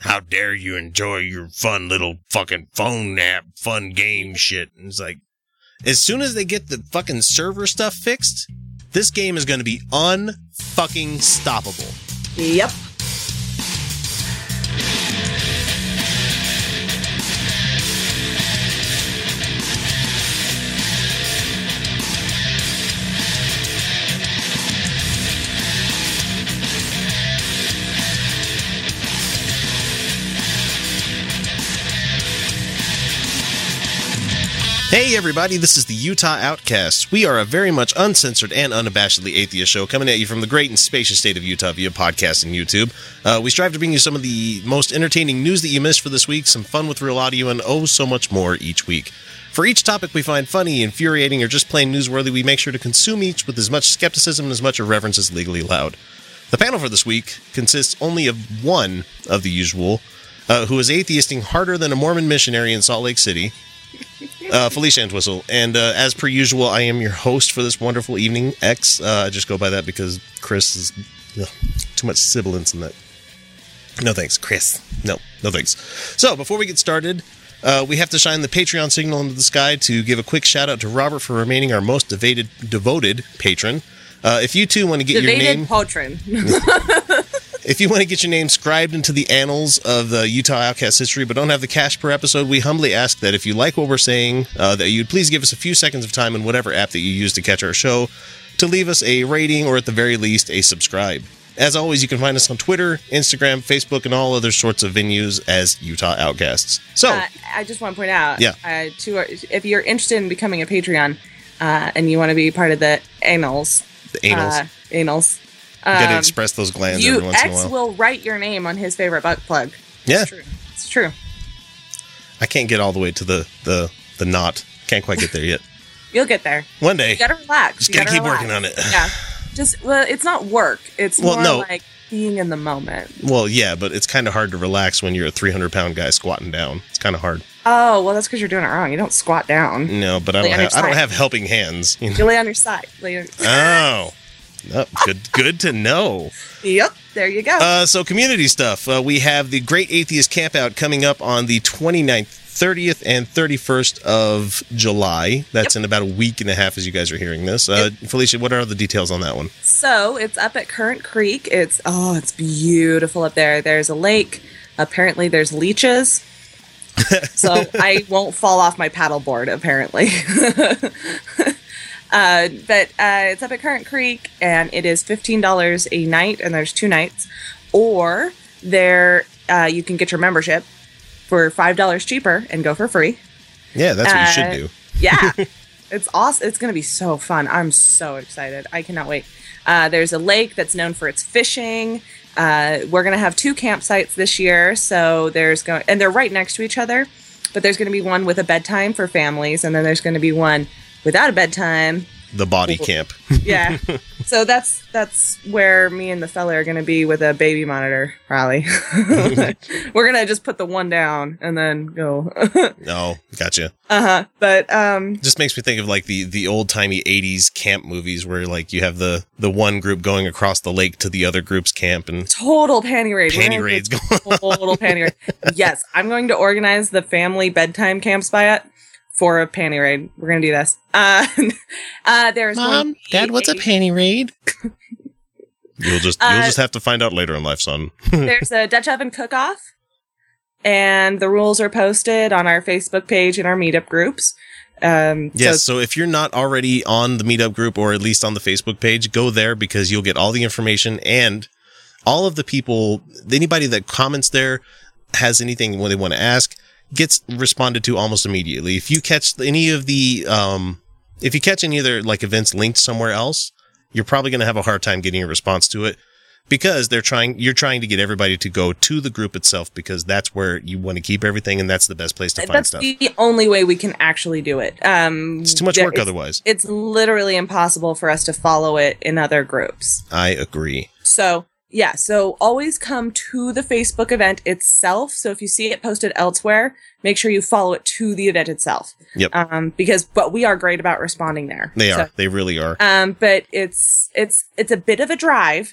how dare you enjoy your fun little fucking phone nap, fun game shit. And it's like, as soon as they get the fucking server stuff fixed, this game is going to be unfucking stoppable. Yep. Hey everybody, this is the Utah Outcasts. We are a very much uncensored and unabashedly atheist show coming at you from the great and spacious state of Utah via podcast and YouTube. Uh, we strive to bring you some of the most entertaining news that you missed for this week, some fun with real audio, and oh so much more each week. For each topic we find funny, infuriating, or just plain newsworthy, we make sure to consume each with as much skepticism and as much irreverence as legally allowed. The panel for this week consists only of one of the usual, uh, who is atheisting harder than a Mormon missionary in Salt Lake City uh, Felicia Entwistle. And uh, as per usual, I am your host for this wonderful evening. X. Uh, I just go by that because Chris is ugh, too much sibilance in that. No thanks, Chris. No, no thanks. So before we get started, uh, we have to shine the Patreon signal into the sky to give a quick shout out to Robert for remaining our most devoted, devoted patron. Uh, if you too want to get your name, patron. if you want to get your name scribed into the annals of the Utah Outcast history, but don't have the cash per episode, we humbly ask that if you like what we're saying, uh, that you'd please give us a few seconds of time in whatever app that you use to catch our show, to leave us a rating or at the very least a subscribe. As always, you can find us on Twitter, Instagram, Facebook, and all other sorts of venues as Utah Outcasts. So, Uh, I just want to point out, Yeah. uh, to our, if you're interested in becoming a Patreon uh, and you want to be part of the annals, the annals, uh, anals, you gotta um, express those glands you every once in a X while. will write your name on his favorite butt plug. yeah, It's true. It's true. I can't get all the way to the the the knot. Can't quite get there yet. You'll get there. One day. You gotta relax. Just You gotta keep relax. working on it. Yeah. Just well, it's not work. It's Well, more no. like being in the moment. Well, yeah, but it's kind of hard to relax when you're a 300 pound guy squatting down. It's kind of hard. Oh well, that's because you're doing it wrong. You don't squat down. No, but I Lay don't have I don't have helping hands. you know. You lay on your side. Lay on- Oh, No, good good to know. Yep. There you go. Uh, so community stuff. Uh, we have the Great Atheist Campout coming up on the 29th, 30th, and 31st of July. That's in about a week and a half as you guys are hearing this. Uh, Felicia, what are the details on that one? So it's up at Currant Creek. It's oh, it's beautiful up there. There's a lake. Apparently, there's leeches. so I won't fall off my paddleboard. Apparently, uh, but uh, it's up at Currant Creek, and it is fifteen dollars a night, and there's two nights. Or there, uh, you can get your membership for five dollars cheaper and go for free. Yeah, that's what you Uh, should do. Yeah. it's awesome. It's going to be so fun. I'm so excited. I cannot wait. Uh, there's a lake that's known for its fishing. Uh, we're going to have two campsites this year. So there's going, and they're right next to each other, but there's going to be one with a bedtime for families, and then there's going to be one without a bedtime. The body camp. Yeah. so that's that's where me and the fella are going to be with a baby monitor, probably. we're going to just put the one down and then go. Oh, gotcha. uh huh. But um, Just makes me think of like the the old timey '80s camp movies where like you have the the one group going across the lake to the other group's camp and total panty raid. Panty raids going. Total panty raid. Yes, I'm going to organize the family bedtime camp spot for a panty raid. We're gonna do this. Uh, uh there's going to be panty raid? You'll just you'll Uh, just have to find out later in life, son. there's a Dutch oven cook off, and the rules are posted on our Facebook page and our meetup groups. Um, Yes, so so if you're not already on the meetup group or at least on the Facebook page, go there because you'll get all the information and all of the people, anybody that comments there has anything when they want to ask gets responded to almost immediately. If you catch any of the, um, if you catch any other like events linked somewhere else, you're probably going to have a hard time getting a response to it because they're trying, you're trying to get everybody to go to the group itself because that's where you want to keep everything and that's the best place to find that's stuff. That's the only way we can actually do it. Um, It's too much work it's- otherwise. It's literally impossible for us to follow it in other groups. I agree. So, yeah, so always come to the Facebook event itself. So if you see it posted elsewhere, make sure you follow it to the event itself. Yep. Um, because but we are great about responding there. They So, are. They really are. um, but it's it's it's a bit of a drive.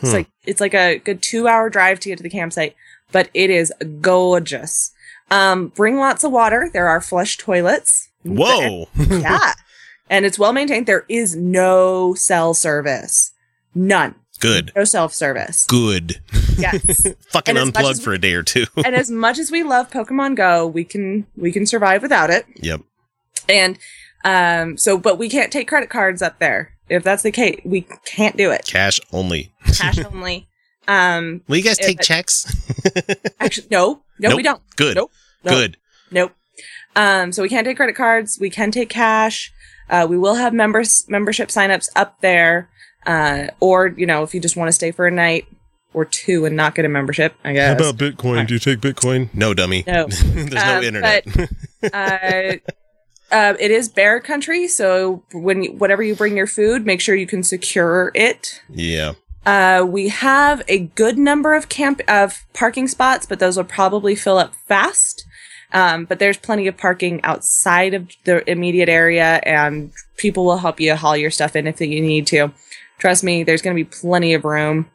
It's Hmm. like it's like a good two hour drive to get to the campsite. but it is gorgeous. Um, bring lots of water. There are flush toilets. Whoa. yeah. And it's well maintained. There is no cell service. None. Good. No self service. Good. Yes. Fucking unplugged for a day or two. and as much as we love Pokemon Go, we can we can survive without it. yep. And um so but we can't take credit cards up there. If that's the case, we can't do it. Cash only. Cash only. Um Will you guys take but- checks? actually no. No, Nope. we don't. Good. Nope. No. Good. Nope. Um, so we can't take credit cards. We can take cash. Uh, we will have members membership signups up there. Uh, or you know, if you just want to stay for a night or two and not get a membership, I guess. How about Bitcoin? Do you take Bitcoin? No, dummy. no. There's no Um, internet. uh, uh, it is bear country, so when you, whatever you bring your food, make sure you can secure it. yeah. Uh, we have a good number of camp of parking spots, but those will probably fill up fast. Um, but there's plenty of parking outside of the immediate area, and people will help you haul your stuff in if you need to. Trust me, there's going to be plenty of room.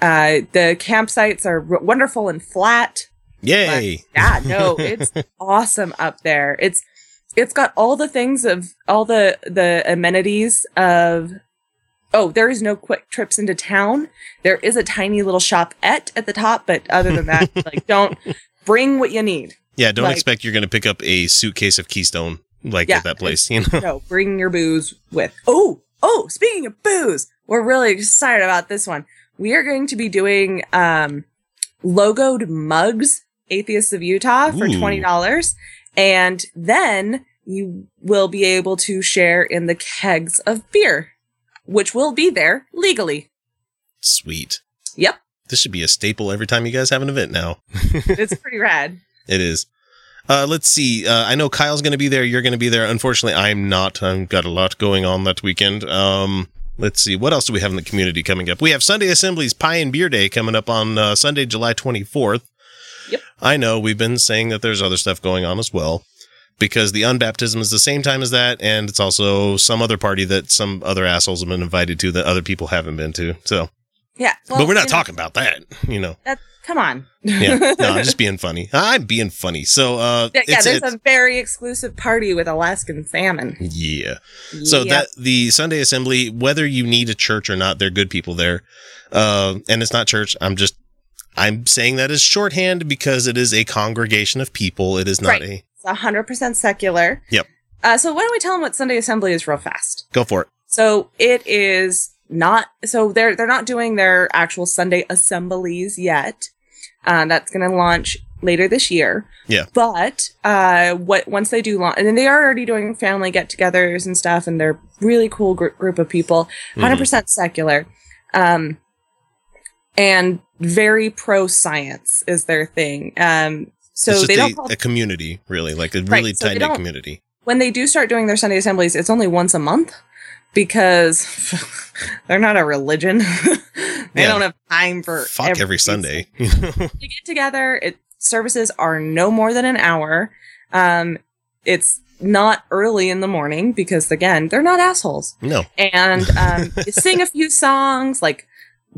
Uh, the campsites are r- wonderful and flat. Yay. Yeah, no, it's awesome up there. It's it's got all the things of all the the amenities of oh, there is no quick trips into town. There is a tiny little shop at at the top, but other than that, like don't bring what you need. Yeah, don't like- expect you're going to pick up a suitcase of Keystone like Yeah, at that place, you know. No, bring your booze with. Oh, oh, speaking of booze, we're really excited about this one. We are going to be doing um logoed mugs, Atheists of Utah, for Ooh. twenty dollars. And then you will be able to share in the kegs of beer, which will be there legally. Sweet. Yep. This should be a staple every time you guys have an event now. It's pretty rad. It is. Uh, let's see. Uh, I know Kyle's going to be there. You're going to be there. Unfortunately, I'm not. I've got a lot going on that weekend. Um, let's see. What else do we have in the community coming up? We have Sunday Assemblies Pie and Beer Day coming up on uh, Sunday, July 24th. Yep. I know we've been saying that there's other stuff going on as well because the unbaptism is the same time as that. And it's also some other party that some other assholes have been invited to that other people haven't been to. So, Yeah. but we're not you know, talking about that, you know. That, come on. Yeah. No, I'm just being funny. I'm being funny. So, uh, Yeah, yeah, there's a very exclusive party with Alaskan salmon. Yeah. So that the Sunday Assembly, whether you need a church or not, they're good people there. Uh, and it's not church. I'm just I'm saying that as shorthand because it is a congregation of people. It is not Right. a It's hundred percent secular. Yep. Uh, so why don't we tell them what Sunday Assembly is real fast? go for it. So it is not. So they're they're not doing their actual Sunday assemblies yet. Uh, that's going to launch later this year. Yeah. But uh, what once they do launch, and then they are already doing family get-togethers and stuff, and they're really cool gr- group of people. 100 Mhm. percent secular. Um, and very pro science is their thing. Um, so they don't call a community, really, like a Right, really so tight knit community. when they do start doing their Sunday assemblies, it's only once a month because they're not a religion. they Yeah. don't have time for Fuck every Sunday. You get together. It services are no more than an hour. Um, it's not early in the morning because again, they're not assholes. no. And um, you sing a few songs like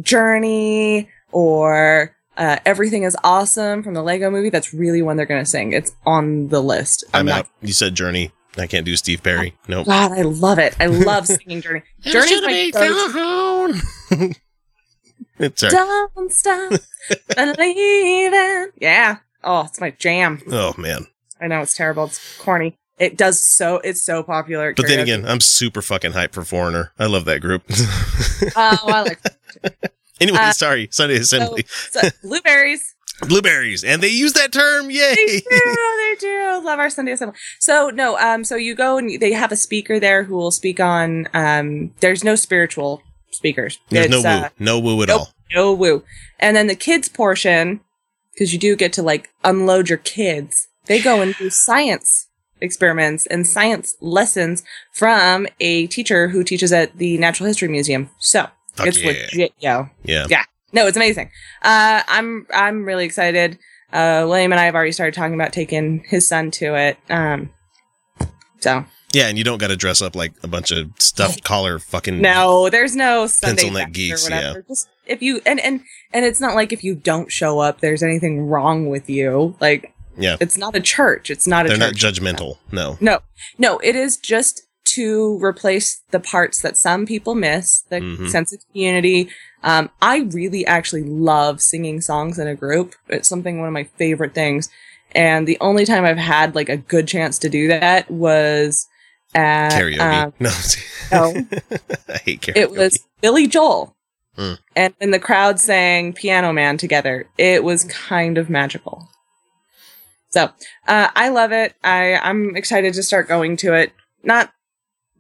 Journey or uh, Everything is Awesome from the Lego movie. That's really when they're going to sing. It's on the list. I'm not out. You said Journey. I can't do Steve Perry. Nope. God, I love it. I love singing Journey. Journey's my go-to. it's sorry. Don't stop believing. Yeah. Oh, it's my jam. Oh man. I know it's terrible. It's corny. It does so. It's so popular. But then again, I'm super fucking hyped for Foreigner. I love that group. oh, I like anyway, Uh, sorry. Sunday Assembly. so, blueberries. Blueberries. And they use that term. yay They do. They do. Love our Sunday assembly. So no. Um. So you go and they have a speaker there who will speak on. Um. There's no spiritual speakers. There's no woo. uh, no woo at nope. all. no woo. And then the kids portion, because you do get to like unload your kids. They go and do science experiments and science lessons from a teacher who teaches at the Natural History Museum. So Fuck it's yeah. legit, yo. Yeah. No, it's amazing. Uh, I'm I'm really excited. Uh, William and I have already started talking about taking his son to it. Um, so Yeah, and you don't got to dress up like a bunch of stuffed collar fucking. no, there's no Sunday Pencil neck geeks, whatever. Just if you and and and it's not like if you don't show up, there's anything wrong with you. Like Yeah. it's not a church. It's not a They're not judgmental. No. No, no, it is just to replace the parts that some people miss, the Mhm. sense of community. Um, I really actually love singing songs in a group. It's something one of my favorite things. And the only time I've had like a good chance to do that was at Karaoke. um, no. no. I hate karaoke. it was Billy Joel. Hmm. And when the crowd sang Piano Man together, it was kind of magical. So uh, I love it. I, I'm excited to start going to it. Not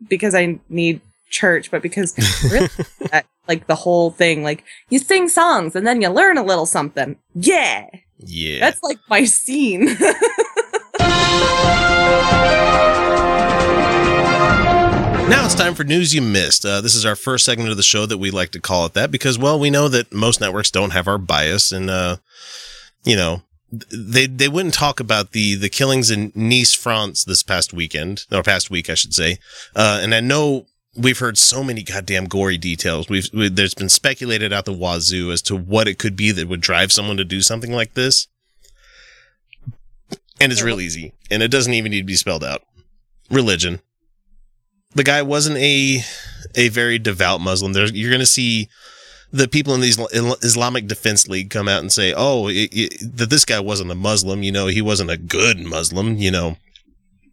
because I need church, but because really, that, like the whole thing, like you sing songs and then you learn a little something. Yeah, Yeah. that's like my scene. Now it's time for news you missed. Uh, this is our first segment of the show that we like to call it that because, well, we know that most networks don't have our bias, and uh, you know, they they wouldn't talk about the the killings in Nice, France, this past weekend or past week, I should say. Uh, and I know we've heard so many goddamn gory details. We've we, there's been speculated out the wazoo as to what it could be that would drive someone to do something like this, and it's real easy, and it doesn't even need to be spelled out. Religion the guy wasn't a a very devout Muslim. There's you're going to see the people in these Islamic Defense League come out and say, "Oh, that this guy wasn't a Muslim. You know, he wasn't a good Muslim. You know."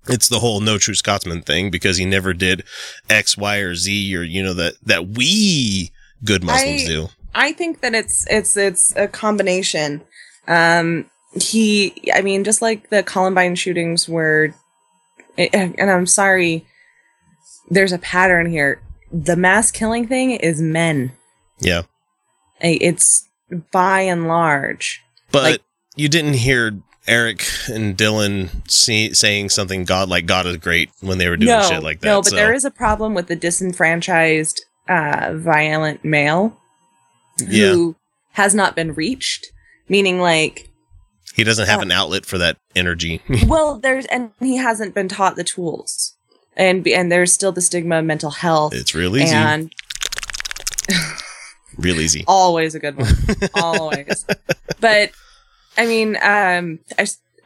It's the whole no true Scotsman thing because he never did X, Y, or Z, or you know that that we good Muslims I- do. I think that it's it's it's a combination. Um, he, I mean, just like the Columbine shootings were, and I'm sorry, there's a pattern here. The mass killing thing is men. Yeah, Eh, It's by and large. but Like- you didn't hear Eric and Dylan see, saying something God like God is great when they were doing no, shit like that. no, but so- there is a problem with the disenfranchised, uh, violent male yeah, who has not been reached. Meaning, like, he doesn't have uh, an outlet for that energy. well there's and he hasn't been taught the tools and and there's still the stigma of mental health It's real easy. and real easy. always a good one always but i mean um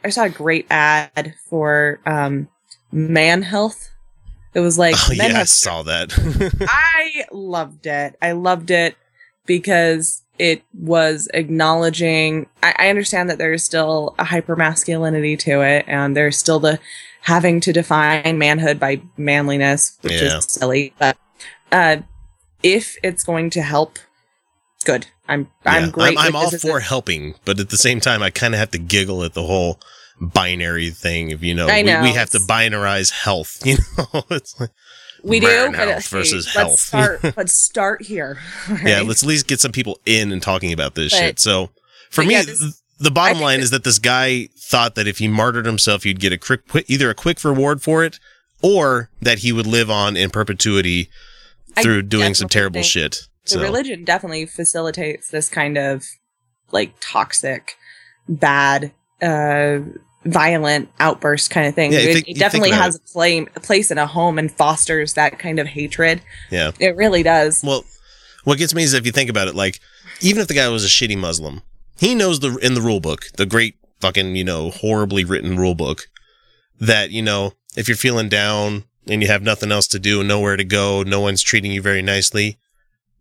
I saw a great ad for um man health it was like oh yeah, I saw that. I loved it. I loved it because it was acknowledging. I, I understand that there's still a hyper masculinity to it, and there's still the having to define manhood by manliness, which Yeah. is silly. But uh, if it's going to help, good. I'm I'm Yeah, great. I'm, I'm all for helping, but at the same time, I kind of have to giggle at the whole binary thing. Of you know, I know, we, we have to binarize health. You know, it's like we do but, uh, health hey, versus let's health. Start, let's start here. yeah. Let's at least get some people in and talking about this But- shit. So for me, yeah, this- the bottom line that- is that this guy thought that if he martyred himself, he'd get a quick, either a quick reward for it, or that he would live on in perpetuity I through doing some terrible shit. The So religion definitely facilitates this kind of like toxic bad uh violent outburst kind of thing. Yeah, it, think- it definitely has a, play, a place in a home and fosters that kind of hatred. Yeah. it really does. Well, what gets me is if you think about it, like even if the guy was a shitty Muslim, he knows the in the rule book, the great fucking you know horribly written rule book, that you know if you're feeling down and you have nothing else to do and nowhere to go, no one's treating you very nicely,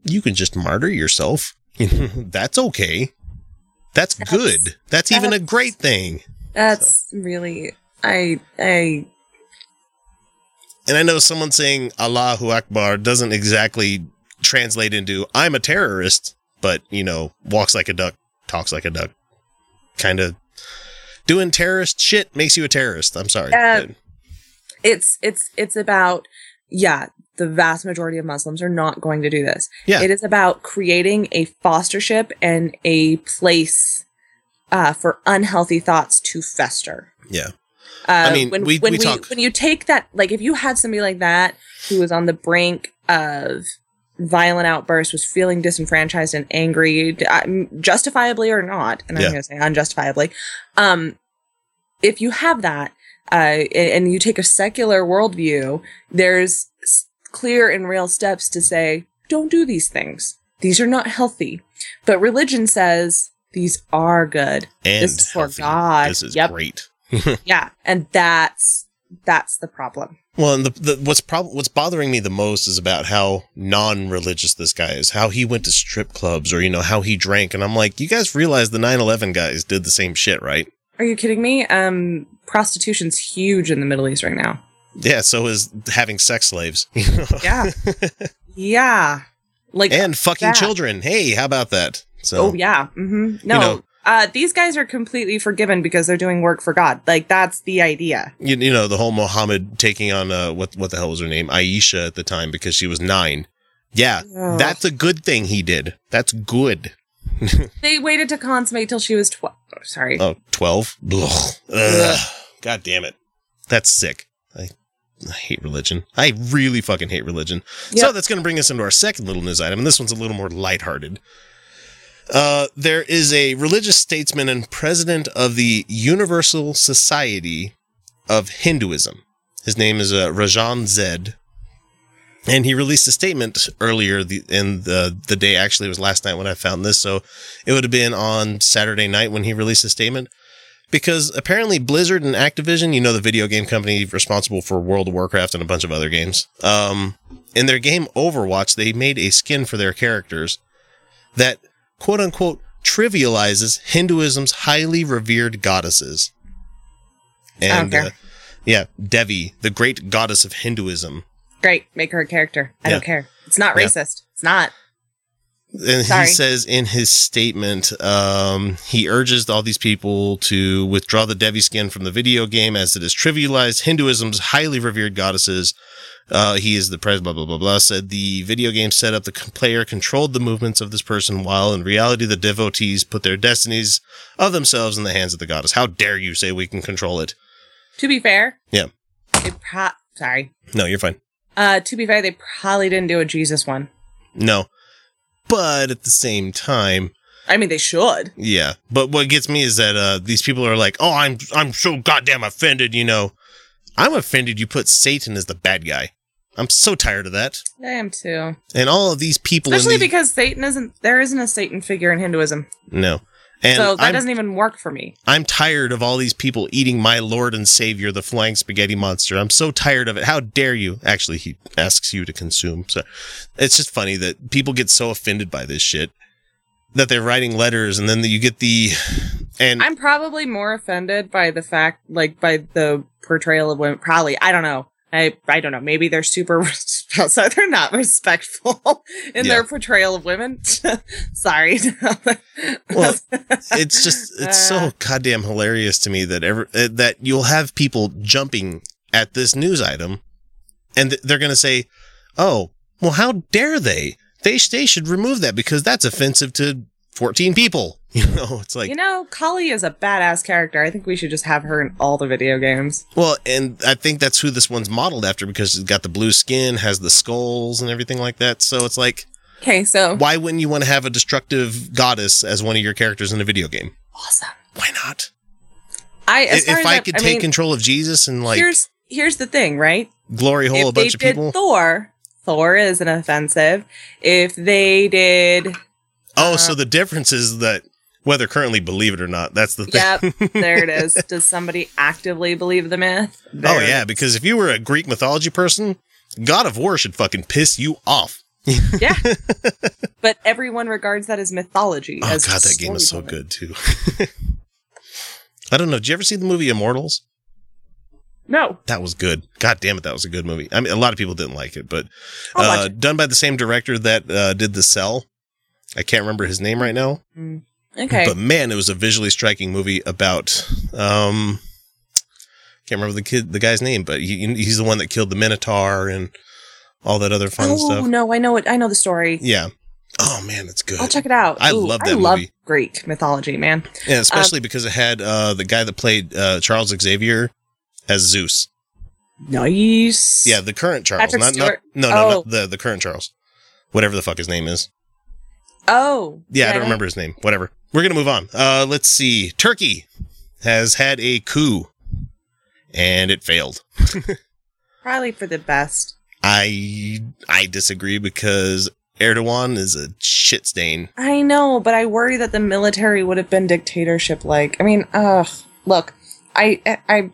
you can just martyr yourself. That's okay. That's, That's- good. That's even a great thing. that's really i i And I know someone saying Allahu Akbar doesn't exactly translate into I'm a terrorist, but you know, walks like a duck, talks like a duck. Kind of doing terrorist shit makes you a terrorist. I'm sorry. Uh, it's it's it's about yeah the vast majority of muslims are not going to do this Yeah. it is about creating a fostership and a place uh, for unhealthy thoughts to fester yeah. uh, I mean, when, we- when we we, talk- when you take that like if you had somebody like that who was on the brink of violent outbursts was feeling disenfranchised and angry justifiably or not and i'm Yeah. going to say unjustifiably um if you have that uh, and, and you take a secular worldview, there's clear and real steps to say, don't do these things. these are not healthy. But religion says these are good. And this is for. God. This is Yep. great. Yeah, and that's that's the problem. Well, and the, the what's prob- what's bothering me the most is about how non-religious this guy is. How he went to strip clubs, or you know, how he drank. And I'm like, you guys realize the 9/11 guys did the same shit, right? Are you kidding me? Um, prostitution's huge in the Middle East right now. Yeah. So is having sex slaves. Yeah, yeah, like and fucking that. children. Hey, how about that? So Oh yeah. hmm No. know- uh, these guys are completely forgiven because they're doing work for God. Like that's the idea. you, you know the whole Muhammad taking on uh what what the hell was her name Aisha at the time because she was nine. Yeah, Ugh. that's a good thing he did. That's good. They waited to consummate till she was twelve. Oh, sorry. Oh, 12? Ugh. Ugh. God damn it. That's sick. I, I hate religion. I really fucking hate religion. So that's going to bring us into our second little news item, and this one's a little more lighthearted. Uh, there is a religious statesman and president of the Universal Society of Hinduism. His name is uh, Rajan Zed. And he released a statement earlier the, in the the day. Actually, it was last night when I found this, so it would have been on Saturday night when he released a statement. Because apparently Blizzard and Activision, you know, the video game company responsible for World of Warcraft and a bunch of other games, um, in their game Overwatch, they made a skin for their characters that quote unquote trivializes Hinduism's highly revered goddesses. And care. uh, yeah, Devi, the great goddess of Hinduism. Great. Make her a character. I Yeah. don't care. It's not Yeah. racist. It's not. And Sorry. he says in his statement, um, he urges all these people to withdraw the Devi skin from the video game as it has trivialized Hinduism's highly revered goddesses. Uh, he is the president, blah, blah, blah, blah. Said the video game set up the player controlled the movements of this person, while in reality, the devotees put their destinies of themselves in the hands of the goddess. How dare you say we can control it? To be fair. Yeah. It pro- sorry. No, you're fine. Uh, to be fair, they probably didn't do a Jesus one. No. But at the same time, I mean, they should. Yeah, but what gets me is that uh, these people are like, "Oh, I'm I'm so goddamn offended," you know. I'm offended you put Satan as the bad guy. I'm so tired of that. I am too. And all of these people Especially because Satan isn't. There isn't a Satan figure in Hinduism, no, and so that I'm doesn't even work for me. I'm tired of all these people eating my Lord and Savior, the flying spaghetti monster. I'm so tired of it. How dare you? Actually, he asks you to consume. So it's just funny that people get so offended by this shit that they're writing letters, and then you get the and I'm probably more offended by the fact, like, by the portrayal of women. Probably, I don't know. I I don't know. Maybe they're super, so they're not respectful in Yeah. their portrayal of women. Sorry. Well, it's just it's Uh. so goddamn hilarious to me that ever uh, that you'll have people jumping at this news item and th- they're going to say oh well how dare they they they should remove that because that's offensive to 14 people you know it's like you know, Kali is a badass character. I think we should just have her in all the video games. well and i think that's who this one's modeled after because it's got the blue skin has the skulls and everything like that so it's like Okay, so why wouldn't you want to have a destructive goddess as one of your characters in a video game awesome. why not I as if i that- could take mean, control of jesus and like here's here's the thing, right? glory hole if a bunch they of did people. Thor, Thor is an offensive. If they did, oh, uh, so the difference is that whether currently believe it or not, that's the thing. yep, there it is. Does somebody actively believe the myth? oh There it yeah, because if you were a Greek mythology person, God of War should fucking piss you off. yeah. but everyone regards that as mythology. Oh as god, that game is so good too. I don't know. Did you ever see the movie Immortals? No, That was good. God damn it, that was a good movie. I mean, a lot of people didn't like it, but uh, it. done by the same director that uh, did The Cell. I can't remember his name right now, Okay. but man, it was a visually striking movie about um can't remember the kid the guy's name, but he, he's the one that killed the Minotaur and all that other fun oh stuff. no, I know it. I know the story. Yeah. Oh man, it's good. I'll check it out. I Ooh, love I that love movie. Greek mythology, man. Yeah, especially because it had uh the guy that played uh Charles Xavier as Zeus. Nice. Yeah, the current Charles, Patrick not, not no, no, Oh. not the the current Charles. Whatever the fuck his name is. Oh. Yeah, I don't remember his name. Whatever. We're gonna move on. Uh let's see. Turkey has had a coup and it failed. Probably for the best. I I disagree because Erdogan is a shit stain. I know, but I worry that the military would have been dictatorship like. I mean, ugh. Look, I, I,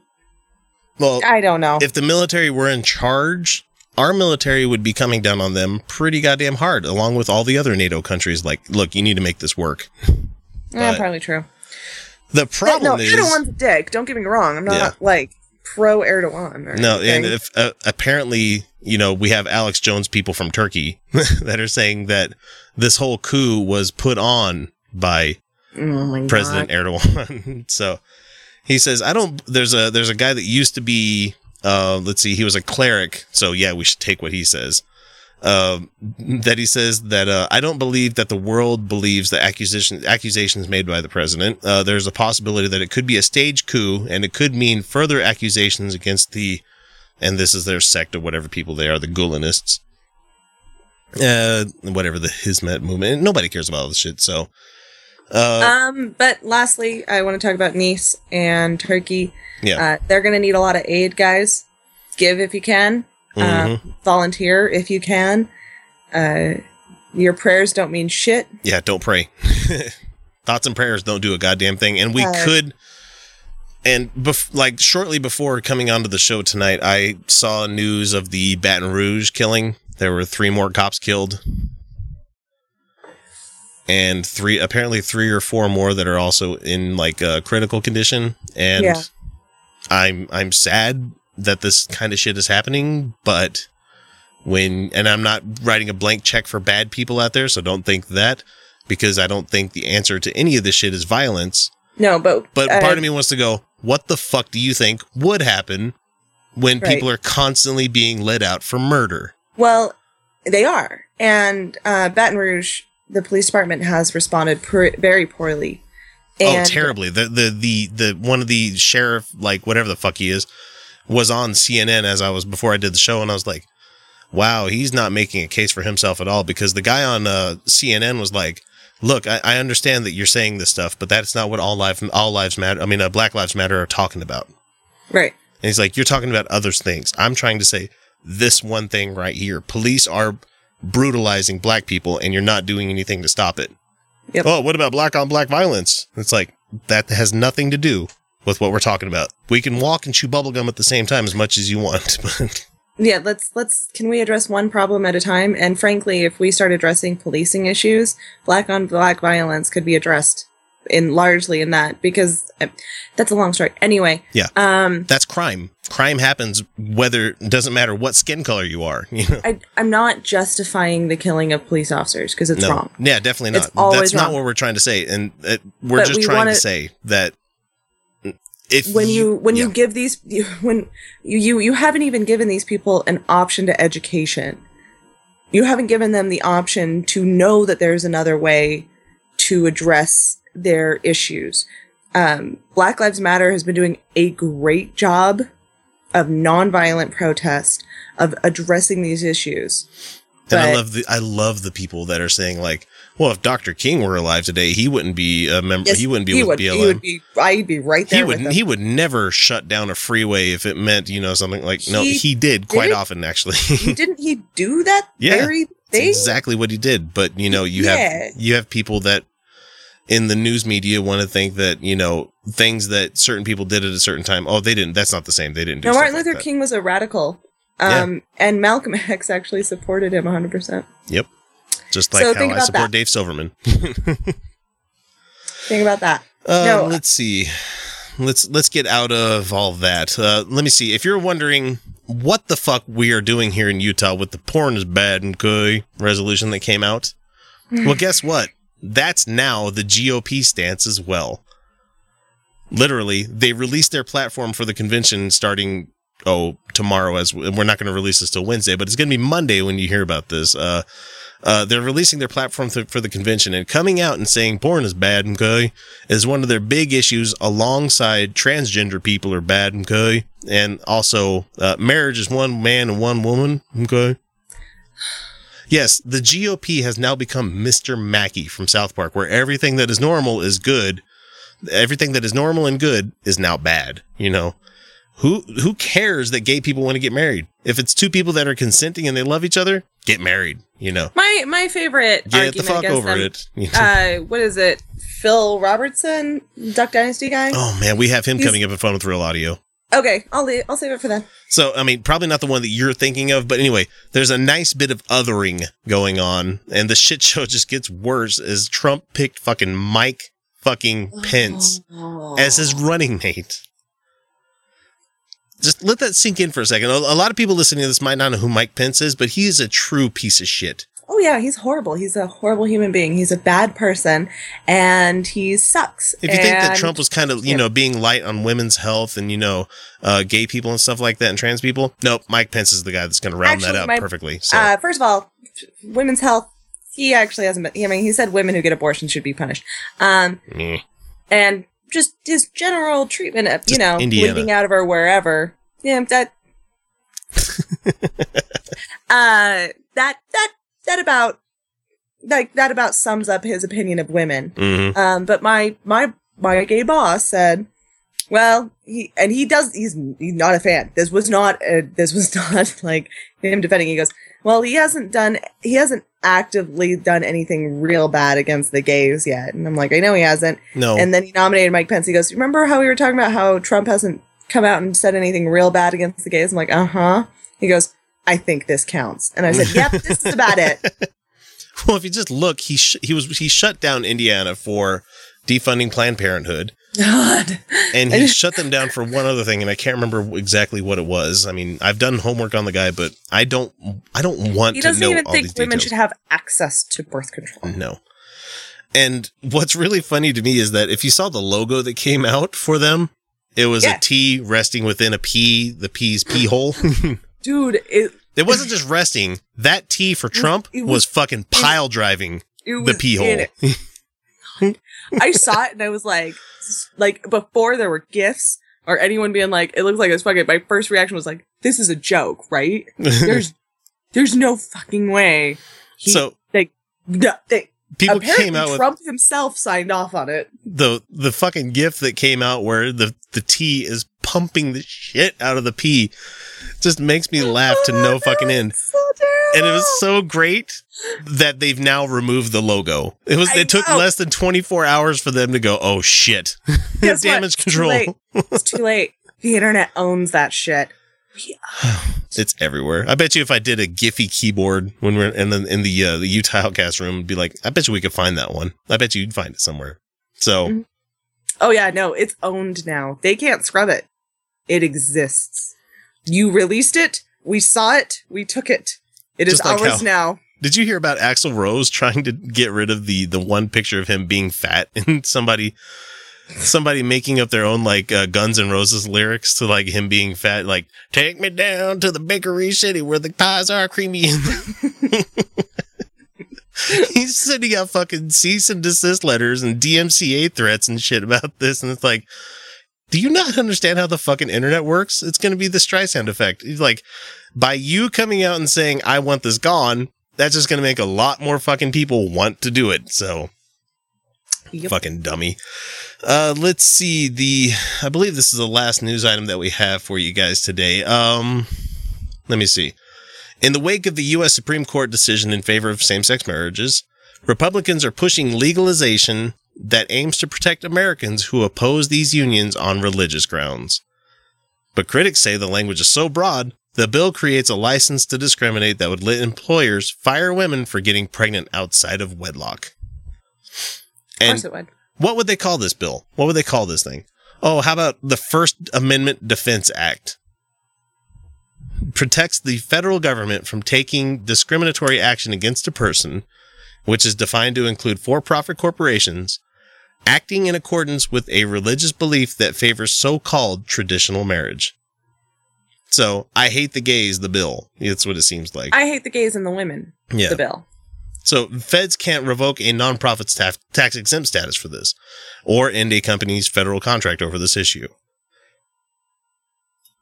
Well, I don't know. if the military were in charge, our military would be coming down on them pretty goddamn hard, along with all the other NATO countries. Like, look, you need to make this work. yeah, but- probably true. The problem no, is Erdogan's a dick. Don't get me wrong. I'm not Yeah. like pro Erdogan. Or no, and if uh, apparently, you know, we have Alex Jones people from Turkey that are saying that this whole coup was put on by oh President God. Erdogan. so he says, I don't there's a there's a guy that used to be uh let's see, he was a cleric, so yeah, we should take what he says. Um that he says that uh, I don't believe that the world believes the accusation accusations made by the president. Uh, there's a possibility that it could be a stage coup, and it could mean further accusations against the, and this is their sect or whatever people they are, the Gulenists, uh, whatever the Hizmet movement. Nobody cares about all this shit. So, uh, Um, but lastly, I want to talk about Nice and Turkey. Yeah. Uh, they're going to need a lot of aid, guys. Give if you can. mhm. Uh, volunteer if you can. Uh, your prayers don't mean shit. Yeah, don't pray. Thoughts and prayers don't do a goddamn thing. And we Uh, could, and bef- like shortly before coming onto the show tonight, I saw news of the Baton Rouge killing. There were three more cops killed, and three apparently three or four more that are also in like a critical condition. And Yeah. I'm I'm sad that this kind of shit is happening, but when and I'm not writing a blank check for bad people out there, so don't think that because I don't think the answer to any of this shit is violence. No, but But uh, part of me wants to go, what the fuck do you think would happen when Right. people are constantly being led out for murder? Well, they are, and uh, Baton Rouge, the police department has responded pr- very poorly. oh, terribly. The the the the one of the sheriff, like whatever the fuck he is, was on CNN as I was before I did the show, and I was like, wow, he's not making a case for himself at all because the guy on uh, CNN was like, look, I, I understand that you're saying this stuff, but that's not what all life all lives matter. I mean, uh, Black Lives Matter are talking about. Right. And he's like, You're talking about other things. I'm trying to say this one thing right here. Police are brutalizing black people and you're not doing anything to stop it. Yep. Oh, what about black on black violence? It's like, that has nothing to do with what we're talking about. We can walk and chew bubblegum at the same time as much as you want. But Yeah, let's let's can we address one problem at a time? And frankly, if we start addressing policing issues, black on black violence could be addressed in largely in that because uh, that's a long story. Anyway, Yeah. Um that's crime. Crime happens whether it doesn't matter what skin color you are. You know? I I'm not justifying the killing of police officers because it's no. wrong. Yeah, definitely not. It's always That's not what we're trying to say. And uh, we're But just we trying wanna- to say that if when you when you give these you, when you, you you haven't even given these people an option to education you haven't given them the option to know that there's another way to address their issues um, black lives matter has been doing a great job of nonviolent protest of addressing these issues And I love the I love the people that are saying like, well, if Dr. King were alive today, he wouldn't be a member. Yes, he wouldn't be he with would, BLM. he would be i'd be right there he would he would never shut down a freeway if it meant you know something like no He he did quite did? often actually He- didn't he do that Yeah, very thing exactly what he did but you know you Yeah. have you have people that in the news media want to think that you know things that certain people did at a certain time oh they didn't that's not the same they didn't do No, Martin Luther that. King was a radical. Um, and Malcolm X actually supported him 100%. yep just like So how I support that. Dave Silverman Think about that. Uh, No. let's see. Let's let's get out of all that. Uh, let me see. If you're wondering what the fuck we are doing here in Utah with the porn is bad and good resolution that came out, well, guess what? That's now the GOP stance as well. Literally, they released their platform for the convention starting oh tomorrow. As we're not going to release this till Wednesday, but it's going to be Monday when you hear about this. Uh, uh, they're releasing their platform th- for the convention and coming out and saying porn is bad, okay, is one of their big issues alongside transgender people are bad, okay, and also uh, marriage is one man and one woman, okay. Yes, the GOP has now become Mr. Mackey from South Park, where everything that is normal is good, everything that is normal and good is now bad. You know, Who who cares that gay people want to get married? If it's two people that are consenting and they love each other, get married. You know, My my favorite get the fuck over them, it. you know? Uh, what is it? Phil Robertson, Duck Dynasty guy. oh man, we have him he's- coming up in fun with real audio. Okay, I'll leave, I'll save it for then. So, I mean, probably not the one that you're thinking of, but anyway, there's a nice bit of othering going on, and the shit show just gets worse as Trump picked fucking Mike fucking Pence oh. as his running mate. Just let that sink in for a second. A a lot of people listening to this might not know who Mike Pence is, but he is a true piece of shit. Oh yeah, he's horrible. He's a horrible human being. He's a bad person, and he sucks. If you think that Trump was kind of, you Yeah. know, being light on women's health and, you know, uh, gay people and stuff like that and trans people, nope, Mike Pence is the guy that's going to round that up my- perfectly. So, Uh, first of all, women's health. He actually hasn't been. I mean, he said women who get abortions should be punished. Um, and just his general treatment of you know Indiana. bleeding out of her wherever. Yeah, that. uh, that that that about like that about sums up his opinion of women. Mhm. Um, but my my my gay boss said, well, he and he does. He's he's not a fan. This was not. A, this was not like him defending. He goes, well, he hasn't done. He hasn't actively done anything real bad against the gays yet. And I'm like, I know he hasn't. No. And then he nominated Mike Pence. He goes, remember how we were talking about how Trump hasn't come out and said anything real bad against the gays? I'm like, uh huh. He goes, I think this counts. And I said, yep, this is about it. Well, if you just look, he sh- he was he shut down Indiana for defunding Planned Parenthood, God. and he shut them down for one other thing, and I can't remember exactly what it was. I mean, I've done homework on the guy, but I don't I don't want He to doesn't even think women details. should have access to birth control. No. And what's really funny to me is that if you saw the logo that came out for them, it was Yeah. a T resting within a P, the P's pee hole. Dude, it, it wasn't just resting. That T for Trump it was, was- fucking pile driving the pee hole. I saw it and I was like, like before there were gifts or anyone being like, it looks like it's fucking. My first reaction was like, this is a joke, right? There's, there's no fucking way. He, so like, no, they, people apparently came out with Trump himself signed off on it. the the fucking gif that came out where the the T is pumping the shit out of the P just makes me laugh to no fucking end. So. And it was so great that they've now removed the logo. It was I it took know. less than 24 hours for them to go, "Oh shit. What? Damage It's too control." It's too late. The internet owns that shit. It's everywhere. I bet you if I did a Giphy keyboard when we're in the in the uh, the Utah Outcast room, it'd be like, I bet you we could find that one. I bet you you'd find it somewhere. So Mhm. Oh yeah, no, it's owned now. They can't scrub it. It exists. You released it. We saw it. We took it. It is Just like ours how- now. Did you hear about Axl Rose trying to get rid of the the one picture of him being fat and somebody somebody making up their own like uh, Guns N' Roses lyrics to like him being fat, like "Take me down to the bakery city where the pies are creamy." He's sending out fucking cease and desist letters and DMCA threats and shit about this, and it's like. Do you not understand how the fucking internet works? It's going to be the Streisand effect. Like, by you coming out and saying, I want this gone, that's just going to make a lot more fucking people want to do it. So, Yep. fucking dummy. Uh, let's see the, I believe this is the last news item that we have for you guys today. Um, let me see. In the wake of the U.S. Supreme Court decision in favor of same-sex marriages, Republicans are pushing legalization that aims to protect Americans who oppose these unions on religious grounds. But critics say the language is so broad, the bill creates a license to discriminate that would let employers fire women for getting pregnant outside of wedlock. Of course it would. what would they call this bill? What would they call this thing? Oh, how about the First Amendment Defense Act? Protects the federal government from taking discriminatory action against a person, which is defined to include for profit corporations, acting in accordance with a religious belief that favors so called traditional marriage. So, I hate the gays, the bill. That's what it seems like. I hate the gays and the women. yeah. The bill. So feds can't revoke a nonprofit's ta- tax exempt status for this, or end a company's federal contract over this issue,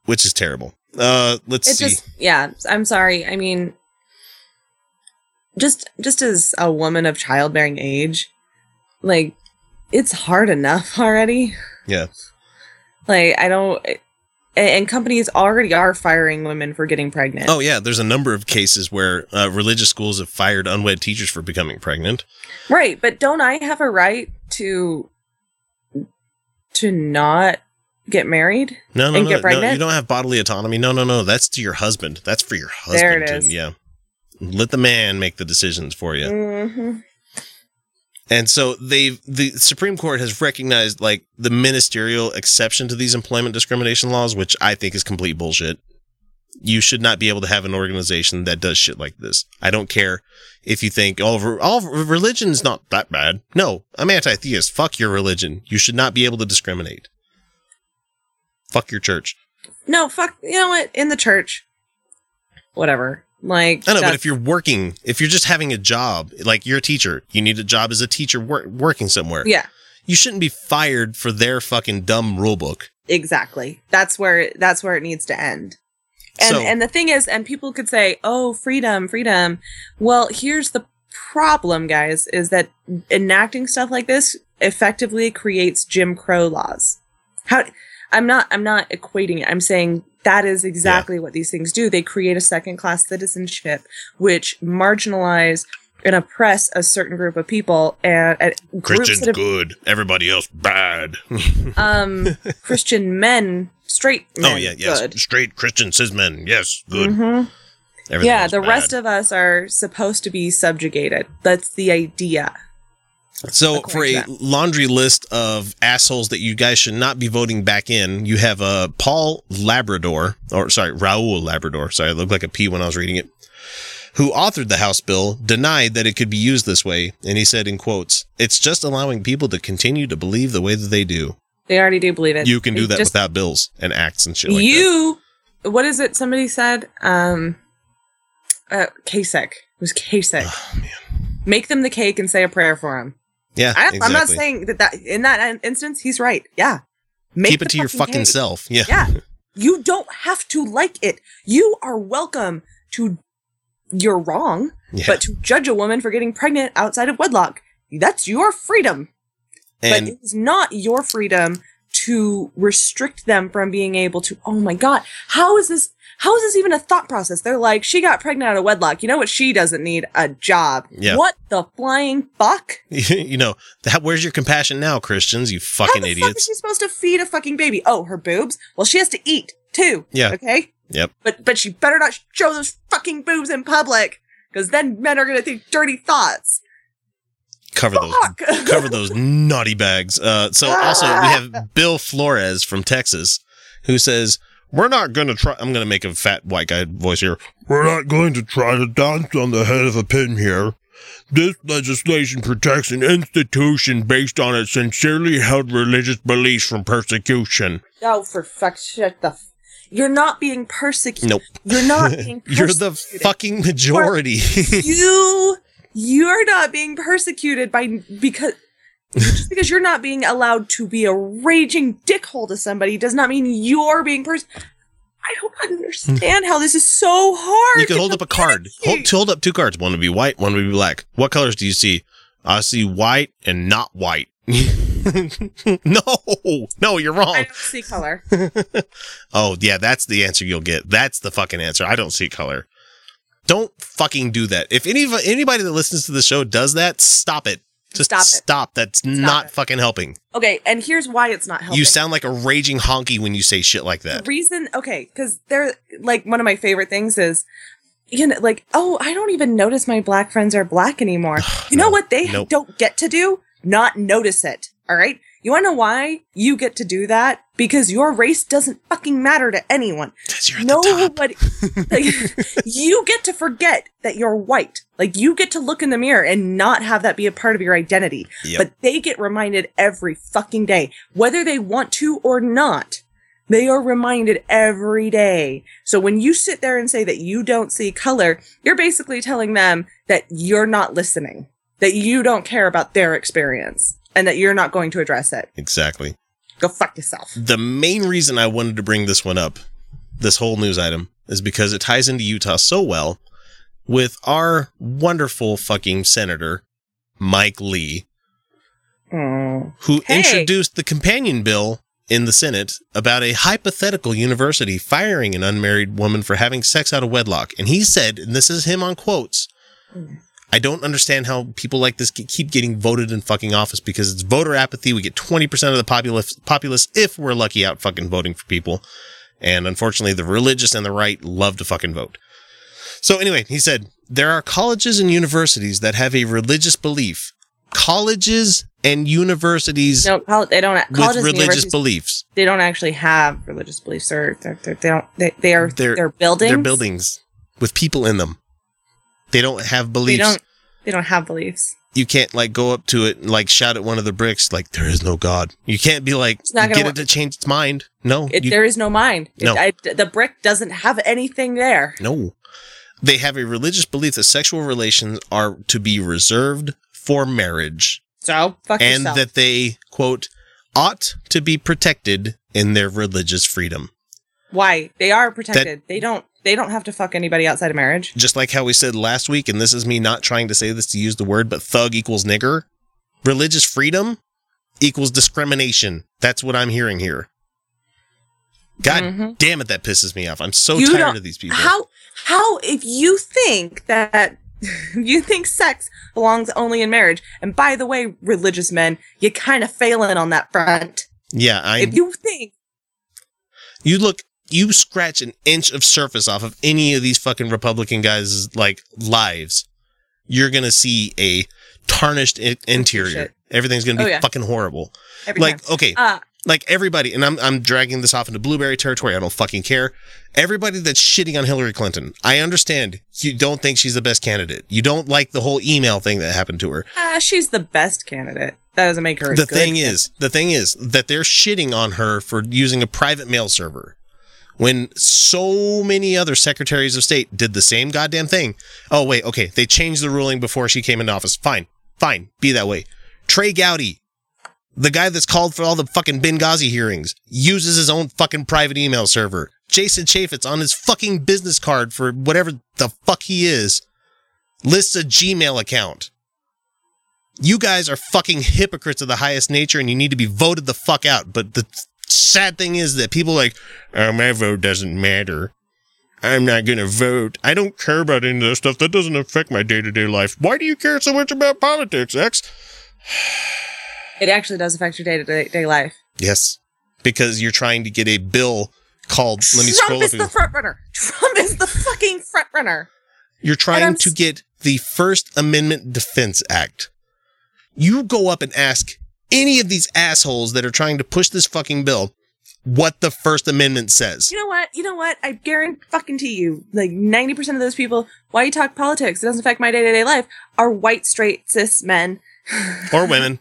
which is terrible. Uh, let's It see. just yeah. I'm sorry. I mean, just just as a woman of childbearing age, like it's hard enough already. Yeah. Like I don't. And companies already are firing women for getting pregnant. Oh yeah, there's a number of cases where uh, religious schools have fired unwed teachers for becoming pregnant. Right, but don't I have a right to to not get married? No, no, And no, get no. pregnant? You don't have bodily autonomy. No, no, no. That's to your husband. That's for your husband. There it is. yeah. Let the man make the decisions for you. hmm And so they the Supreme Court has recognized like the ministerial exception to these employment discrimination laws, which I think is complete bullshit. You should not be able to have an organization that does shit like this. I don't care if you think all re- all religion is not that bad. No, I'm anti-theist. Fuck your religion. You should not be able to discriminate. Fuck your church. No, fuck. You know what? In the church, whatever. Like I know, but if you're working, if you're just having a job, like you're a teacher, you need a job as a teacher wor- working somewhere. yeah, You shouldn't be fired for their fucking dumb rule book. exactly. That's where that's where it needs to end. And So- and the thing is, and people could say, "Oh, freedom, freedom." Well, here's the problem, guys: is that enacting stuff like this effectively creates Jim Crow laws. How? I'm not. I'm not equating it. I'm saying that is exactly what these things do. They create a second class citizenship, which marginalize and oppress a certain group of people and, and Christian's that have good, everybody else bad. um Christian men, straight men, oh yeah, yes, good. straight Christian cis men, yes, good. Mhm. Everything Yeah, the bad. rest of us are supposed to be subjugated. That's the idea. So for a laundry list of assholes that you guys should not be voting back in, you have uh, Paul Labrador, or sorry, Raul Labrador. Sorry, it looked like a P when I was reading it. Who authored the House bill denied that it could be used this way, and he said in quotes, "It's just allowing people to continue to believe the way that they do. They already do believe it. You can do that just- without bills and acts and shit like that." you. What is it? Somebody said. Um, uh, Kasich. It was Kasich. Oh, man. Make them the cake and say a prayer for him. Yeah, I, exactly. I'm not saying that, that in that instance he's right. Yeah, Make Keep it to your fucking cake. self. Yeah. Yeah. You don't have to like it. You are welcome to. You're wrong, Yeah. but to judge a woman for getting pregnant outside of wedlock, that's your freedom. but it is not your freedom to restrict them from being able to. Oh my god, how is this? How is this even a thought process? They're like, she got pregnant out of wedlock. You know what? She doesn't need a job. Yeah. What the flying fuck? you know, that, where's your compassion now, Christians? You fucking How the fuck is she supposed to feed a fucking baby? Oh, her boobs. Well, she has to eat too. Yeah. Okay. Yep. But but she better not show those fucking boobs in public, because then men are gonna think dirty thoughts. Cover those cover those naughty bags. Uh, so also we have Bill Flores from Texas who says, we're not going to try, I'm going to make a fat white guy voice here. We're not going to try to dance on the head of a pin here. This legislation protects an institution based on its sincerely held religious beliefs from persecution. Oh, for fuck, shut the. F- You're not being persecuted. Nope. You're not being persecuted. You're the fucking majority. you you're not being persecuted by because just because you're not being allowed to be a raging dickhole to somebody does not mean you're being pers. I don't understand how this is so hard. you can hold up a card. Hold, hold up two cards. One would be white, one would be black. What colors do you see? I see white and not white. no, no, you're wrong. I don't see color. Oh, yeah, that's the answer you'll get. That's the fucking answer. I don't see color. Don't fucking do that. If any anybody that listens to the show does that, stop it. Just Stop stop. That's not it. fucking helping. Okay, and here's why it's not helping. You sound like a raging honky when you say shit like the that. reason okay because they're like one of my favorite things is you know like oh i don't even notice my black friends are black anymore you know what they Nope. don't get to do not notice it all right you want to know why you get to do that because your race doesn't fucking matter to anyone. you're at the top. nobody like, you get to forget that you're white like you get to look in the mirror and not have that be a part of your identity Yep. but they get reminded every fucking day, whether they want to or not. They are reminded every day. So when you sit there and say that you don't see color, you're basically telling them that you're not listening, that you don't care about their experience, and that you're not going to address it. Exactly. Go fuck yourself. The main reason I wanted to bring this one up, this whole news item, is because it ties into Utah so well with our wonderful fucking senator, Mike Lee, Mm. who Hey. introduced the companion bill in the Senate about a hypothetical university firing an unmarried woman for having sex out of wedlock. And he said, and this is him on quotes, I don't understand how people like this keep getting voted in fucking office because it's voter apathy. We get 20% of the populace, populace if we're lucky out fucking voting for people. And unfortunately, the religious and the right love to fucking vote. So anyway, he said, there are colleges and universities that have a religious belief. Colleges and universities No, col- they don't. with religious beliefs. they don't actually have religious beliefs, or they're, they're, they don't. They, they are. They're- They're, buildings. They're buildings with people in them. They don't have They beliefs. don't. They don't have beliefs. you can't like go up to it and like shout at one of the bricks like there is no God. You can't be like get gonna it to change its mind. No, It, you- there is no mind. It- No. I, the brick doesn't have anything there. no. They have a religious belief that sexual relations are to be reserved for marriage So fuck and yourself. that they quote ought to be protected in their religious freedom. Why they are protected? they don't. They don't have to fuck anybody outside of marriage. Just like how we said last week, and this is me not trying to say this to use the word, but thug equals nigger. Religious freedom equals discrimination. That's what I'm hearing here. God Mhm. damn it, that pisses me off. I'm so You tired of these people. How? How? If you think that. you think sex belongs only in marriage, and by the way, religious men, you kind of failing on that front. yeah, I if you think you look you scratch an inch of surface off of any of these fucking Republican guys' like lives, you're gonna see a tarnished in- interior. shit. Everything's gonna be Oh, yeah. fucking horrible. every like, time. okay, uh, like everybody, and I'm I'm dragging this off into blueberry territory. I don't fucking care. Everybody that's shitting on Hillary Clinton, I understand. You don't think she's the best candidate. You don't like the whole email thing that happened to her. uh, she's the best candidate. That doesn't make her. a the good thing is, the thing is that they're shitting on her for using a private mail server. When so many other secretaries of state did the same goddamn thing. Oh, wait, okay. They changed the ruling before she came into office. Fine, fine. Be that way. Trey Gowdy, the guy that's called for all the fucking Benghazi hearings, uses his own fucking private email server. Jason Chaffetz on his fucking business card for whatever the fuck he is lists a Gmail account. You guys are fucking hypocrites of the highest nature and you need to be voted the fuck out. But the sad thing is that people like, oh, my vote doesn't matter. I'm not going to vote. I don't care about any of this stuff. That doesn't affect my day to day life. Why do you care so much about politics, X? it actually does affect your day to day life. Yes. Because you're trying to get a bill called, let me Trump scroll is the front runner. Trump is the fucking front runner. You're trying to get the First Amendment Defense Act. You go up and ask any of these assholes that are trying to push this fucking bill what the First Amendment says. You know what? You know what? I guarantee fucking to you, like ninety percent of those people, why you talk politics? It doesn't affect my day to day life. Are white, straight, cis men. Or women.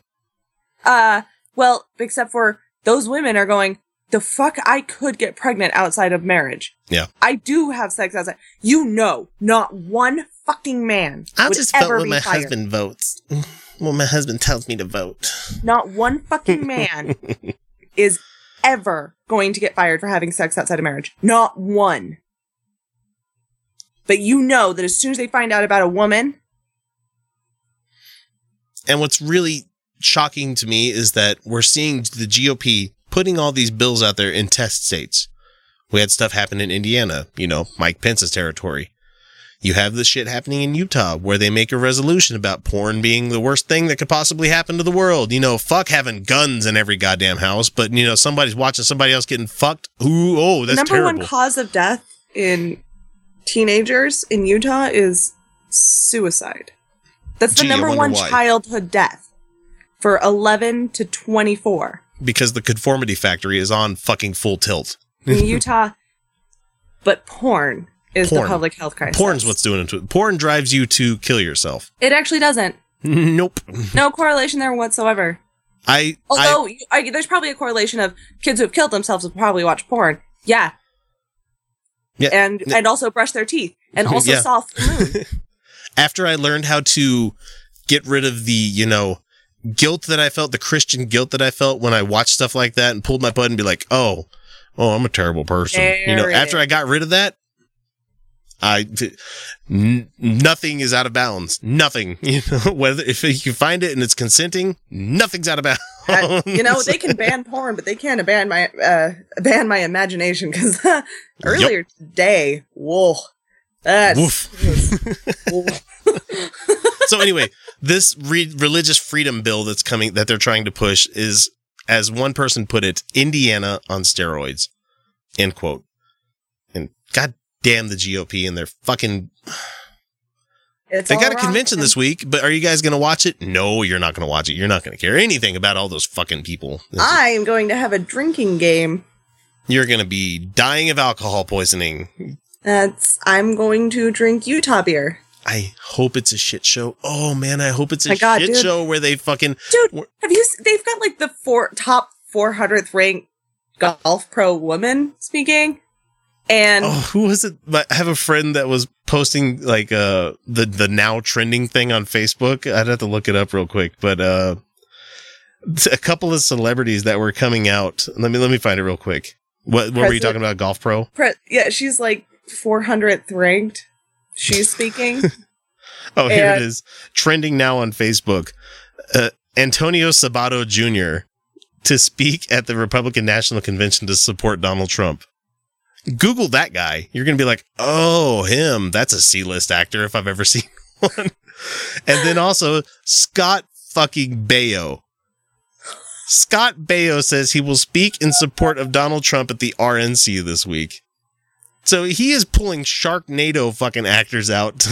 Uh, well, except for those women are going. The fuck, I could get pregnant outside of marriage. Yeah. I do have sex outside. You know, not one fucking man I'll just vote when my husband votes. Well, my husband tells me to vote. Not one fucking man is ever going to get fired for having sex outside of marriage. Not one. But you know that as soon as they find out about a woman, And what's really shocking to me is that we're seeing the GOP putting all these bills out there in test states. We had stuff happen in Indiana, you know, Mike Pence's territory. You have this shit happening in Utah where they make a resolution about porn being the worst thing that could possibly happen to the world. You know, fuck having guns in every goddamn house, but you know, somebody's watching somebody else getting fucked. Ooh, oh, that's. The number terrible. one cause of death in teenagers in Utah is suicide. That's the Gee, number one why. childhood death for 11 to 24 because the conformity factory is on fucking full tilt. in Utah. But porn is Porn. the public health crisis. Porn's what's doing it to. Porn drives you to kill yourself. It actually doesn't. Nope. No correlation there whatsoever. I, I Although I, there's probably a correlation of kids who have killed themselves will probably watch porn. Yeah. Yeah. And and also brush their teeth and also Yeah. the moon. after I learned how to get rid of the, you know, guilt that I felt, the Christian guilt that I felt when I watched stuff like that and pulled my butt and be like, oh, oh, I'm a terrible person. you know, There after I got rid of that, I, n- nothing is out of bounds. Nothing. You know, whether if you find it and it's consenting, nothing's out of bounds. You know, they can ban porn, but they can't ban my uh, ban my imagination because earlier today, whoa, that's Woof. so anyway, this re- religious freedom bill that's coming that they're trying to push is, as one person put it, Indiana on steroids. End quote. And god damn the GOP and their fucking. it's They got a convention this week, but are you guys going to watch it? No, you're not going to watch it. You're not going to care anything about all those fucking people. I am going to have a drinking game. You're going to be dying of alcohol poisoning. That's I'm going to drink Utah beer. I hope it's a shit show. Oh man, I hope it's a God, shit dude. show where they fucking dude. Have you? They've got like the four top 400th ranked golf pro woman speaking, and Oh, who was it? I have a friend that was posting like uh the the now trending thing on Facebook. I'd have to look it up real quick, but uh a couple of celebrities that were coming out. Let me let me find it real quick. What what were you talking about? Golf Pro? pre- yeah, she's like 400th ranked. She's speaking. Oh, here it And- is. Trending now on Facebook. Uh, Antonio Sabato Jr. to speak at the Republican National Convention to support Donald Trump. Google that guy. You're going to be like, oh, him. That's a C list actor if I've ever seen one. and then also Scott fucking Baio. Scott Baio says he will speak in support of Donald Trump at the RNC this week. So he is pulling Sharknado fucking actors out.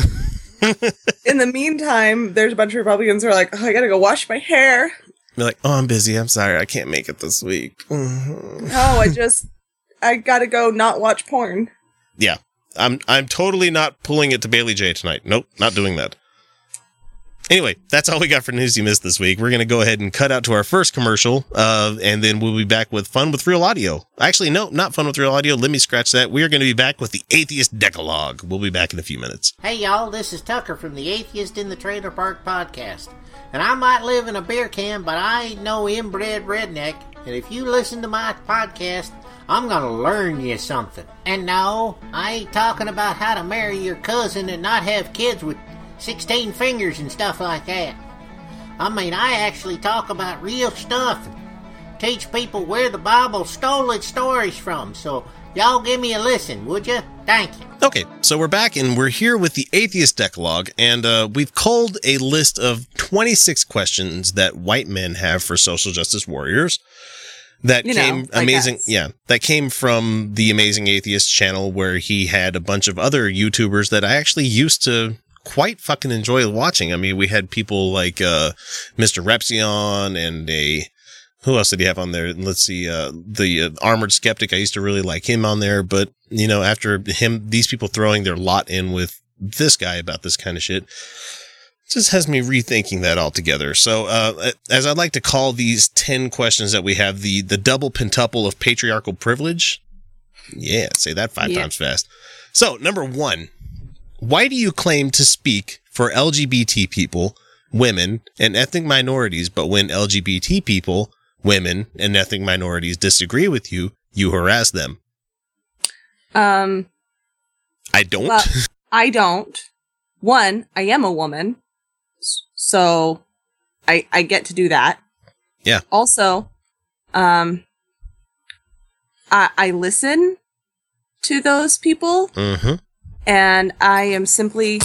In the meantime, there's a bunch of Republicans who are like, "Oh, I gotta go wash my hair. Be like, oh, I'm busy. I'm sorry. I can't make it this week. Oh, I just, I gotta go not watch porn." Yeah. I'm I'm totally not pulling it to Bailey Jay tonight. Nope, not doing that. Anyway, that's all we got for news you missed this week. We're gonna go ahead and cut out to our first commercial, uh, and then we'll be back with fun with real audio. Actually, no, not fun with real audio. Let me scratch that. We are going to be back with the Atheist Decalogue. We'll be back in a few minutes. Hey y'all, this is Tucker from the Atheist in the Trailer Park podcast. And I might live in a beer can, but I ain't no inbred redneck. And if you listen to my podcast, I'm gonna learn you something. And no, I ain't talking about how to marry your cousin and not have kids with 16 fingers and stuff like that. I mean, I actually talk about real stuff and teach people where the Bible stole its stories from. So y'all give me a listen, would you? Thank you. Okay, so we're back and we're here with the Atheist Decalogue, and uh, we've culled a list of 26 questions that white men have for social justice warriors. That You came like amazing, yeah. That came from the Amazing Atheist channel, where he had a bunch of other YouTubers that I actually used to quite fucking enjoy watching. I mean, we had people like uh, Mr. Repzion and a who else did he have on there? Let's see, uh, the uh, Armored Skeptic. I used to really like him on there, but you know, after him, these people throwing their lot in with this guy about this kind of shit, just has me rethinking that altogether. So, uh, as I'd like to call these 10 questions that we have, the, the double pentuple of patriarchal privilege. Yeah, say that five Yeah. times fast. So, number one, why do you claim to speak for LGBT people, women, and ethnic minorities, but when LGBT people, women, and ethnic minorities disagree with you, you harass them? Um, I don't. Well- I don't. One, I am a woman, so I I get to do that. Yeah. Also, um, I I listen to those people, mm-hmm. and I am simply.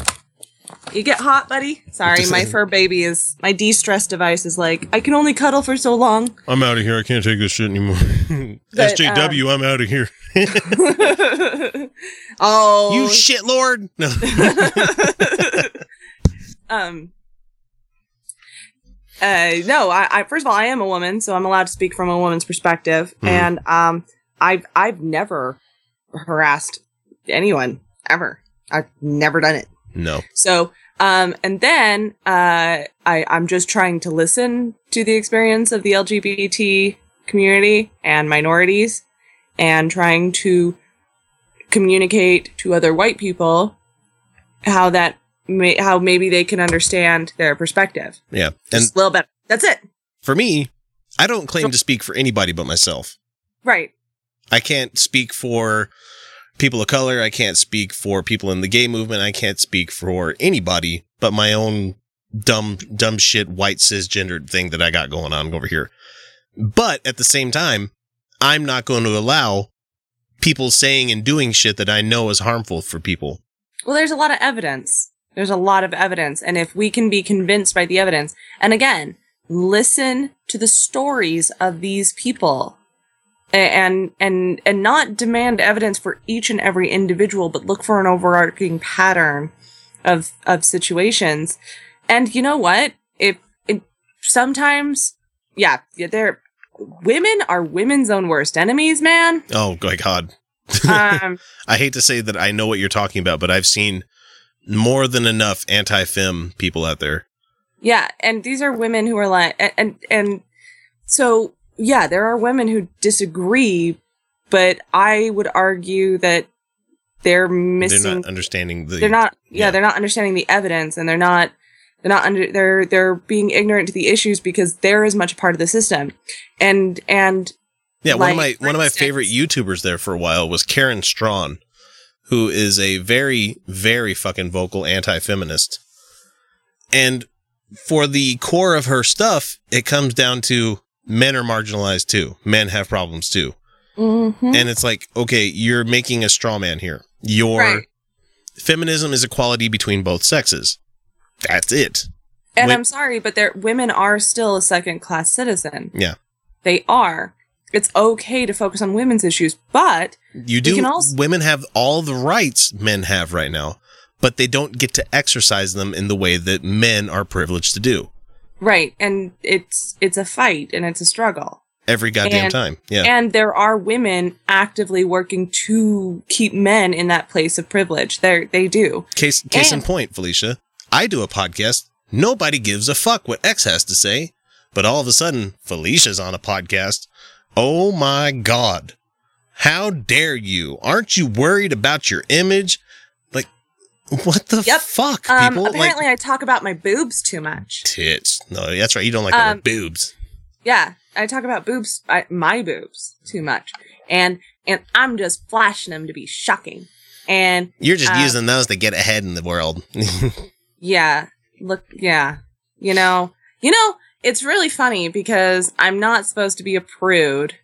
You get hot, buddy. Sorry, my fur baby is my de-stress device is like I can only cuddle for so long. I'm out of here. I can't take this shit anymore. But, SJW, I'm out of here. oh, You shit lord. No. um uh no I, I first of all i am a woman so i'm allowed to speak from a woman's perspective Mhm. and um i've i've never harassed anyone ever i've never done it no. so um and then uh i i'm just trying to listen to the experience of the lgbt community and minorities and trying to communicate to other white people how that may, how maybe they can understand their perspective Yeah. And just a little bit that's it for me, I don't claim to speak for anybody but myself. right I can't speak for people of color. I can't speak for people in the gay movement. I can't speak for anybody but my own dumb, dumb shit, white cisgendered thing that I got going on over here. But at the same time, I'm not going to allow people saying and doing shit that I know is harmful for people. Well, there's a lot of evidence. There's a lot of evidence. And if we can be convinced by the evidence, and again, listen to the stories of these people and, and, and not demand evidence for each and every individual, but look for an overarching pattern of, of situations. And you know what? If, if sometimes, yeah, they're, women are women's own worst enemies, man. Oh my god. Um, I hate to say that I know what you're talking about, but I've seen more than enough anti-fem people out there. Yeah, and these are women who are like, and, and and so yeah, there are women who disagree, but I would argue that they're missing. They're not understanding the. they're not. Yeah, yeah. they're not understanding the evidence, and they're not. They're not under. They're they're being ignorant to the issues because they're as much a part of the system, and and Yeah, one of my Like, one of my favorite YouTubers there for a while was Karen Straughan, who is a very very fucking vocal anti-feminist. And for the core of her stuff, it comes down to men are marginalized too. Men have problems too. Mhm. And it's like, okay, you're making a straw man here. Your Right. feminism is equality between both sexes. That's it. And Wait- I'm sorry, but they're, women are still a second class citizen. Yeah. They are. It's okay to focus on women's issues, but You do also- women have all the rights men have right now, but they don't get to exercise them in the way that men are privileged to do right, and it's it's a fight and it's a struggle. every goddamn And- time. Yeah. And there are women actively working to keep men in that place of privilege. They they do. case case in point, Felicia. I do a podcast. Nobody gives a fuck what X has to say, but all of a sudden, Felicia's on a podcast. Oh my god. How dare you? Aren't you worried about your image? Like what the Yep. fuck, Um, people? apparently, like I talk about my boobs too much. tits. No, that's right. You don't like Um, boobs. Yeah, I talk about boobs, I, my boobs, too much, and and I'm just flashing them to be shocking. And You're just uh, using those to get ahead in the world. yeah, look, yeah, you know, you know, it's really funny because I'm not supposed to be a prude,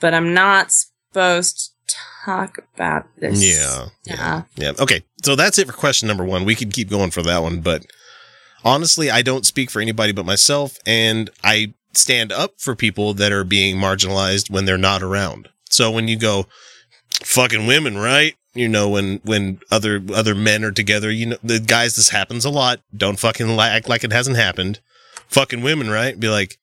but I'm not supposed to talk about this. Yeah, yeah. Yeah. Okay. So that's it for question number one. We could keep going for that one, but honestly, I don't speak for anybody but myself, and I stand up for people that are being marginalized when they're not around. So when you go, fucking women, right? You know, when when other other men are together, you know, the guys, this happens a lot. Don't fucking act like it hasn't happened. Fucking women, right? Be like,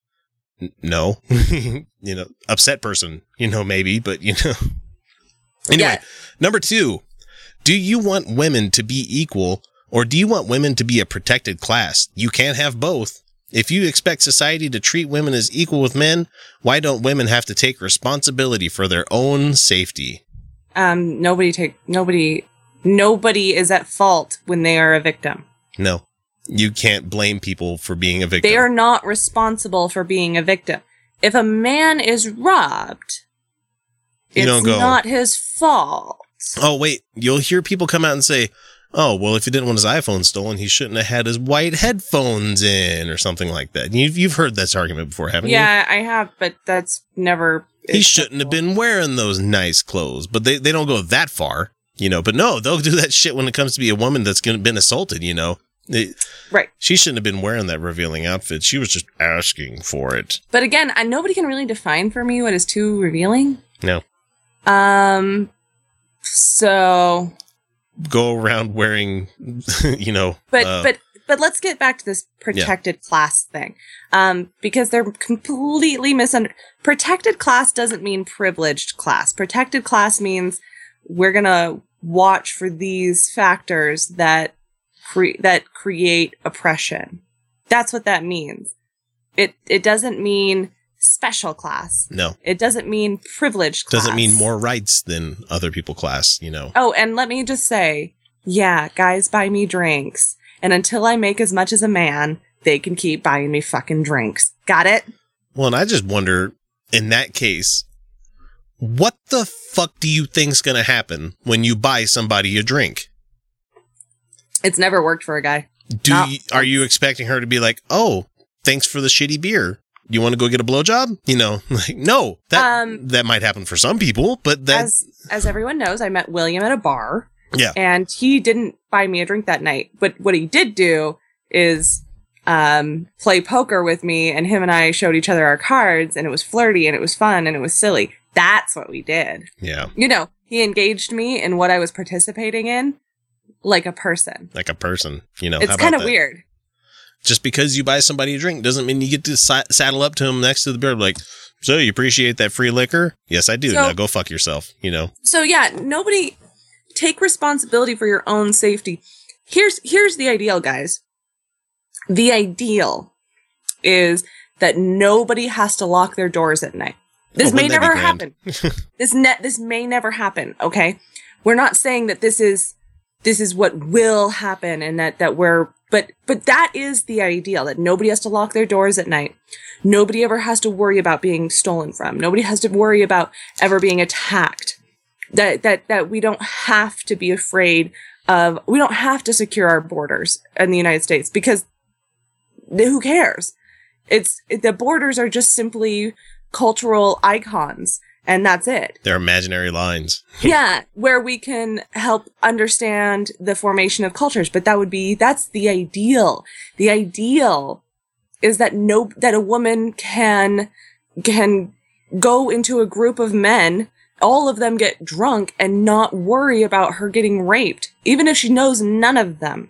no, you know, upset person, you know, maybe, but you know. Anyway, Yeah. number two, do you want women to be equal or do you want women to be a protected class? You can't have both. If you expect society to treat women as equal with men, why don't women have to take responsibility for their own safety? Um, nobody take nobody nobody is at fault when they are a victim. No, you can't blame people for being a victim. They are not responsible for being a victim. If a man is robbed, You it's go- not his fault. oh, wait, you'll hear people come out and say, oh, well, if he didn't want his iPhone stolen, he shouldn't have had his white headphones in or something like that. You've, you've heard this argument before, haven't you? Yeah, I have, but that's never. he shouldn't have been wearing those nice clothes, but they, they don't go that far, you know. But no, they'll do that shit when it comes to be a woman that's been assaulted, you know. It- right. she shouldn't have been wearing that revealing outfit. She was just asking for it. But again, I, nobody can really define for me what is too revealing. No, Um, so, go around wearing, you know. but uh, but but let's get back to this protected class thing, um, because they're completely misunderstood. Protected class doesn't mean privileged class. Protected class means we're gonna watch for these factors that cre- that create oppression. That's what that means. It it doesn't mean special class. no, It doesn't mean privileged class. doesn't mean more rights than other people class, you know. Oh, and let me just say, yeah, guys buy me drinks. And until I make as much as a man, they can keep buying me fucking drinks. Got it? Well, and I just wonder, in that case, what the fuck do you think's gonna happen when you buy somebody a drink? It's never worked for a guy. Do No. you, are you expecting her to be like, "Oh, thanks for the shitty beer. You want to go get a blowjob? You know, like no, that Um, that might happen for some people, but that as as everyone knows, I met William at a bar. Yeah. And he didn't buy me a drink that night. But what he did do is um play poker with me and him and I showed each other our cards and it was flirty and it was fun and it was silly. That's what we did. yeah, You know, he engaged me in what I was participating in like a person. like a person. You know, it's kind of weird. Just because you buy somebody a drink doesn't mean you get to si- saddle up to them next to the beer like. So you appreciate that free liquor? Yes, I do. So- now go fuck yourself. You know. So yeah, nobody take responsibility for your own safety. Here's here's the ideal, guys. The ideal is that nobody has to lock their doors at night. Oh, this Oh, may never happen. this net this may never happen, okay? We're not saying that this is this is what will happen and that that we're but but that is the ideal that nobody has to lock their doors at night. Nobody ever has to worry about being stolen from. Nobody has to worry about ever being attacked that that that we don't have to be afraid of we don't have to secure our borders in the United States because who cares it's it, the borders are just simply cultural icons and that's it. They're imaginary lines. yeah where we can help understand the formation of cultures. But that would be that's the ideal. The ideal is that no that a woman can can go into a group of men all of them get drunk and not worry about her getting raped even if she knows none of them.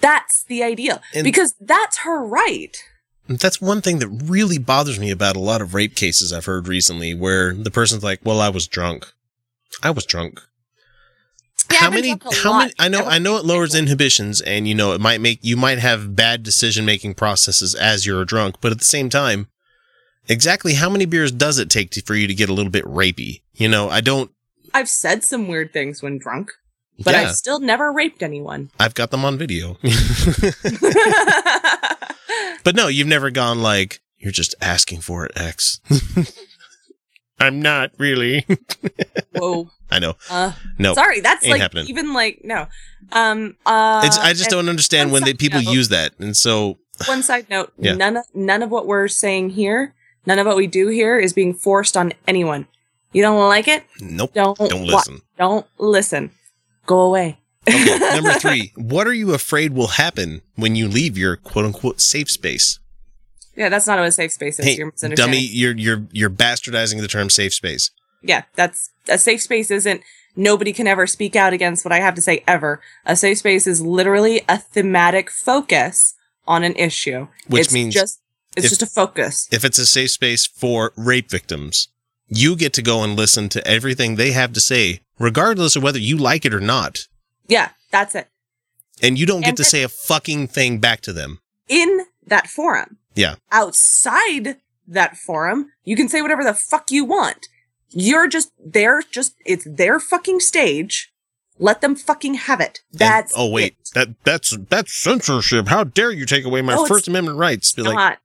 That's the ideal. And- because that's her right That's one thing that really bothers me about a lot of rape cases I've heard recently where the person's like, "Well, I was drunk. I was drunk." Yeah, how many how lot. many I know I I know it lowers think- inhibitions and you know it might make you might have bad decision making processes as you're drunk, but at the same time, exactly how many beers does it take to, for you to get a little bit rapey? You know, I don't i've said some weird things when drunk but yeah, i've still never raped anyone I've got them on video. but no, you've never gone like you're just asking for it, X. I'm not really. Whoa. I know. Uh, No. sorry, that's ain't like happening. even like no. Um. Uh. It's, I just don't understand when they, people note. use that. And so, One side note: Yeah. none of none of what we're saying here, none of what we do here is being forced on anyone. You don't like it? nope. Don't Don't wa- listen. don't listen. Go away. Okay, number three. What are you afraid will happen when you leave your quote unquote safe space? Yeah, that's not what a safe space is. Hey, You're dummy, you're you're you're bastardizing the term safe space. Yeah, that's a safe space. Isn't nobody can ever speak out against what I have to say ever. A safe space is literally a thematic focus on an issue, Which It's means just it's if- just a focus. If it's a safe space for rape victims, you get to go and listen to everything they have to say, regardless of whether you like it or not. Yeah, that's it. And you don't get And to say a fucking thing back to them. in that forum. Yeah. Outside that forum, you can say whatever the fuck you want. You're just there, just it's their fucking stage. Let them fucking have it. And- That's oh wait, it. that that's that's censorship. How dare you take away my No, First Amendment rights? Be like, not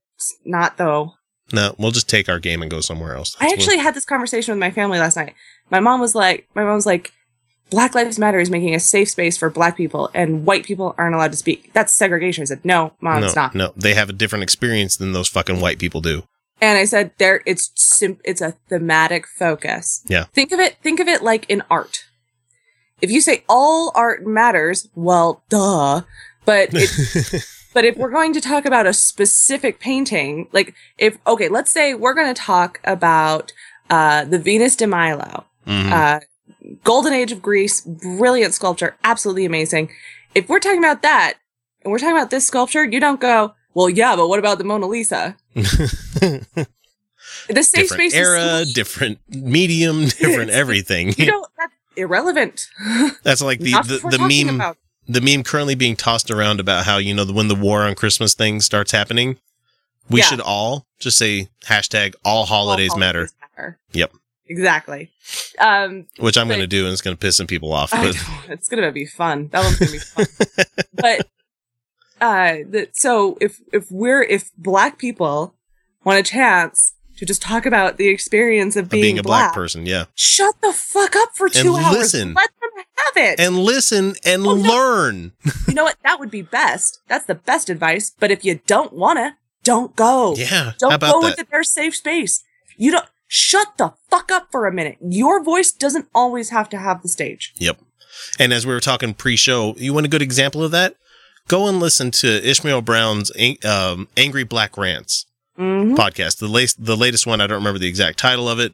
not though. No, we'll just take our game and go somewhere else. I That's actually had this conversation with my family last night. My mom was like, my mom was like, Black Lives Matter is making a safe space for black people and white people aren't allowed to speak. That's segregation. I said, no, mom, no, it's not. no, they have a different experience than those fucking white people do. And I said, there, it's sim- it's a thematic focus. Yeah. Think of it, think of it like in art. If you say all art matters, well, duh. But it, but if we're going to talk about a specific painting, like if, okay, let's say we're going to talk about, uh, the Venus de Milo, Mhm. uh, Golden Age of Greece, brilliant sculpture, absolutely amazing. If we're talking about that, and we're talking about this sculpture, you don't go, well, yeah, but what about the Mona Lisa? The safe different space era, is different medium, different everything. you don't. That's irrelevant. That's like the the, the meme about. The meme currently being tossed around about how you know when the war on Christmas thing starts happening, we Yeah. should all just say hashtag all holidays, All matter, matter. Yep. Exactly. Um, which I'm going to do, and it's going to piss some people off. But it's gonna be fun. That one's gonna be fun. but uh, the, so if if we're if black people want a chance to just talk about the experience of of being, being a black, person, yeah, shut the fuck up for two hours. listen. Let it. and listen and Oh, no. learn. you know what? That would be best. That's the best advice. But if you don't wanna, don't go. Yeah. Don't go that? into their safe space. You don't shut the fuck up for a minute. Your voice doesn't always have to have the stage. Yep. And as we were talking pre-show, you want a good example of that? Go and listen to Ishmael Brown's um, Angry Black Rants hmm podcast. The latest, the latest one. I don't remember the exact title of it,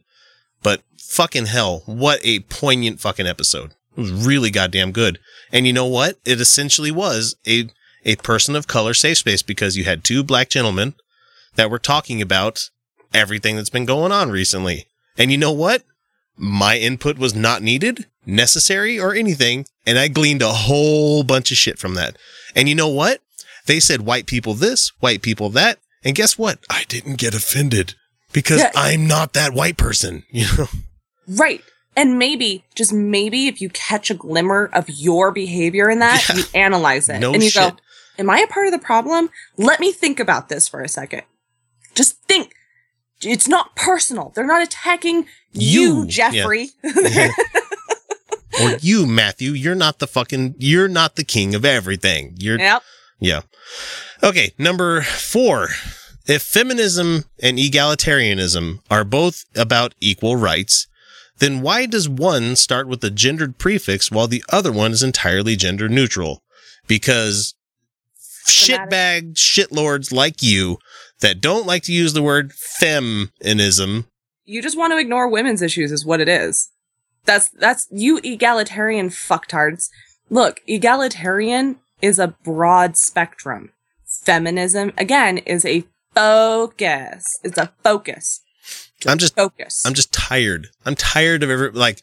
but fucking hell, what a poignant fucking episode! It was really goddamn good. And you know what? It essentially was a a person of color safe space because you had two black gentlemen that were talking about everything that's been going on recently. And you know what? My input was not needed, necessary, or anything. And I gleaned a whole bunch of shit from that. And you know what? They said white people this, white people that. And guess what? I didn't get offended because Yeah. I'm not that white person, you know? Right. And maybe, just maybe, if you catch a glimmer of your behavior in that, Yeah. you analyze it No and you shit. go, Am I a part of the problem? Let me think about this for a second. Just think. It's not personal. They're not attacking you, You. Jeffrey. or you, Matthew, you're not the fucking, you're not the king of everything. You're, yep. yeah. Okay. Number four. If feminism and egalitarianism are both about equal rights, then why does one start with a gendered prefix while the other one is entirely gender neutral? Because shitbag shitlords like you that don't like to use the word feminism You just want to ignore women's issues is what it is. That's that's you egalitarian fucktards. Look, egalitarian is a broad spectrum. Feminism again is a focus. It's a focus. I'm just Focus. I'm just tired. I'm tired of every like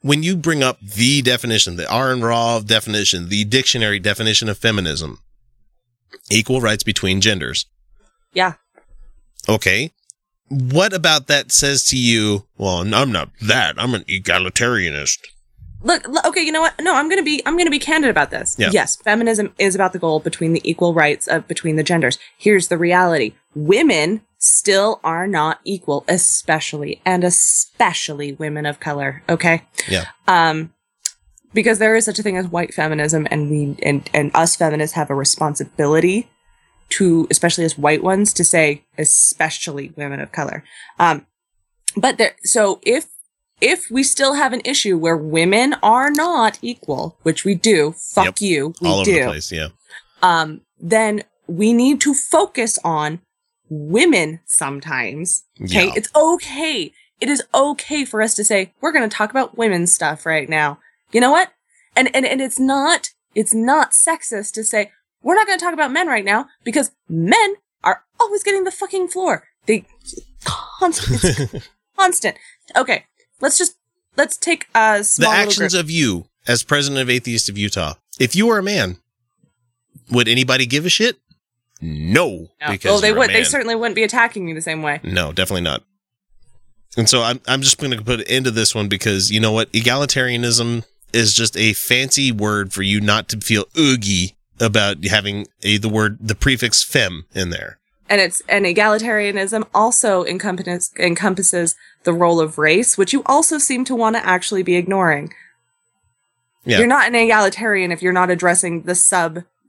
when you bring up the definition, the Aaron Raw definition, the dictionary definition of feminism, equal rights between genders. yeah. Okay. What about that says to you, well, I'm not that. I'm an egalitarianist. Look, look, okay, you know what? No, I'm going to be I'm going to be candid about this. Yeah. Yes, feminism is about the goal between the equal rights of between the genders. Here's the reality. Women still are not equal, especially and especially women of color, okay? Yeah. Um because there is such a thing as white feminism and we and and us feminists have a responsibility to especially as white ones to say especially women of color. Um but there so if if we still have an issue where women are not equal, which we do, fuck Yep. you, we All over do, the place. Yeah. um, then we need to focus on women sometimes. Okay. Yeah. It's okay. It is okay for us to say, we're going to talk about women's stuff right now. You know what? And, and, and it's not, it's not sexist to say, we're not going to talk about men right now because men are always getting the fucking floor. They constant, constant. Okay. Let's just, let's take a the small little actions of you as president of Atheist of Utah. If you were a man, would anybody give a shit? No, No. because well, they would, they certainly wouldn't be attacking me the same way. No, definitely not. And so I'm I'm just going to put an end to this one because you know what, egalitarianism is just a fancy word for you not to feel oogie about having a the word the prefix fem in there. and it's and egalitarianism also encompasses encompasses the role of race, which you also seem to want to actually be ignoring. Yeah. You're not an egalitarian if you're not addressing the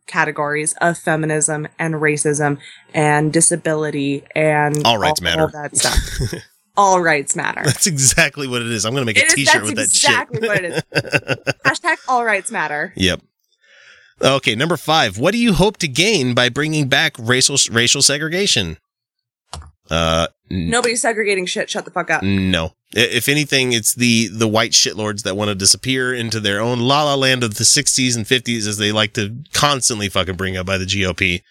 subcategories of feminism and racism and disability and All rights matter. all that stuff. all rights matter. That's exactly what it is. I'm going to make a is- t-shirt with that exactly shit. what it is. Hashtag all rights matter. Yep. Okay, number 5. What do you hope to gain by bringing back racial racial segregation? Uh Nobody's segregating shit. Shut the fuck up. No. If anything, it's the the white shitlords that want to disappear into their own la la land of the 60s and 50s, as they like to constantly fucking bring up by the GOP.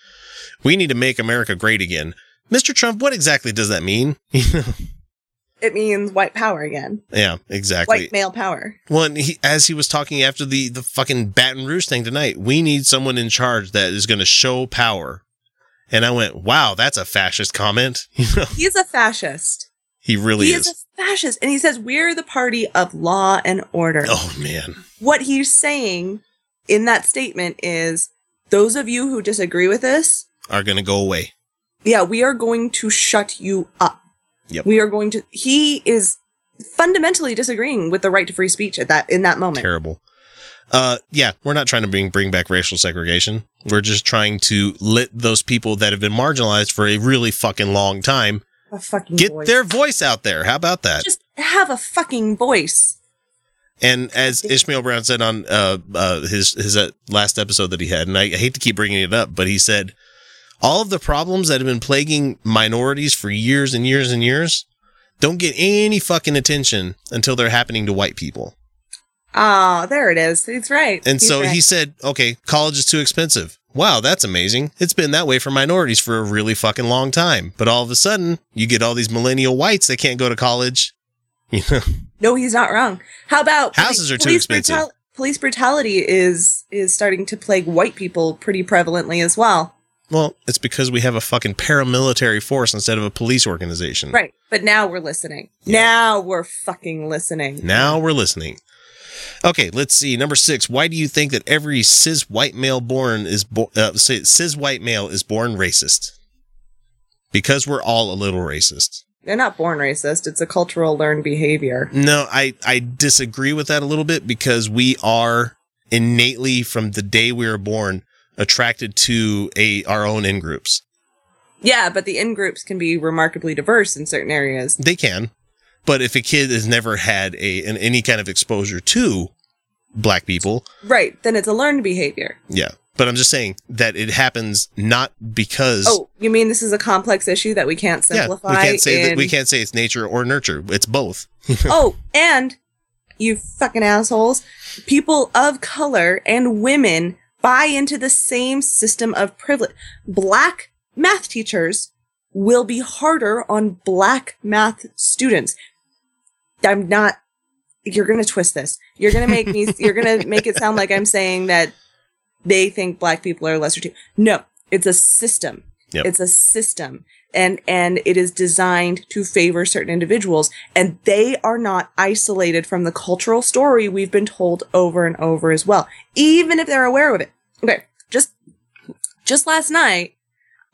We need to make America great again. Mr. Trump, what exactly does that mean? It means white power again. yeah, exactly. White male power. Well, he, as he was talking after the the fucking Baton Rouge thing tonight, we need someone in charge that is going to show power. And I went, "Wow, that's a fascist comment." You know, He's a fascist. he really he is. is a fascist. And he says, We're the party of law and order. oh man, What he's saying in that statement is those of you who disagree with this, are going to go away. yeah, we are going to shut you up. Yep. We are going to he is fundamentally disagreeing with the right to free speech at that in that moment. Terrible. Uh, yeah, we're not trying to bring bring back racial segregation. We're just trying to let those people that have been marginalized for a really fucking long time A fucking get voice. their voice out there. How about that? Just have a fucking voice. And as Ishmael Brown said on uh, uh, his his uh, last episode that he had, and I hate to keep bringing it up, but he said all of the problems that have been plaguing minorities for years and years and years don't get any fucking attention until they're happening to white people. Oh, there it is. He's right. And He's so right. he said, "Okay, college is too expensive." Wow, that's amazing. It's been that way for minorities for a really fucking long time. But all of a sudden, you get all these millennial whites that can't go to college. You know, No, he's not wrong. How about Houses are too police expensive. police brutality is is starting to plague white people pretty prevalently as well. well, it's because we have a fucking paramilitary force instead of a police organization. Right. But now we're listening. Yeah. Now we're fucking listening. Now we're listening. Okay, let's see. Number six. Why do you think that every cis white male born is bo- uh, say, cis white male is born racist? Because we're all a little racist. They're not born racist. It's a cultural learned behavior. No, I I disagree with that a little bit because we are innately from the day we were born attracted to a our own in groups. Yeah, but the in groups can be remarkably diverse in certain areas. They can, but if a kid has never had a an, any kind of exposure to black people, Right. Then it's a learned behavior. yeah. But I'm just saying that it happens not because Oh, you mean this is a complex issue that we can't simplify? yeah, we can't say that we can't say it's nature or nurture. It's both. oh, and you fucking assholes, people of color and women buy into the same system of privilege. Black math teachers will be harder on black math students. I'm not, you're going to twist this. You're going to make me, you're going to make it sound like I'm saying that they think black people are lesser too. No, it's a system. Yep. It's a system and and it is designed to favor certain individuals and they are not isolated from the cultural story we've been told over and over as well even if they're aware of it okay just just last night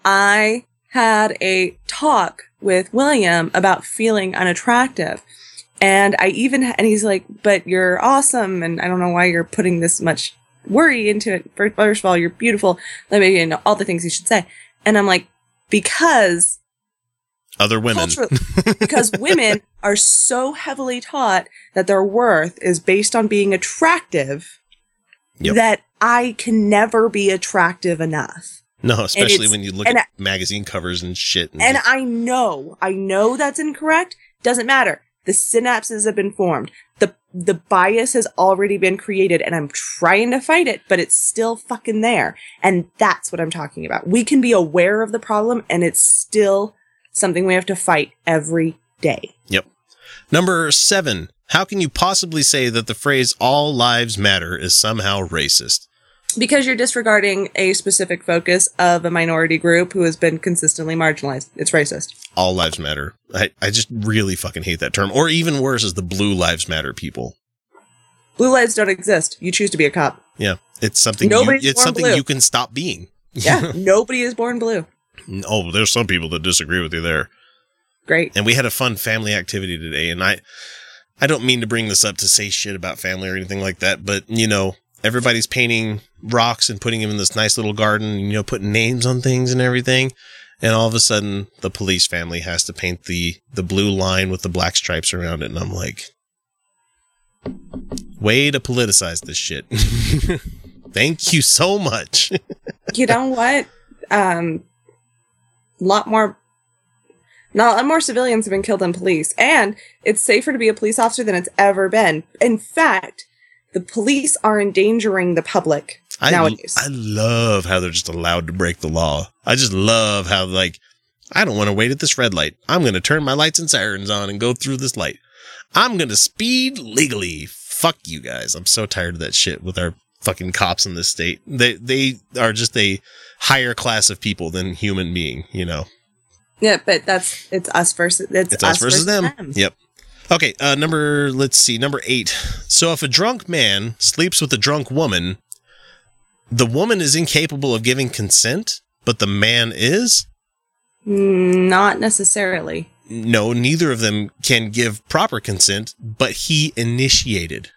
i had a talk with william about feeling unattractive and i even and he's like but you're awesome and i don't know why you're putting this much worry into it first, first of all you're beautiful let me you know all the things you should say and i'm like because Other women. because women are so heavily taught that their worth is based on being attractive Yep. that I can never be attractive enough. No, especially when you look at magazine covers and shit. And, And just- I know, I know that's incorrect. Doesn't matter. The synapses have been formed. The the bias has already been created and I'm trying to fight it, but it's still fucking there. And that's what I'm talking about. We can be aware of the problem and it's still something we have to fight every day. Yep. Number seven. How can you possibly say that the phrase all lives matter is somehow racist? Because you're disregarding a specific focus of a minority group who has been consistently marginalized. It's racist. All lives matter. I, I just really fucking hate that term. Or even worse is the blue lives matter people. Blue lives don't exist. You choose to be a cop. Yeah. It's something you, Nobody's it's born something blue. you can stop being. Yeah. nobody is born blue. oh, there's some people that disagree with you there. Great. And we had a fun family activity today and I I don't mean to bring this up to say shit about family or anything like that, but you know, everybody's painting rocks and putting them in this nice little garden, you know, putting names on things and everything. And all of a sudden the police family has to paint the the blue line with the black stripes around it and I'm like way to politicize this shit. Thank you so much. you know what? Um, lot more, not a lot more civilians have been killed than police, and it's safer to be a police officer than it's ever been. In fact, the police are endangering the public I, nowadays. I love how they're just allowed to break the law. I just love how like I don't want to wait at this red light. I'm going to turn my lights and sirens on and go through this light. I'm going to speed legally. Fuck you guys. I'm so tired of that shit with our fucking cops in this state. They they are just a higher class of people than human being, you know. yeah, but that's it's us versus it's, It's us versus them. them. Yep. Okay, uh number let's see, number 8. So if a drunk man sleeps with a drunk woman, the woman is incapable of giving consent, but the man is? Not necessarily. No, neither of them can give proper consent, but he initiated.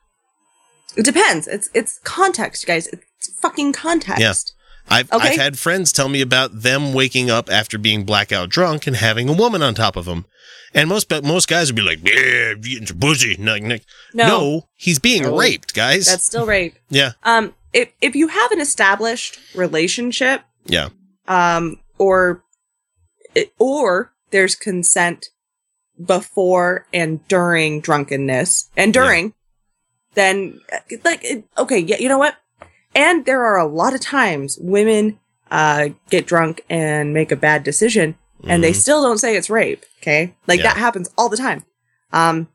It depends. It's it's context, guys. It's fucking context. Yeah. I've, Okay. I've had friends tell me about them waking up after being blackout drunk and having a woman on top of them. And most most guys would be like, yeah, you eating some pussy. No, no, No, he's being No. raped, guys. that's still rape. yeah. Um, if if you have an established relationship, Yeah. um, or or there's consent before and during drunkenness and during, then uh, like okay, yeah, you know what? And there are a lot of times women uh get drunk and make a bad decision and they Mhm. still don't say it's rape. Okay, like Yeah. that happens all the time. Um,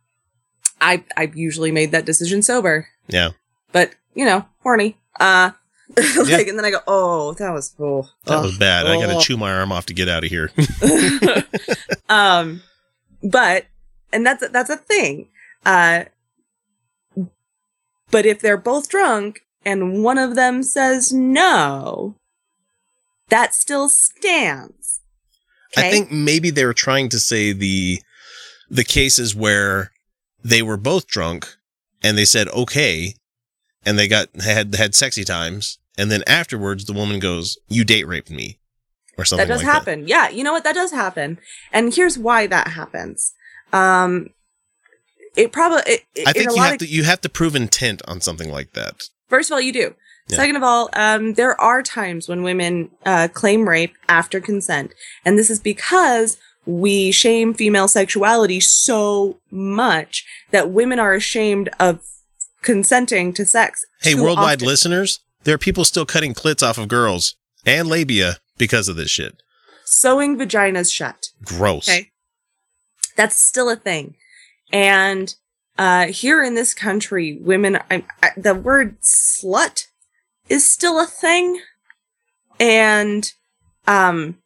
I I've usually made that decision sober, Yeah. but you know, horny. Uh, like, and then I go, oh, that was oh, That oh, was bad. I got to oh. chew my arm off to get out of here. um, but and that's that's a thing. Uh, but if they're both drunk and one of them says no, that still stands. I think maybe they were trying to say the the cases where they were both drunk and they said okay and they got had had sexy times and then afterwards the woman goes you date raped me or something like that That does like happen. Yeah, you know what? That does happen. And here's why that happens. Um, it probably it, that. I think you have of to you have to prove intent on something like that. First of all, you do. Yeah. Second of all, um, there are times when women uh, claim rape after consent, and this is because we shame female sexuality so much that women are ashamed of consenting to sex. Hey, worldwide often. listeners, there are people still cutting clits off of girls and labia because of this shit. sewing vaginas shut. Gross. Okay. That's still a thing. And uh, here in this country, women, I, I, the word slut is still a thing. And, um,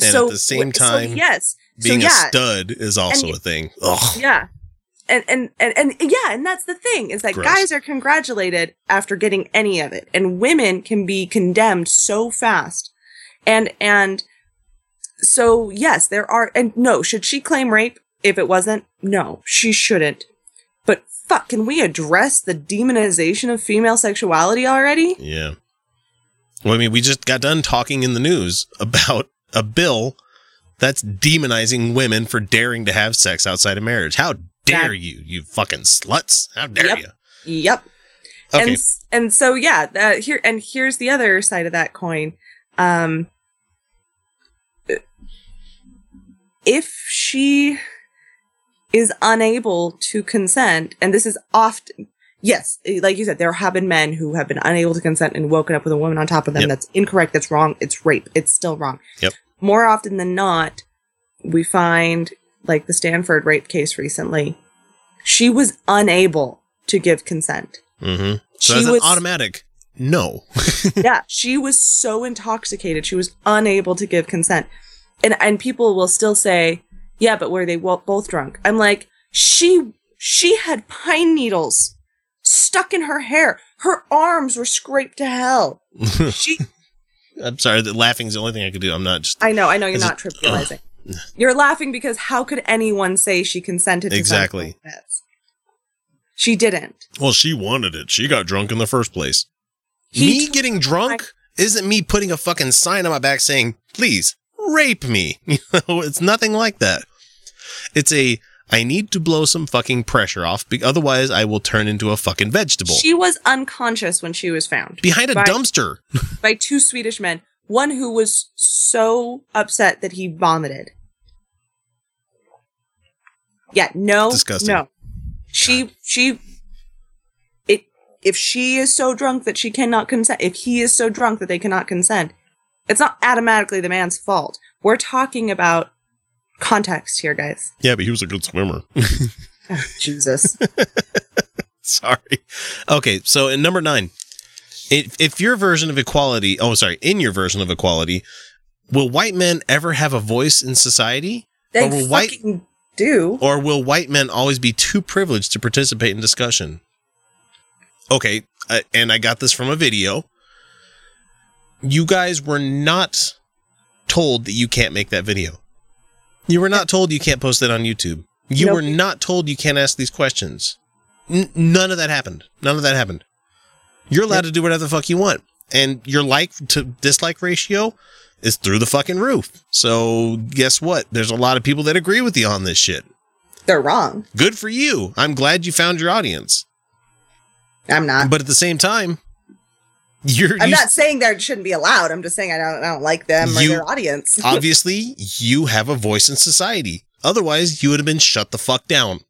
And so, at the same so time, yes. Being so, a stud is also And- a thing. Ugh. yeah. And, and, and, and yeah, and that's the thing is that Gross. guys are congratulated after getting any of it and women can be condemned so fast. And, and so yes, there are, and no, should she claim rape if it wasn't? No, she shouldn't. But fuck, can we address the demonization of female sexuality already? Yeah. Well, I mean, we just got done talking in the news about a bill that's demonizing women for daring to have sex outside of marriage. How dare That- you, you fucking sluts? How dare Yep. you? Yep. Okay. And and so yeah, that here and here's the other side of that coin. Um if she is unable to consent and this is often yes, like you said there have been men who have been unable to consent and woken up with a woman on top of them Yep. that's incorrect, that's wrong, it's rape. It's still wrong. Yep. More often than not, we find like the Stanford rape case recently. She was unable to give consent. Mm-hmm. So She that's was an automatic no. yeah, she was so intoxicated, she was unable to give consent. And and people will still say, "Yeah, but were they both drunk?" I'm like, "She she had pine needles stuck in her hair. Her arms were scraped to hell." She I'm sorry, that laughing is the only thing I could do. I'm not just I know, I know you're not trivializing. You're laughing because how could anyone say she consented to Exactly. like? She didn't. Well, she wanted it. She got drunk in the first place. He me told getting drunk isn't me putting a fucking sign on my back saying, please rape me. You know, it's nothing like that. It's a, I need to blow some fucking pressure off, be- otherwise I will turn into a fucking vegetable. She was unconscious when she was found. Behind a By- dumpster. by two Swedish men. One who was so upset that he vomited. Yeah, no, Disgusting. no. She, she, it. If she is so drunk that she cannot consent, if he is so drunk that they cannot consent, it's not automatically the man's fault. We're talking about context here, guys. Yeah, but he was a good swimmer. Oh, Jesus. sorry. Okay, so in number nine, if, if your version of equality, oh, sorry, in your version of equality, will white men ever have a voice in society? They Or will white- fucking do. Or will white men always be too privileged to participate in discussion? Okay, uh, and I got this from a video. You guys were not told that you can't make that video. You were not told you can't post it on YouTube. You Nope. were not told you can't ask these questions. N- none of that happened. None of that happened. You're allowed to do whatever the fuck you want. And your like to dislike ratio is through the fucking roof. So guess what? There's a lot of people that agree with you on this shit. They're wrong. Good for you. I'm glad you found your audience. I'm not. But at the same time, you're I'm you- not saying they shouldn't be allowed. I'm just saying I don't I don't like them or You- their audience. obviously you have a voice in society. Otherwise, you would have been shut the fuck down.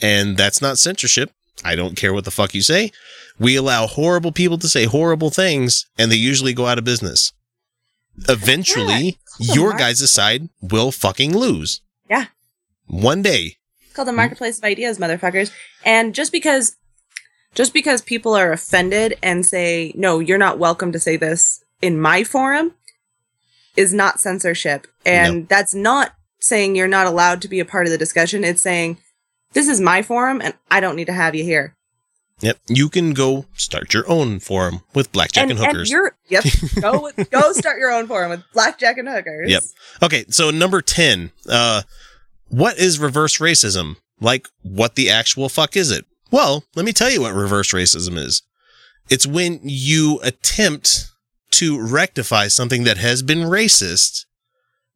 And that's not censorship. I don't care what the fuck you say. We allow horrible people to say horrible things, and they usually go out of business. Eventually, Yeah, your guys' side will fucking lose. Yeah. One day. It's called the marketplace of ideas, motherfuckers. And just because just because people are offended and say, no, you're not welcome to say this in my forum is not censorship. And that's not saying you're not allowed to be a part of the discussion. It's saying, this is my forum and I don't need to have you here. Yep. You can go start your own forum with blackjack and, and, hookers. you're, yep, go, with- go start your own forum with blackjack and hookers. Yep. Okay, so number 10. Uh what is reverse racism? Like what the actual fuck is it? Well, let me tell you what reverse racism is. It's when you attempt to rectify something that has been racist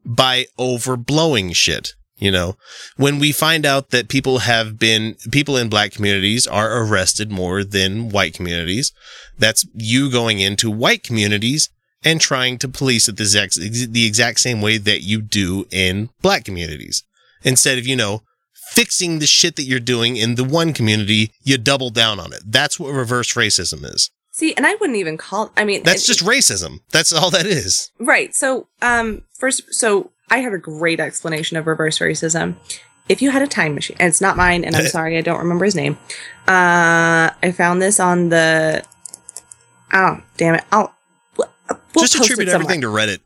by overblowing shit. You know, when we find out that people have been, people in black communities are arrested more than white communities, that's you going into white communities and trying to police it the exact, the exact same way that you do in black communities. Instead of, you know, fixing the shit that you're doing in the one community, you double down on it. That's what reverse racism is. See, and I wouldn't even call, I mean, That's it- just racism. That's all that is. Right. So, um, first, so I have a great explanation of reverse racism. If you had a time machine, and it's not mine, and I'm sorry, I don't remember his name. Uh, I found this on the. Oh, damn it! I'll. We'll just attribute everything to Reddit.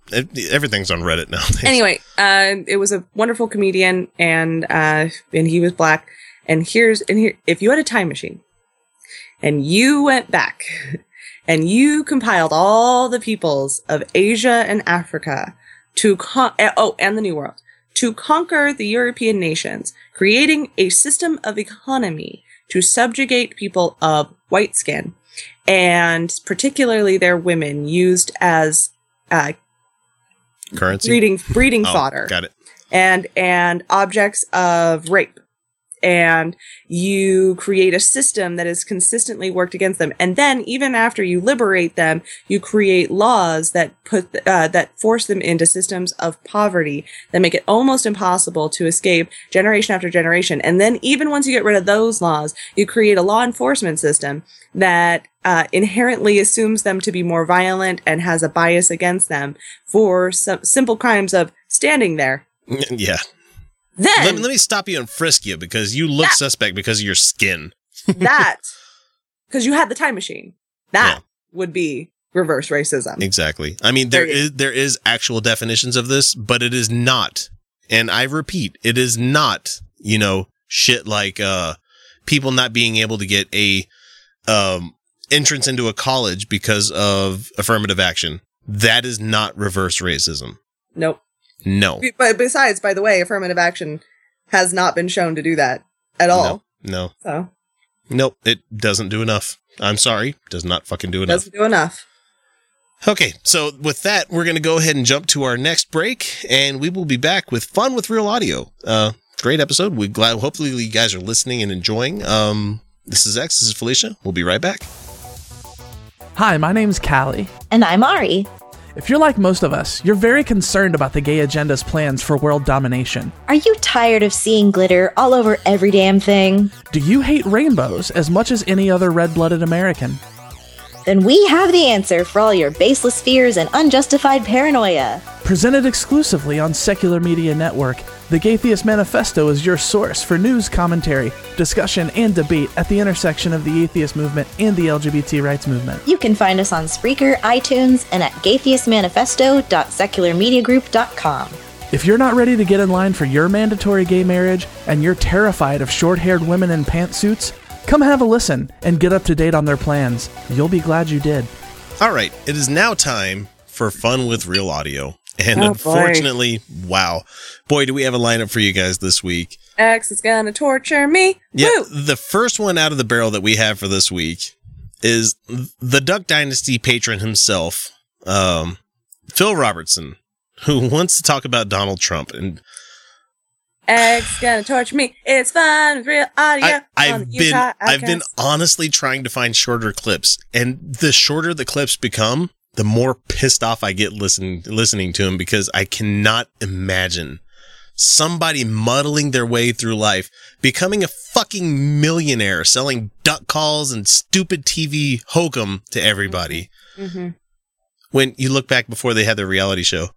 Everything's on Reddit now. Anyway, uh, it was a wonderful comedian, and uh, and he was black. And here's and here, if you had a time machine, and you went back, and you compiled all the peoples of Asia and Africa to con- eh, oh, and the New World to conquer the European nations, creating a system of economy to subjugate people of white skin, and particularly their women used as uh, Currency. breeding breeding Oh, fodder Got it. and and objects of rape and you create a system that is consistently worked against them. And then even after you liberate them you create laws that put uh, that force them into systems of poverty that make it almost impossible to escape generation after generation. And then even once you get rid of those laws you create a law enforcement system that uh, inherently assumes them to be more violent and has a bias against them for some simple crimes of standing there. Yeah. Then Let, me- let me stop you and frisk you because you look Yeah. suspect because of your skin. that because you had the time machine that Yeah. would be reverse racism Exactly. I mean, there There is there is actual definitions of this, but it is not. And I repeat, it is not. You know, shit like uh, people not being able to get a um, entrance into a college because of affirmative action. That is not reverse racism. nope No. Be- but besides by the way affirmative action has not been shown to do that at all No. No. so Nope. It doesn't do enough. I'm sorry. Does not fucking do enough. doesn't do enough Okay, so with that, we're going to go ahead and jump to our next break, and we will be back with fun with real audio. Uh, great episode. We glad. Hopefully, you guys are listening and enjoying. Um, this is X. This is Felicia. We'll be right back. Hi, my name's Callie. And I'm Ari. If you're like most of us, you're very concerned about the gay agenda's plans for world domination. Are you tired of seeing glitter all over every damn thing? Do you hate rainbows as much as any other red blooded American? Then we have the answer for all your baseless fears and unjustified paranoia. Presented exclusively on Secular Media Network, the Gaytheist Manifesto is your source for news, commentary, discussion, and debate at the intersection of the atheist movement and the LGBT rights movement. You can find us on Spreaker, iTunes, and at gaytheistmanifesto.secularmediagroup.com. If you're not ready to get in line for your mandatory gay marriage and you're terrified of short haired women in pantsuits, come have a listen and get up to date on their plans. You'll be glad you did. All right, it is now time for fun with real audio. And Oh, boy. unfortunately, wow. Boy, do we have a lineup for you guys this week. X is gonna torture me. Yeah, Woo! the first one out of the barrel that we have for this week is the Duck Dynasty patron himself, um, Phil Robertson, who wants to talk about Donald Trump. And X is gonna torture me. It's fun with real audio. I, I've, been I've been honestly trying to find shorter clips, and the shorter the clips become, the more pissed off I get listening listening to him because I cannot imagine somebody muddling their way through life, becoming a fucking millionaire, selling duck calls and stupid TV hokum to everybody. Mhm. When you look back before they had their reality show,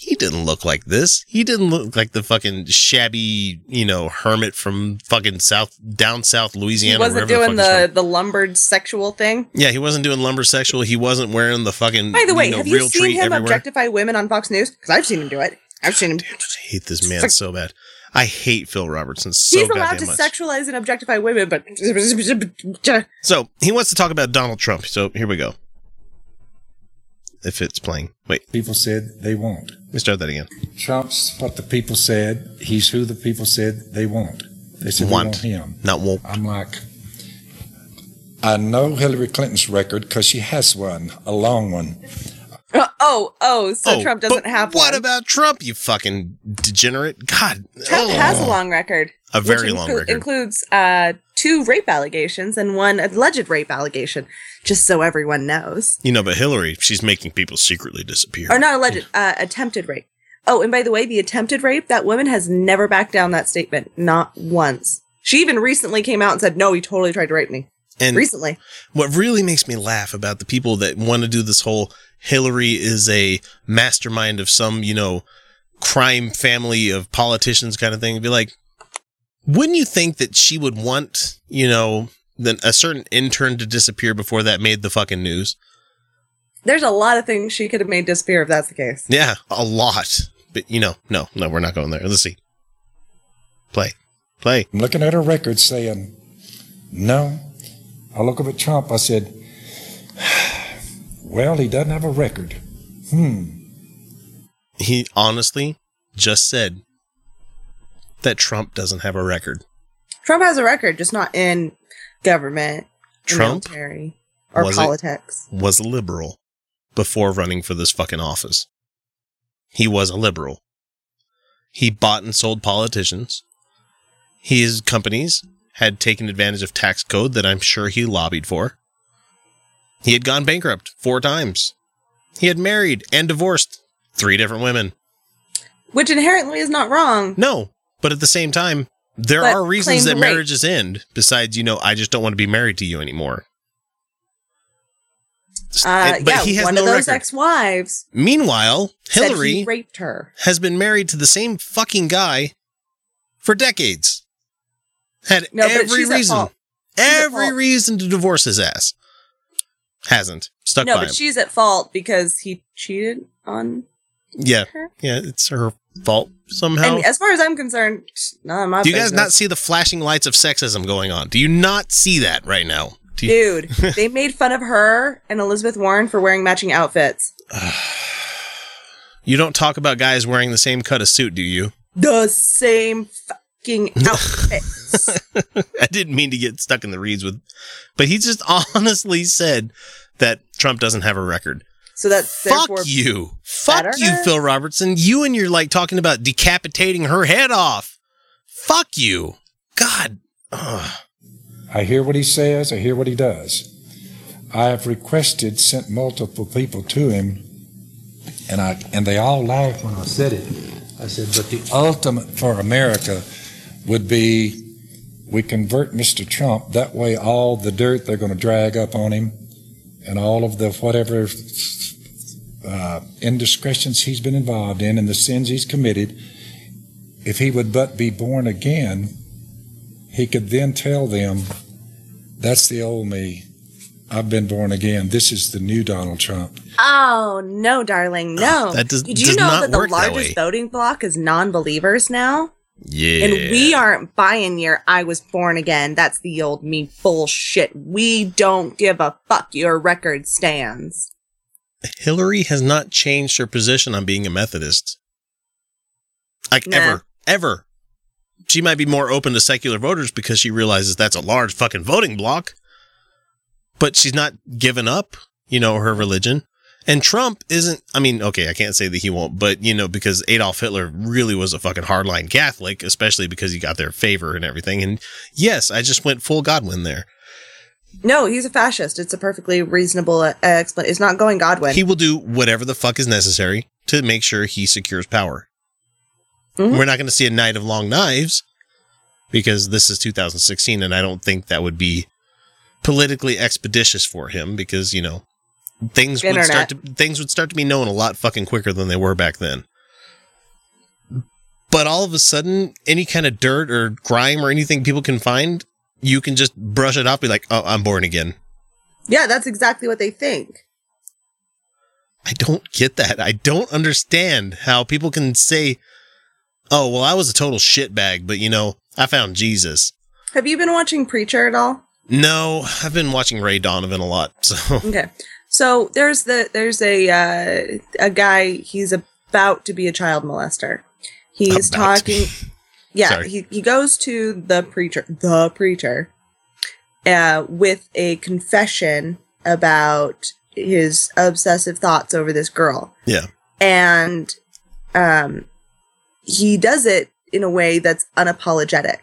he didn't look like this. He didn't look like the fucking shabby, you know, hermit from fucking south down south Louisiana. He wasn't doing fuck he's the from. the lumbered sexual thing. Yeah, he wasn't doing lumber sexual. He wasn't wearing the fucking. By the way, you know, have you seen him everywhere. objectify women on Fox News? Because I've seen him do it. I've seen him. Damn, I just hate this man so bad. I hate Phil Robertson so He's allowed to much. sexualize and objectify women, but so he wants to talk about Donald Trump. So here we go. If it's playing, wait, people said they won't. Let me start that again. Trump's what the people said. He's who the people said they want. They said Want. they want him. Not won't. I'm like, I know Hillary Clinton's record because she has one, a long one. oh, oh, so Oh, Trump doesn't but have What one. about Trump? You fucking degenerate! God, Trump oh. has a long record. A very long inclu- record. Includes uh, two rape allegations and one alleged rape allegation, just so everyone knows. You know, but Hillary, she's making people secretly disappear. Or not alleged, uh, attempted rape. Oh, and by the way, the attempted rape, that woman has never backed down that statement. Not once. She even recently came out and said, no, he totally tried to rape me. And recently. what really makes me laugh about the people that want to do this whole Hillary is a mastermind of some, you know, crime family of politicians kind of thing, be like, wouldn't you think that she would want, you know, then a certain intern to disappear before that made the fucking news? There's a lot of things she could have made disappear if that's the case. Yeah, a lot. But you know, no, no, we're not going there. Let's see. Play. Play. I'm looking at her record saying, no. I look up at Trump. I said, well, he doesn't have a record. Hmm. He honestly just said that Trump doesn't have a record. Trump has a record, just not in government, Trump military, or Was it? politics. was a liberal before running for this fucking office. He was a liberal. He bought and sold politicians. His companies had taken advantage of tax code that I'm sure he lobbied for. He had gone bankrupt four times. He had married and divorced three different women. Which inherently is not wrong. No, but at the same time, there But are reasons that rape. marriages end besides, you know, I just don't want to be married to you anymore. Uh, but yeah, he has one no of those record. ex-wives Meanwhile, Hillary he raped her. has been married to the same fucking guy for decades. Had No, every reason, fault. She's at every reason to divorce his ass. Hasn't stuck No, by but him. she's at fault because he cheated on yeah, her. yeah, it's her fault somehow. And as far as I'm concerned, none of my Do you guys not see the flashing lights of sexism going on? Do you not see that right now? Do you- Dude, they made fun of her and Elizabeth Warren for wearing matching outfits. you don't talk about guys wearing the same cut of suit, do you? The same fucking outfits. I didn't mean to get stuck in the reeds with, but he just honestly said that Trump doesn't have a record. So that's Fuck therefore you. Fuck better? you, Phil Robertson. You and you're like talking about decapitating her head off. Fuck you. God. Ugh. I hear what he says. I hear what he does. I have requested, sent multiple people to him, and I and they all laughed when I said it. I said, but the ultimate for America would be we convert Mr. Trump. That way, all the dirt they're going to drag up on him, and all of the whatever uh, indiscretions he's been involved in and the sins he's committed, if he would but be born again, he could then tell them, that's the old me. I've been born again. This is the new Donald Trump. Oh no, darling, no. That does- Did you does know not that the work that largest voting bloc is non-believers now? Yeah. And we aren't buying your I was born again. That's the old me bullshit. We don't give a fuck your record stands. Hillary has not changed her position on being a Methodist. Like Nah. ever, ever. She might be more open to secular voters because she realizes that's a large fucking voting block. But she's not given up, you know, her religion. And Trump isn't, I mean, okay, I can't say that he won't, but you know, because Adolf Hitler really was a fucking hardline Catholic, especially because he got their favor and everything. And yes, I just went full Godwin there. No, he's a fascist. It's a perfectly reasonable uh, explanation. It's not going Godwin. He will do whatever the fuck is necessary to make sure he secures power. Mhm. We're not going to see a night of long knives because this is 2016, and I don't think that would be politically expeditious for him because you know things would start to things would start to be known a lot fucking quicker than they were back then. But all of a sudden, any kind of dirt or grime or anything people can find, you can just brush it off, be like, "Oh, I'm born again." yeah, that's exactly what they think. I don't get that. I don't understand how people can say, "Oh, well, I was a total shitbag, but you know, I found Jesus." Have you been watching Preacher at all? No, I've been watching Ray Donovan a lot, so Okay. So there's the there's a uh, a guy. He's about to be a child molester. He's About talking. Yeah, Sorry. he he goes to the preacher, the preacher, uh, with a confession about his obsessive thoughts over this girl, yeah, and um, he does it in a way that's unapologetic.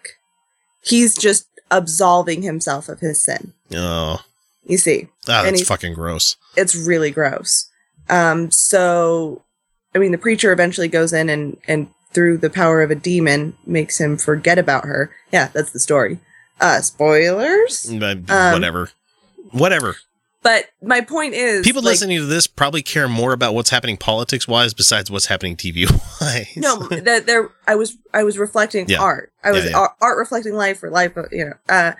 He's just absolving himself of his sin. oh, You see, ah, that's fucking gross. it's really gross. Um, so, I mean, the preacher eventually goes in and, and through the power of a demon makes him forget about her. Yeah, that's the story. Uh, spoilers. But Um, whatever, whatever. But my point is, People like, listening to this probably care more about what's happening politics wise besides what's happening TV wise. no, that there, I was, I was reflecting Yeah. art. I was Yeah, yeah. Art, art reflecting life or life, you know, uh,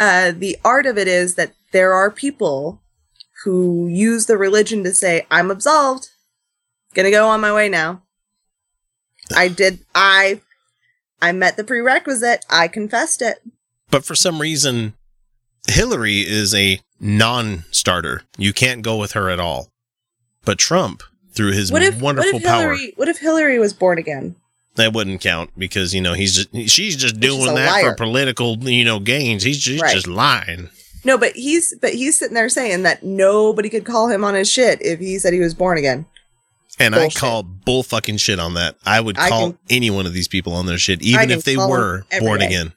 uh, the art of it is that there are people who use the religion to say, I'm absolved, gonna go on my way now. I did, I, I met the prerequisite. I confessed it. but for some reason, Hillary is a non-starter. You can't go with her at all. But Trump, through his What if, wonderful what if power, Hillary, what if Hillary was born again? that wouldn't count because you know he's just she's just doing that liar. for political you know gains. He's just, Right. just lying. No, but he's, but he's sitting there saying that nobody could call him on his shit if he said he was born again. And Bullshit. I call bull fucking shit on that. I would I call can- any one of these people on their shit, even if they were born day. again.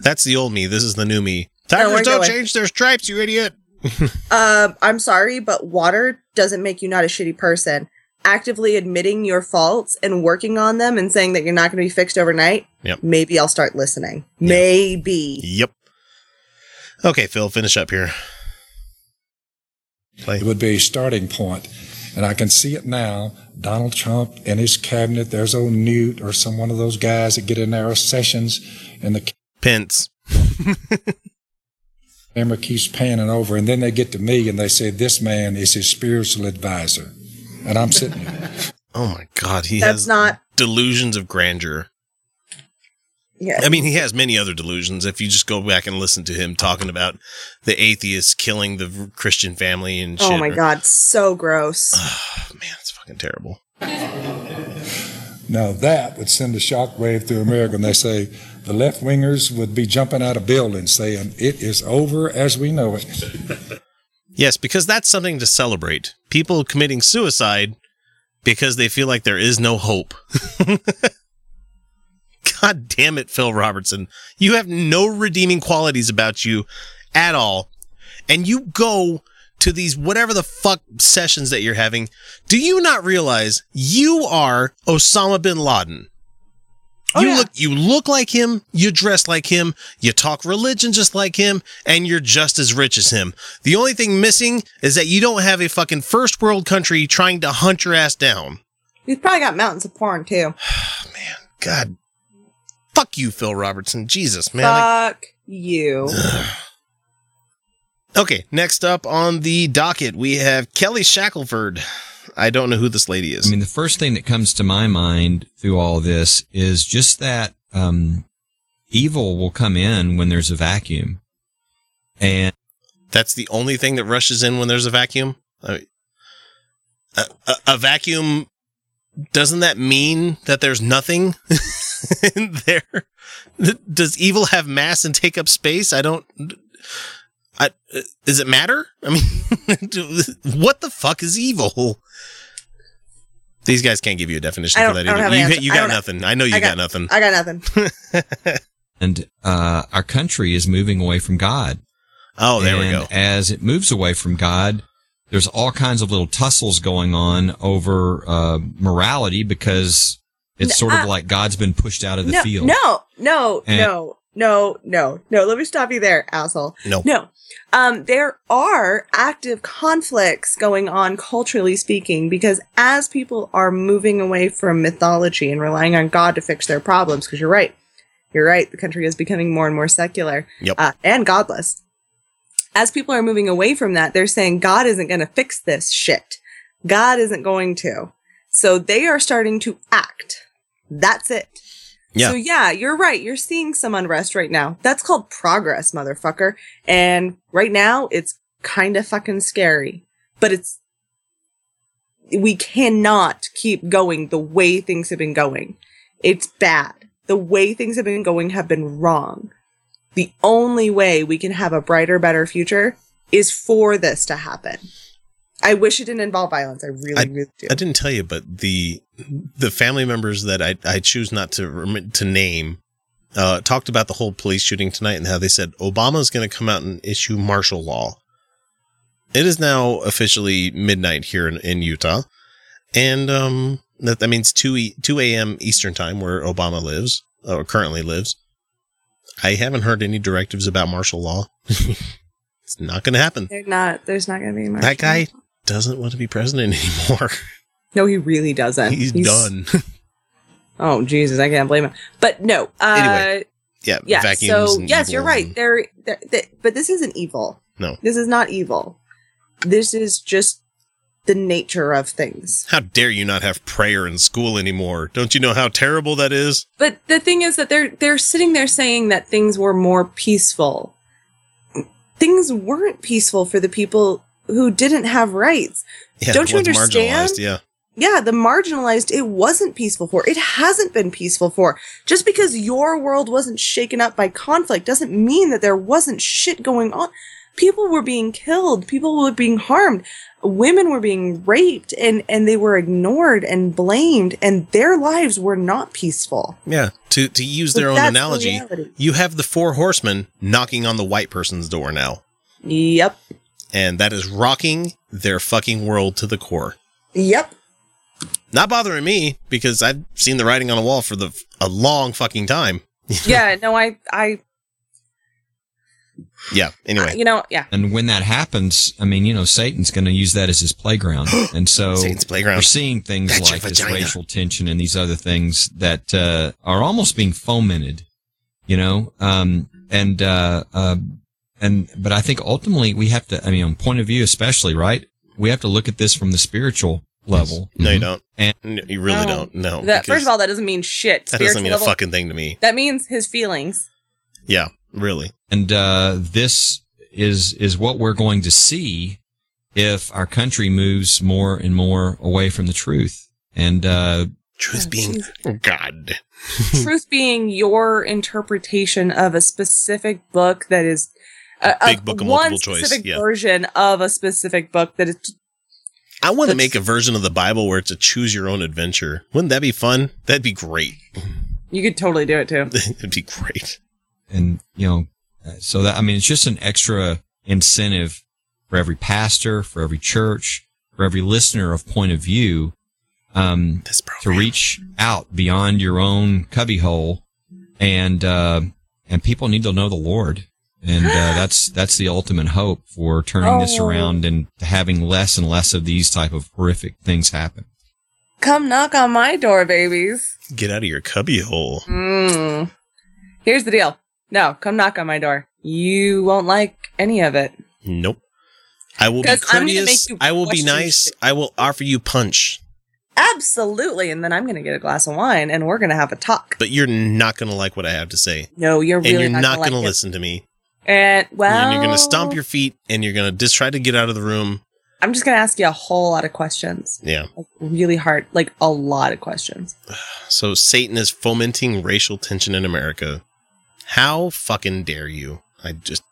That's the old me. This is the new me. We're don't going. change their stripes, you idiot. Um, I'm sorry, but water doesn't make you not a shitty person. Actively admitting your faults and working on them and saying that you're not going to be fixed overnight. Yep. Maybe I'll start listening. Maybe. Yep. Okay, Phil, finish up here. Play. It would be a starting point. And I can see it now. Donald Trump and his cabinet, there's old Newt or some one of those guys that get in there, or sessions, and the Pence. camera keeps panning over, and then they get to me and they say, This man is his spiritual advisor. And I'm sitting there. Oh my God, he That's has not. delusions of grandeur. Yeah. I mean, he has many other delusions. If you just go back and listen to him talking about the atheists killing the Christian family and oh shit. oh my or- god, so gross. man, it's fucking terrible. Now that would send a shockwave through America, and they say the left wingers would be jumping out of buildings saying, It is over as we know it. Yes, because that's something to celebrate. People committing suicide because they feel like there is no hope. God damn it, Phil Robertson. You have no redeeming qualities about you at all. And you go to these whatever the fuck sessions that you're having. Do you not realize you are Osama bin Laden? Oh, you yeah. look you look like him, you dress like him, you talk religion just like him, and you're just as rich as him. The only thing missing is that you don't have a fucking first world country trying to hunt your ass down. He's probably got mountains of porn too. Man, god. Fuck you, Phil Robertson. Jesus, man. I- Fuck you. okay, next up on the docket, we have Kelly Shackelford. I don't know who this lady is. I mean, the first thing that comes to my mind through all this is just that um, evil will come in when there's a vacuum, and That's the only thing that rushes in when there's a vacuum. I mean, a, a, a vacuum doesn't that mean that there's nothing in there? Does evil have mass and take up space? I don't. I, does it matter? I mean, what the fuck is evil? These guys can't give you a definition for that I don't have either. You, answer. you got don't nothing. I know you I got, got- nothing. I got nothing. And uh, our country is moving away from God. Oh, there we go. As it moves away from God, there's all kinds of little tussles going on over uh, morality because it's sort of uh, like God's been pushed out of the no, field. no, no, And- no, no, no, no. Let me stop you there, asshole. No. No. Um, there are active conflicts going on culturally speaking because as people are moving away from mythology and relying on God to fix their problems, because you're right, you're right, the country is becoming more and more secular Yep. uh, and godless. As people are moving away from that, they're saying God isn't going to fix this shit. God isn't going to. So they are starting to act. That's it. Yeah. So yeah, you're right. You're seeing some unrest right now. That's called progress, motherfucker. And right now it's kind of fucking scary, but it's, we cannot keep going the way things have been going. It's bad. The way things have been going have been wrong. The only way we can have a brighter, better future is for this to happen. I wish it didn't involve violence. I really, really do. I didn't tell you, but the the family members that I, I choose not to to name uh, talked about the whole police shooting tonight and how they said Obama's going to come out and issue martial law. It is now officially midnight here in, in Utah, and um, that, that means two e- two a.m. Eastern time where Obama lives or currently lives. I haven't heard any directives about martial law. it's not going to happen. They're not, there's not going to be much. That guy doesn't want to be president anymore. No, he really doesn't. He's, done. Oh Jesus, I can't blame him. But no. Uh, Anyway, yeah, yeah. So yes, you're right. There, but this isn't evil. No. this is not evil. This is just the nature of things. How dare you not have prayer in school anymore? Don't you know how terrible that is? But the thing is that they're they're sitting there saying that things were more peaceful. Things weren't peaceful for the people who didn't have rights. Yeah, Don't you understand? Yeah, Yeah, the marginalized, it wasn't peaceful for. It hasn't been peaceful for. Just because your world wasn't shaken up by conflict doesn't mean that there wasn't shit going on. People were being killed. People were being harmed. Women were being raped and, and they were ignored and blamed and their lives were not peaceful. yeah. To to use But their own analogy, reality. you have the four horsemen knocking on the white person's door now, Yep. and that is rocking their fucking world to the core. Yep. Not bothering me because I've seen the writing on the wall for the a long fucking time. Yeah, no, I, I, Yeah. Anyway, you know, yeah. And when that happens, I mean, you know, Satan's going to use that as his playground. And so Satan's playground. we're seeing things That's like this racial tension and these other things that uh, are almost being fomented, you know, um, and, uh, uh, and, but I think ultimately we have to, I mean, on point of view, especially, right? We have to look at this from the spiritual level. no, you don't. And- you really No. don't. No. That, first of all, that doesn't mean shit. that doesn't mean level- a fucking thing to me. That means his feelings. Yeah, really. And uh, this is is what we're going to see if our country moves more and more away from the truth. And uh, Truth Oh, being, Jesus. God. truth being your interpretation of a specific book that is a, Big book of one multiple choice, specific yeah. version of a specific book that is I want to make a version of the Bible where it's a choose your own adventure. Wouldn't that be fun? That'd be great. you could totally do it too. It'd be great. and you know, uh, so that I mean, it's just an extra incentive for every pastor, for every church, for every listener of point of view, um, This to reach out beyond your own cubbyhole, and uh, and people need to know the Lord, and uh, that's that's the ultimate hope for turning this Oh. around and having less and less of these type of horrific things happen. Come knock on my door, babies. Get out of your cubby hole. Mm. Here's the deal. No, come knock on my door. You won't like any of it. Nope. I will be 'Cause courteous. I will be nice. shit. I will offer you punch, Absolutely. And then I'm going to get a glass of wine and we're going to have a talk. but you're not going to like what I have to say. No, you're really and you're not, not going going to to listen to me. And well, and you're going to stomp your feet and you're going to just try to get out of the room. I'm just gonna ask you a whole lot of questions. Yeah. Like, really hard, like a lot of questions. So Satan is fomenting racial tension in America. How fucking dare you? I just.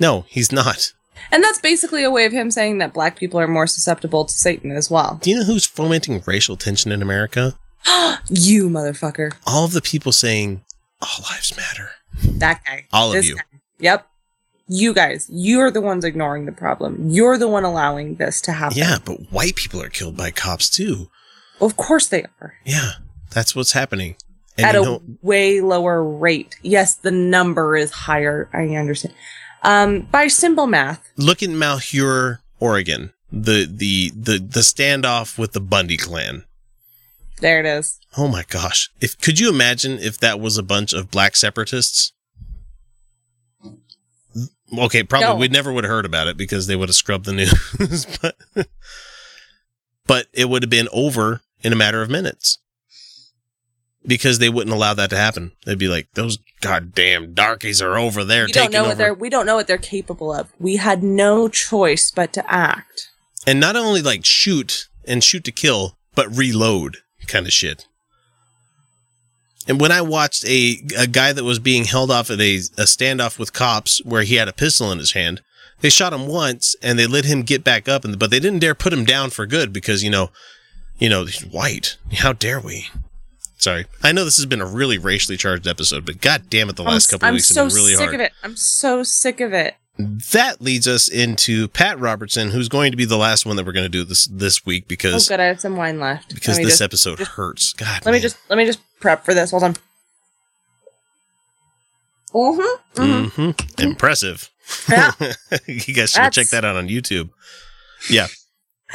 No, he's not. And that's basically a way of him saying that black people are more susceptible to Satan as well. Do you know who's fomenting racial tension in America? you motherfucker. All of the people saying all lives matter. That guy. All of you. guy. Yep. You guys, you're the ones ignoring the problem. You're the one allowing this to happen. Yeah, but white people are killed by cops too. Of course they are. Yeah, that's what's happening. And At a know, way lower rate. Yes, the number is higher. I understand. Um, by simple math. look at Malheur, Oregon. The the the the standoff with the Bundy clan. There it is. Oh my gosh! If could you imagine if that was a bunch of black separatists? Okay, probably No. we never would have heard about it because they would have scrubbed the news, but but it would have been over in a matter of minutes because they wouldn't allow that to happen. They'd be like, "Those goddamn darkies are over there We don't taking know over." what they're we don't know what they're capable of. We had no choice but to act. and not only like shoot and shoot to kill, but reload kind of shit. And when I watched a a guy that was being held off at a, a standoff with cops where he had a pistol in his hand, they shot him once and they let him get back up, and but they didn't dare put him down for good because you know, you know, he's white. How dare we? Sorry, I know this has been a really racially charged episode, but god damn it, the I'm, last couple of I'm weeks so have been really sick hard. of it. I'm so sick of it. That leads us into Pat Robertson, who's going to be the last one that we're going to do this this week because Oh because good, I have some wine left. because this just- episode just- hurts. God, Let me just let me just prep for this. Hold on. Mm-hmm. mm-hmm. Mhm. impressive. Yeah. you guys should That's- check that out on YouTube. Yeah,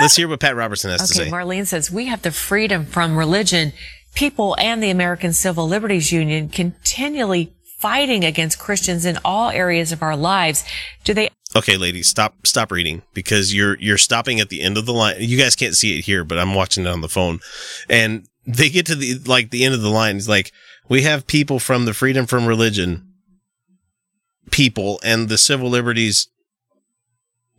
let's hear what Pat Robertson has to say. Marlene says we have the freedom from religion. People and the American Civil Liberties Union continually fighting against Christians in all areas of our lives. Do they okay, ladies, stop stop reading because you're you're stopping at the end of the line. You guys can't see it here, but I'm watching it on the phone, and they get to the like the end of the line. It's like we have people from the Freedom from Religion people and the Civil Liberties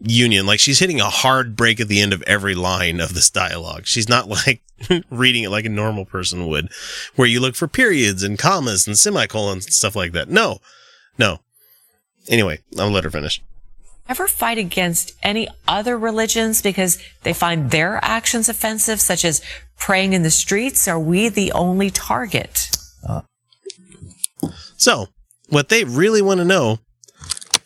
Union. Like she's hitting a hard break at the end of every line of this dialogue. She's not like reading it like a normal person would, where you look for periods and commas and semicolons and stuff like that. No, no. Anyway, I'll let her finish. ever fight against any other religions because they find their actions offensive, such as praying in the streets? Are we the only target? Uh. So, what they really want to know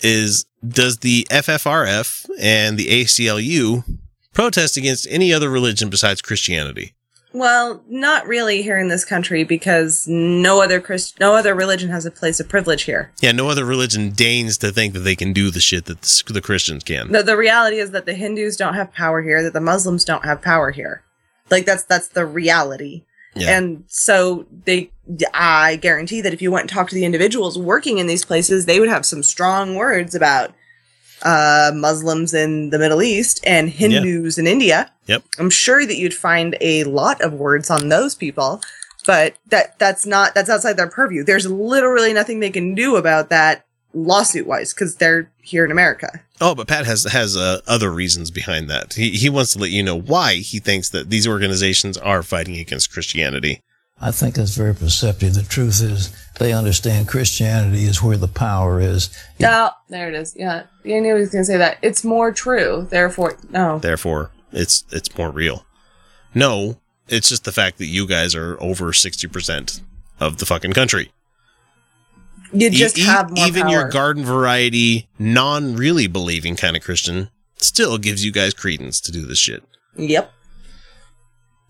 is does the FFRF and the ACLU protest against any other religion besides Christianity? Well, not really here in this country because no other Christ- no other religion has a place of privilege here. Yeah, no other religion deigns to think that they can do the shit that the, Christians can. The, the reality is that the Hindus don't have power here, that the Muslims don't have power here. Like that's that's the reality. Yeah. And so they I guarantee that if you went and talked to the individuals working in these places, they would have some strong words about uh Muslims in the Middle East and Hindus in India. Yep. I'm sure that you'd find a lot of words on those people, but that that's not that's outside their purview. There's literally nothing they can do about that lawsuit wise because they're here in America. Oh, but Pat has has uh, other reasons behind that. He he wants to let you know why he thinks that these organizations are fighting against Christianity. I think that's very perceptive. The truth is, they understand Christianity is where the power is. Oh, there it is. Yeah, I knew he was going to say that. It's more true. Therefore, no. Therefore, it's it's more real. No, it's just the fact that you guys are over sixty percent of the fucking country. You just e- have more even power. your garden variety, non really believing kind of Christian still gives you guys credence to do this shit. Yep.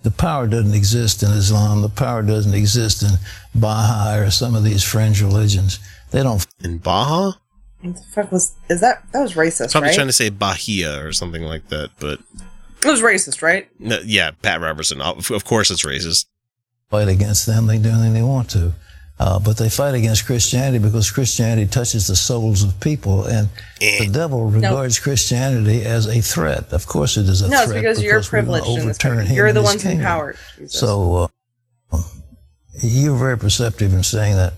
The power doesn't exist in Islam. The power doesn't exist in Baha'i or some of these fringe religions. They don't In Baja, What the fuck was is that? That was racist, probably right? trying to say Bahia or something like that, but it was racist, right? no, yeah, Pat Robertson. Of of course, it's racist. fight against them. They do anything they want to. Uh, but they fight against Christianity because Christianity touches the souls of people, and the devil regards Christianity as a threat. Of course, it is a threat. No, it's threat because you're privileged in this overturn country. him You're the ones in power. Jesus. So uh, you're very perceptive in saying that.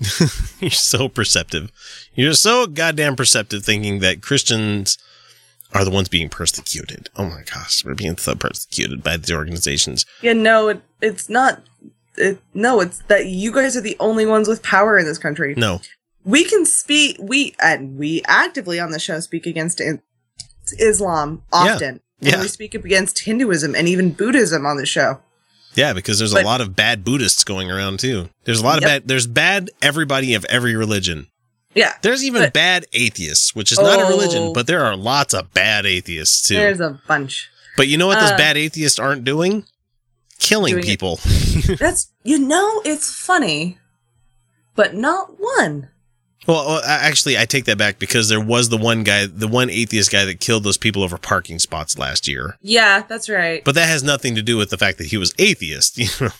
You're so perceptive. You're so goddamn perceptive thinking that Christians are the ones being persecuted. Oh my gosh, we're being so persecuted by these organizations. Yeah, no, it, it's not. It, no, it's that you guys are the only ones with power in this country. No, We can speak. We and we actively on the show speak against in, Islam often. Yeah. And we speak against Hinduism and even Buddhism on the show. yeah, because there's a lot of bad Buddhists going around too. There's a lot of bad. There's bad everybody of every religion. Yeah, There's even But- bad atheists, which is not a religion, Oh. but there are lots of bad atheists too. there's a bunch. but you know what those uh, bad atheists aren't doing? Killing Doing it. people. That's you know, it's funny, but not one. Well, well, actually, I take that back because there was the one guy, the one atheist guy that killed those people over parking spots last year. Yeah, that's right. But that has nothing to do with the fact that he was atheist. You know?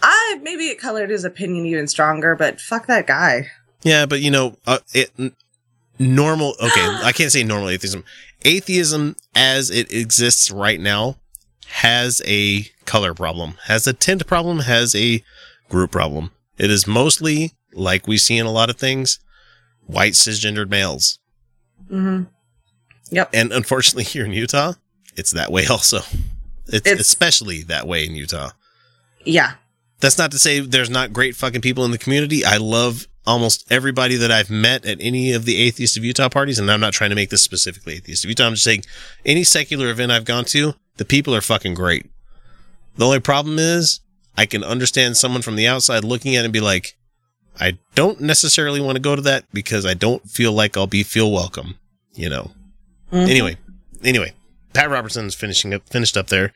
I maybe it colored his opinion even stronger, but fuck that guy. Yeah, but you know, uh, it normal. Okay, I can't say normal atheism. Atheism, as it exists right now, has a color problem, has a tint problem, has a group problem. It is mostly like we see in a lot of things, white cisgendered males, Mm-hmm. Yep. and unfortunately, here in Utah, it's that way also. It's, It's- especially that way in Utah. Yeah. That's not to say there's not great fucking people in the community. I love almost everybody that I've met at any of the Atheist of Utah parties, and I'm not trying to make this specifically Atheist of Utah. I'm just saying any secular event I've gone to, the people are fucking great. The only problem is I can understand someone from the outside looking at it and be like, I don't necessarily want to go to that because I don't feel like I'll be feel welcome, you know. Mhm. Anyway, anyway, Pat Robertson's finishing up finished up there.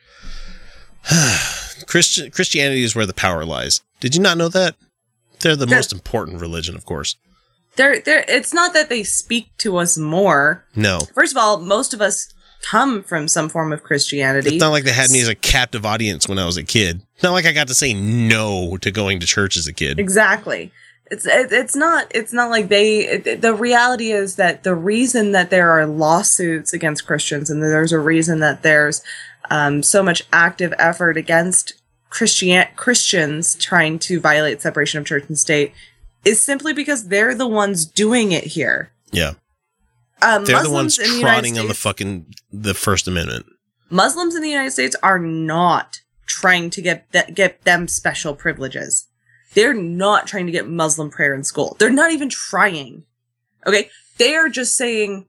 Christian Christianity is where the power lies. Did you not know that? They're the most important religion, of course. They're they're it's not that they speak to us more. No. First of all, most of us come from some form of Christianity. It's not like they had me as a captive audience when I was a kid. It's not like I got to say no to going to church as a kid. Exactly. It's it, it's not it's not like they it, the reality is that the reason that there are lawsuits against Christians and there's a reason that there's um, so much active effort against Christian Christians trying to violate separation of church and state is simply because they're the ones doing it here. Yeah. Um, They're Muslims the ones in the trotting on the fucking the First Amendment. Muslims in the United States are not trying to get th- get them special privileges. They're not trying to get Muslim prayer in school. They're not even trying. Okay? They are just saying,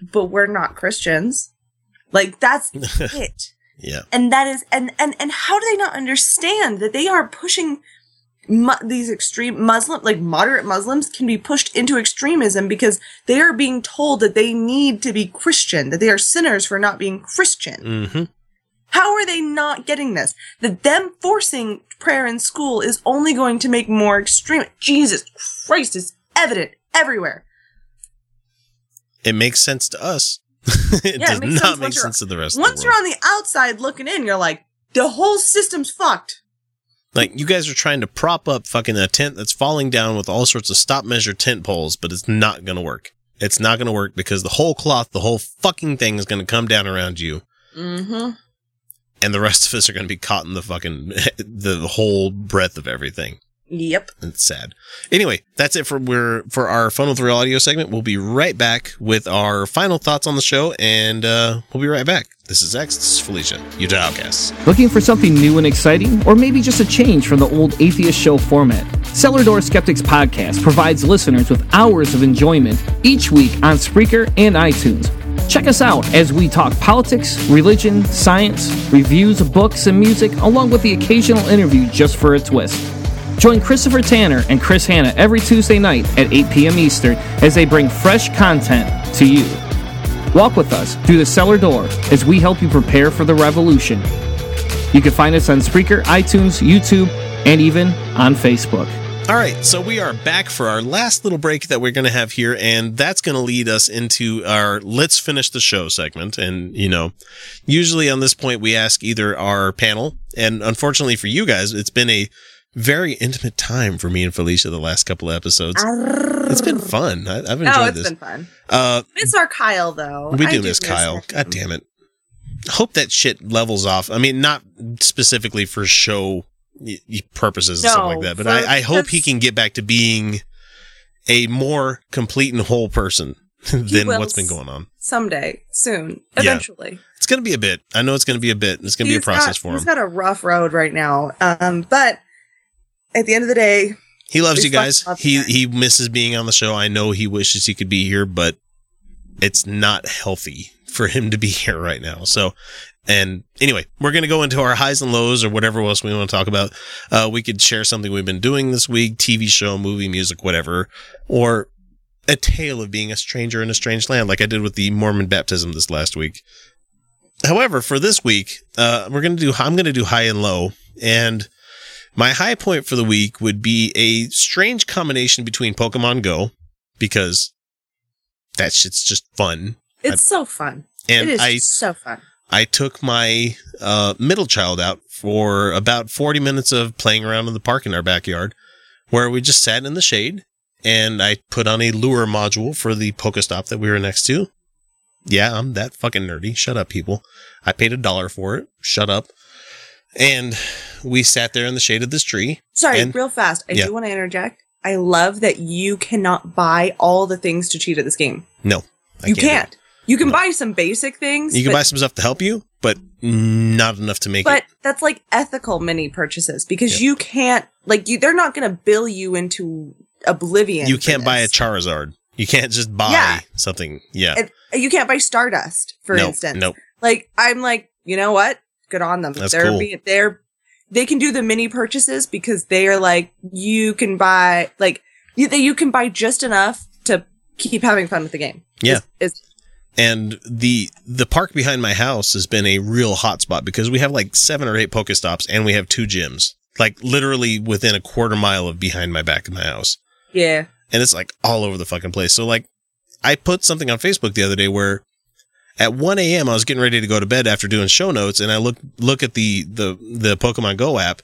but we're not Christians. Like that's it. Yeah. And that is and and and how do they not understand that they are pushing mu- these extreme Muslim like moderate Muslims can be pushed into extremism because they are being told that they need to be Christian, that they are sinners for not being Christian. Mm-hmm. How are they not getting this? That them forcing prayer in school is only going to make more extreme. Jesus Christ is evident everywhere. It makes sense to us. it Yeah, it does makes not make sense to the rest Once the you're on the outside looking in, you're like, the whole system's fucked. Like you guys are trying to prop up fucking a tent that's falling down with all sorts of stop measure tent poles, but it's not gonna work. It's not gonna work because the whole cloth, the whole fucking thing is gonna come down around you, Mm-hmm. and the rest of us are gonna be caught in the fucking the whole breadth of everything. Yep. It's sad. Anyway, that's it for we're for our Fun with Real audio segment. We'll be right back with our final thoughts on the show, and uh, we'll be right back. This is X. This is Felicia. Utah Outcasts. Looking for something new and exciting, or maybe just a change from the old Atheist Show format? Cellar Door Skeptics Podcast provides listeners with hours of enjoyment each week on Spreaker and iTunes. Check us out as we talk politics, religion, science, reviews of books and music, along with the occasional interview just for a twist. Join Christopher Tanner and Chris Hanna every Tuesday night at 8 p.m. Eastern as they bring fresh content to you. Walk with us through the cellar door as we help you prepare for the revolution. You can find us on Spreaker, iTunes, YouTube, and even on Facebook. All right, so we are back for our last little break that we're going to have here, and that's going to lead us into our let's finish the show segment. And, you know, usually on this point, we ask either our panel, and unfortunately for you guys, it's been a very intimate time for me and Felicia the last couple of episodes. It's been fun. I, I've enjoyed oh, it's this. been fun. Uh, Miss our Kyle though. we I do miss Kyle. him. God damn it. Hope that shit levels off. I mean, not specifically for show purposes and stuff like that, but I, I hope he can get back to being a more complete and whole person. than what's been going on. someday, soon, Yeah. eventually. It's going to be a bit. I know it's going to be a bit. It's going to be a process got, for He's him. got a rough road right now. Um, but at the end of the day, He loves you guys. love He he misses being on the show. I know he wishes he could be here, but it's not healthy for him to be here right now. So, and anyway, we're going to go into our highs and lows or whatever else we want to talk about. Uh, we could share something we've been doing this week, TV show, movie, music, whatever, or a tale of being a stranger in a strange land, like I did with the Mormon baptism this last week. However, for this week, uh, we're going to do, I'm going to do high and low and my high point for the week would be a strange combination between Pokemon Go because that shit's just fun. it's so fun. And it is I so fun. I took my uh, middle child out for about 40 minutes of playing around in the park in our backyard where we just sat in the shade and I put on a lure module for the Pokestop that we were next to. Yeah, I'm that fucking nerdy. Shut up, people. I paid a dollar for it. Shut up. And we sat there in the shade of this tree. Sorry, And- real fast. I Yeah. do want to interject. I love that you cannot buy all the things to cheat at this game. No, I you can't. can't. You can buy some basic things. You can but, buy some stuff to help you, but not enough to make but it. that's like ethical mini purchases because you can't like you. They're not going to bill you into oblivion. You can't buy a. Charizard. You can't just buy Yeah. something. Yeah. And you can't buy Stardust, for no, instance. Nope. Like I'm like, you know what? Good on them. That's they're cool. being they're they can do the mini purchases because they are like you can buy like you you can buy just enough to keep having fun with the game. Yeah. Is, is And the the park behind my house has been a real hotspot because we have like seven or eight Pokestops and we have two gyms, like literally within a quarter mile of behind my back of my house. yeah. and it's like all over the fucking place. So like, I put something on Facebook the other day where at 1 a.m. I was getting ready to go to bed after doing show notes, and I look look at the the the Pokemon Go app,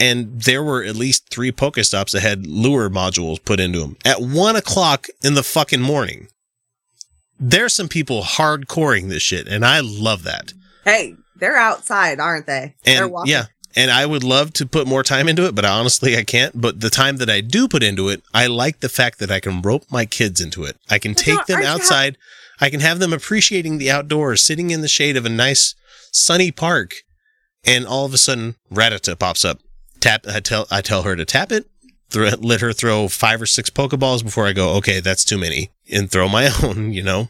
and there were at least three Pokestops that had lure modules put into them at one o'clock in the fucking morning. There's some people hardcoring this shit, and I love that. Hey, they're outside, aren't they? they're And walking. yeah, and I would love to put more time into it, but honestly, I can't. But the time that I do put into it, I like the fact that I can rope my kids into it. I can But take them outside. I can have them appreciating the outdoors, sitting in the shade of a nice sunny park, and all of a sudden, Rattata pops up. Tap. I tell I tell her to tap it. Throw, let her throw five or six Pokeballs before I go. Okay, that's too many, and throw my own. You know.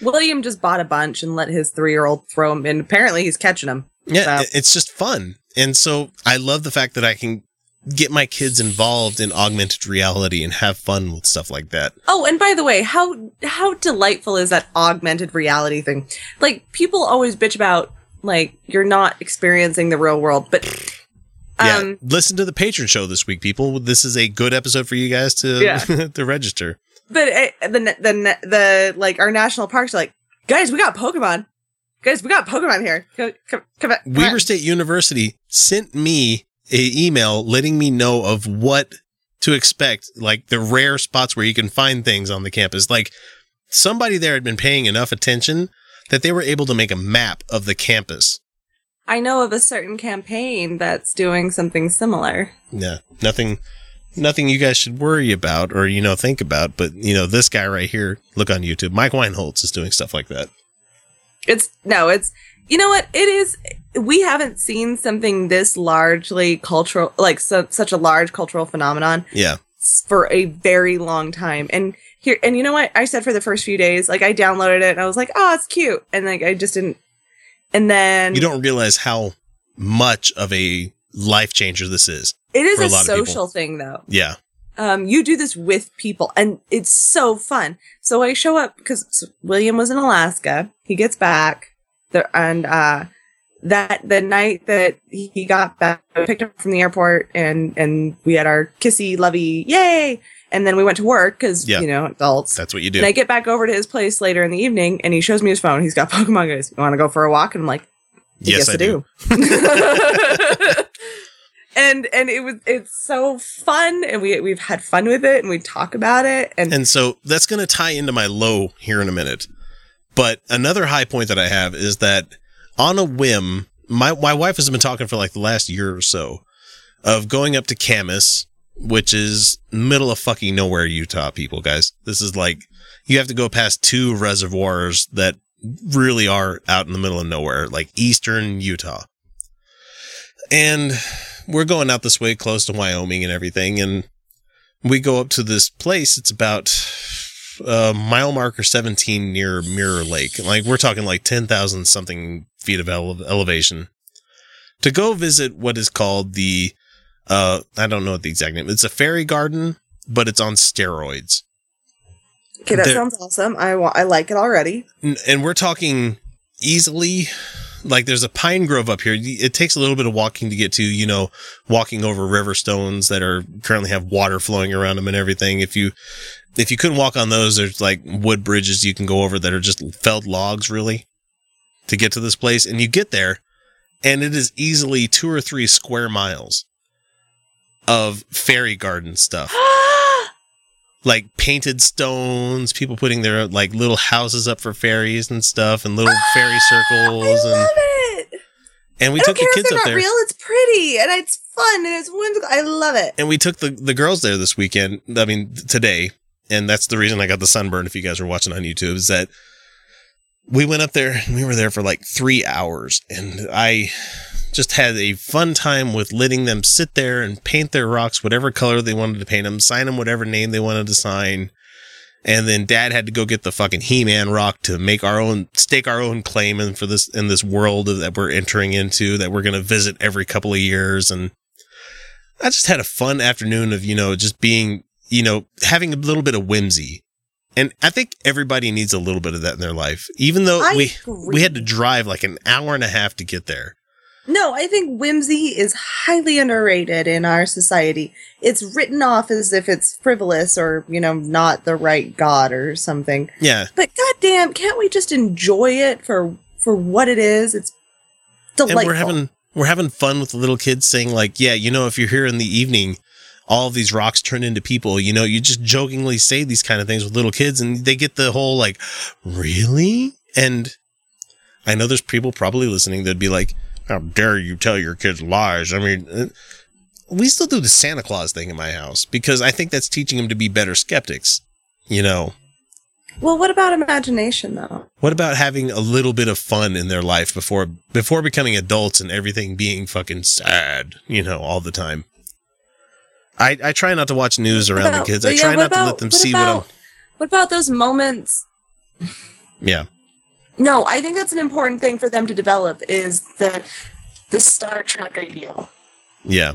William just bought a bunch and let his three year old throw them and Apparently, he's catching them. Yeah, So- it's just fun. And so I love the fact that I can get my kids involved in augmented reality and have fun with stuff like that. Oh, and by the way, how how delightful is that augmented reality thing? Like people always bitch about like you're not experiencing the real world, but Yeah, um listen to the patron show this week, people. This is a good episode for you guys to Yeah. to register. but uh, the the the like our national parks are like, guys, we got Pokemon. Guys, we got Pokemon here. Come, come, come, come Weber on. State University sent me a email letting me know of what to expect, like the rare spots where you can find things on the campus. Like somebody there had been paying enough attention that they were able to make a map of the campus. I know of a certain campaign that's doing something similar. Yeah, nothing, nothing you guys should worry about or you know think about. But you know, this guy right here, look on YouTube, Mike Weinholtz is doing stuff like that. It's no, it's you know what it is. We haven't seen something this largely cultural, like so, such a large cultural phenomenon Yeah, for a very long time. And here, and you know what I said for the first few days, like I downloaded it and I was like, oh, it's cute, and like I just didn't. And then you don't realize how much of a life changer this is. it is a, a lot of people. social thing though. Yeah, um, you do this with people and it's so fun. So I show up because William was in Alaska. He gets back there and, uh, that the night that he got back, I picked up from the airport and, and we had our kissy lovey, yay. And then we went to work because, Yeah. you know, adults. that's what you do. And I get back over to his place later in the evening and he shows me his phone. He's got Pokemon Goes. You want to go for a walk? And I'm like, Yes, I do. and and it was it's so fun and we we've had fun with it and we talk about it and, And so that's going to tie into my low here in a minute. But another high point that I have is that on a whim, my, my wife has been talking for like the last year or so of going up to Kamas, which is middle of fucking nowhere, Utah, people, guys. This is like, you have to go past two reservoirs that really are out in the middle of nowhere, like eastern Utah. And we're going out this way close to Wyoming and everything. And we go up to this place. It's about uh, mile marker 17 near Mirror Lake. Like we're talking like 10,000 something feet of ele- elevation to go visit what is called the, uh, I don't know what the exact name. It's a fairy garden, but it's on steroids. Okay, that sounds awesome. I wa- I like it already. And we're talking easily like there's a pine grove up here it takes a little bit of walking to get to you know walking over river stones that are currently have water flowing around them and everything if you if you couldn't walk on those there's like wood bridges you can go over that are just felled logs really to get to this place and you get there and it is easily two or three square miles of fairy garden stuff like painted stones, people putting their like little houses up for fairies and stuff, and little fairy circles, I and it. and we I took the kids up not there, real. It's pretty and it's fun and it's whimsical. I love it. and we took the the girls there this weekend. I mean today, and that's the reason I got the sunburn. If you guys are watching on YouTube, is that we went up there and we were there for like three hours, and I just had a fun time with letting them sit there and paint their rocks whatever color they wanted to paint them, sign them whatever name they wanted to sign. And then dad had to go get the fucking He-Man rock to make our own, stake our own claim in for this, in this world that we're entering into that we're going to visit every couple of years. And I just had a fun afternoon of, you know, just being, you know, having a little bit of whimsy. And I think everybody needs a little bit of that in their life, even though I we, agree. we had to drive like an hour and a half to get there. No, I think whimsy is highly underrated in our society. It's written off as if it's frivolous or, you know, not the right god or something. Yeah. But goddamn, can't we just enjoy it for for what it is? It's delightful. And we're having we're having fun with the little kids saying like, yeah, you know, if you're here in the evening, all of these rocks turn into people. You know, you just jokingly say these kind of things with little kids, and they get the whole like, really? And I know there's people probably listening that'd be like, how dare you tell your kids lies? I mean. uh, We still do the Santa Claus thing in my house because I think that's teaching them to be better skeptics. You know, well, what about imagination though? what about having a little bit of fun in their life before before becoming adults and everything being fucking sad, you know, all the time? I I try not to watch news around About- the kids. I yeah, try not to let them what see about- what What about those moments Yeah. No, I think that's an important thing for them to develop is the the Star Trek ideal. Yeah.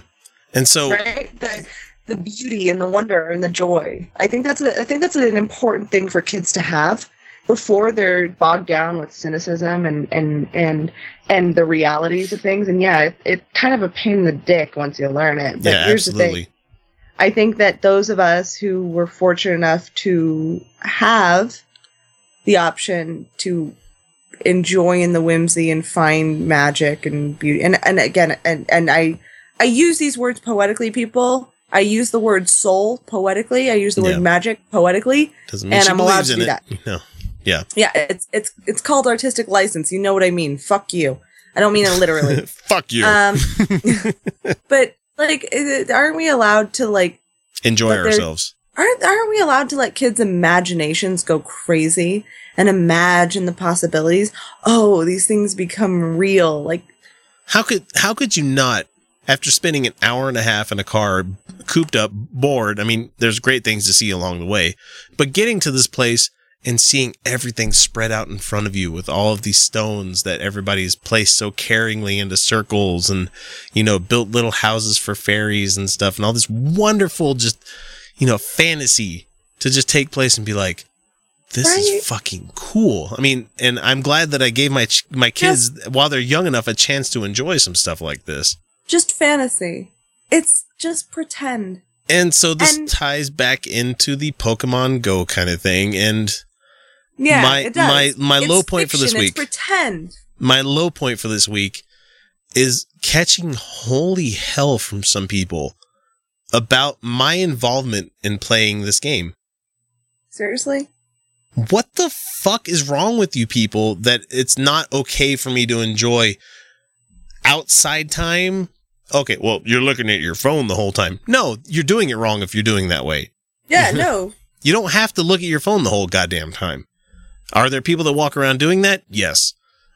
And so right? The the beauty and the wonder and the joy. I think that's a I think that's an important thing for kids to have before they're bogged down with cynicism and and and and the realities of things. And yeah, it, it's kind of a pain in the dick once you learn it. But yeah, here's the absolutely. thing. I think that those of us who were fortunate enough to have the option to enjoy in the whimsy and find magic and beauty and and again and and I I use these words poetically people I use the word soul poetically I use the Yeah. word magic poetically Doesn't mean and she I'm allowed to in do it. that know. Yeah. yeah it's it's it's called artistic license you know what I mean fuck you I don't mean it literally Fuck you. um but like aren't we allowed to like Enjoy ourselves. aren't aren't we allowed to let kids' imaginations go crazy and imagine the possibilities? Oh, these things become real. Like How could how could you not after spending an hour and a half in a car cooped up bored? I mean, there's great things to see along the way, but getting to this place and seeing everything spread out in front of you with all of these stones that everybody's placed so caringly into circles and you know built little houses for fairies and stuff and all this wonderful just you know fantasy to just take place and be like this Right. is fucking cool. I mean, and I'm glad that I gave my ch- my kids while they're young enough a chance to enjoy some stuff like this. just fantasy. It's just pretend. And so this And- ties back into the Pokemon Go kind of thing. And Yeah, My- it does. my- my It's low point for this week. Pretend. my low point for this week is catching holy hell from some people about my involvement in playing this game. Seriously? What the fuck is wrong with you people that it's not okay for me to enjoy outside time okay, well, you're looking at your phone the whole time. No, you're doing it wrong if you're doing that way. Yeah, no. You don't have to look at your phone the whole goddamn time. Are there people that walk around doing that? Yes.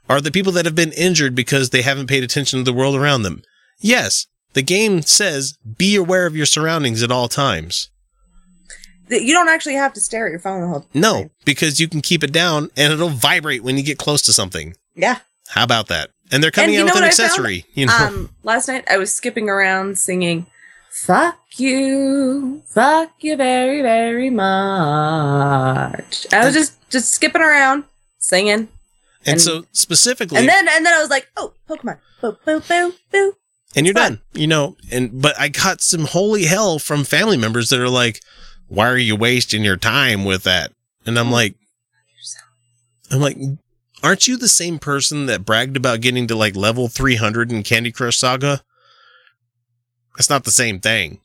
Are there people that have been injured because they haven't paid attention to the world around them? Yes. The game says be aware of your surroundings at all times. You don't actually have to stare at your phone the whole No, because you can keep it down and it'll vibrate when you get close to something. Yeah. How about that? And they're coming And out with an what I found? accessory. You know, Um, last night I was skipping around singing, "Fuck you, fuck you very, very much." I was just just skipping around singing, and, so specifically, and then and then I was like, "Oh, Pokemon, boo, boo, boo, boo." and you're done. You know, and but I got some holy hell from family members that are like, "Why are you wasting your time with that?" And I'm mm. like, I'm like, aren't you the same person that bragged about getting to like level 300 in Candy Crush Saga? It's not the same thing.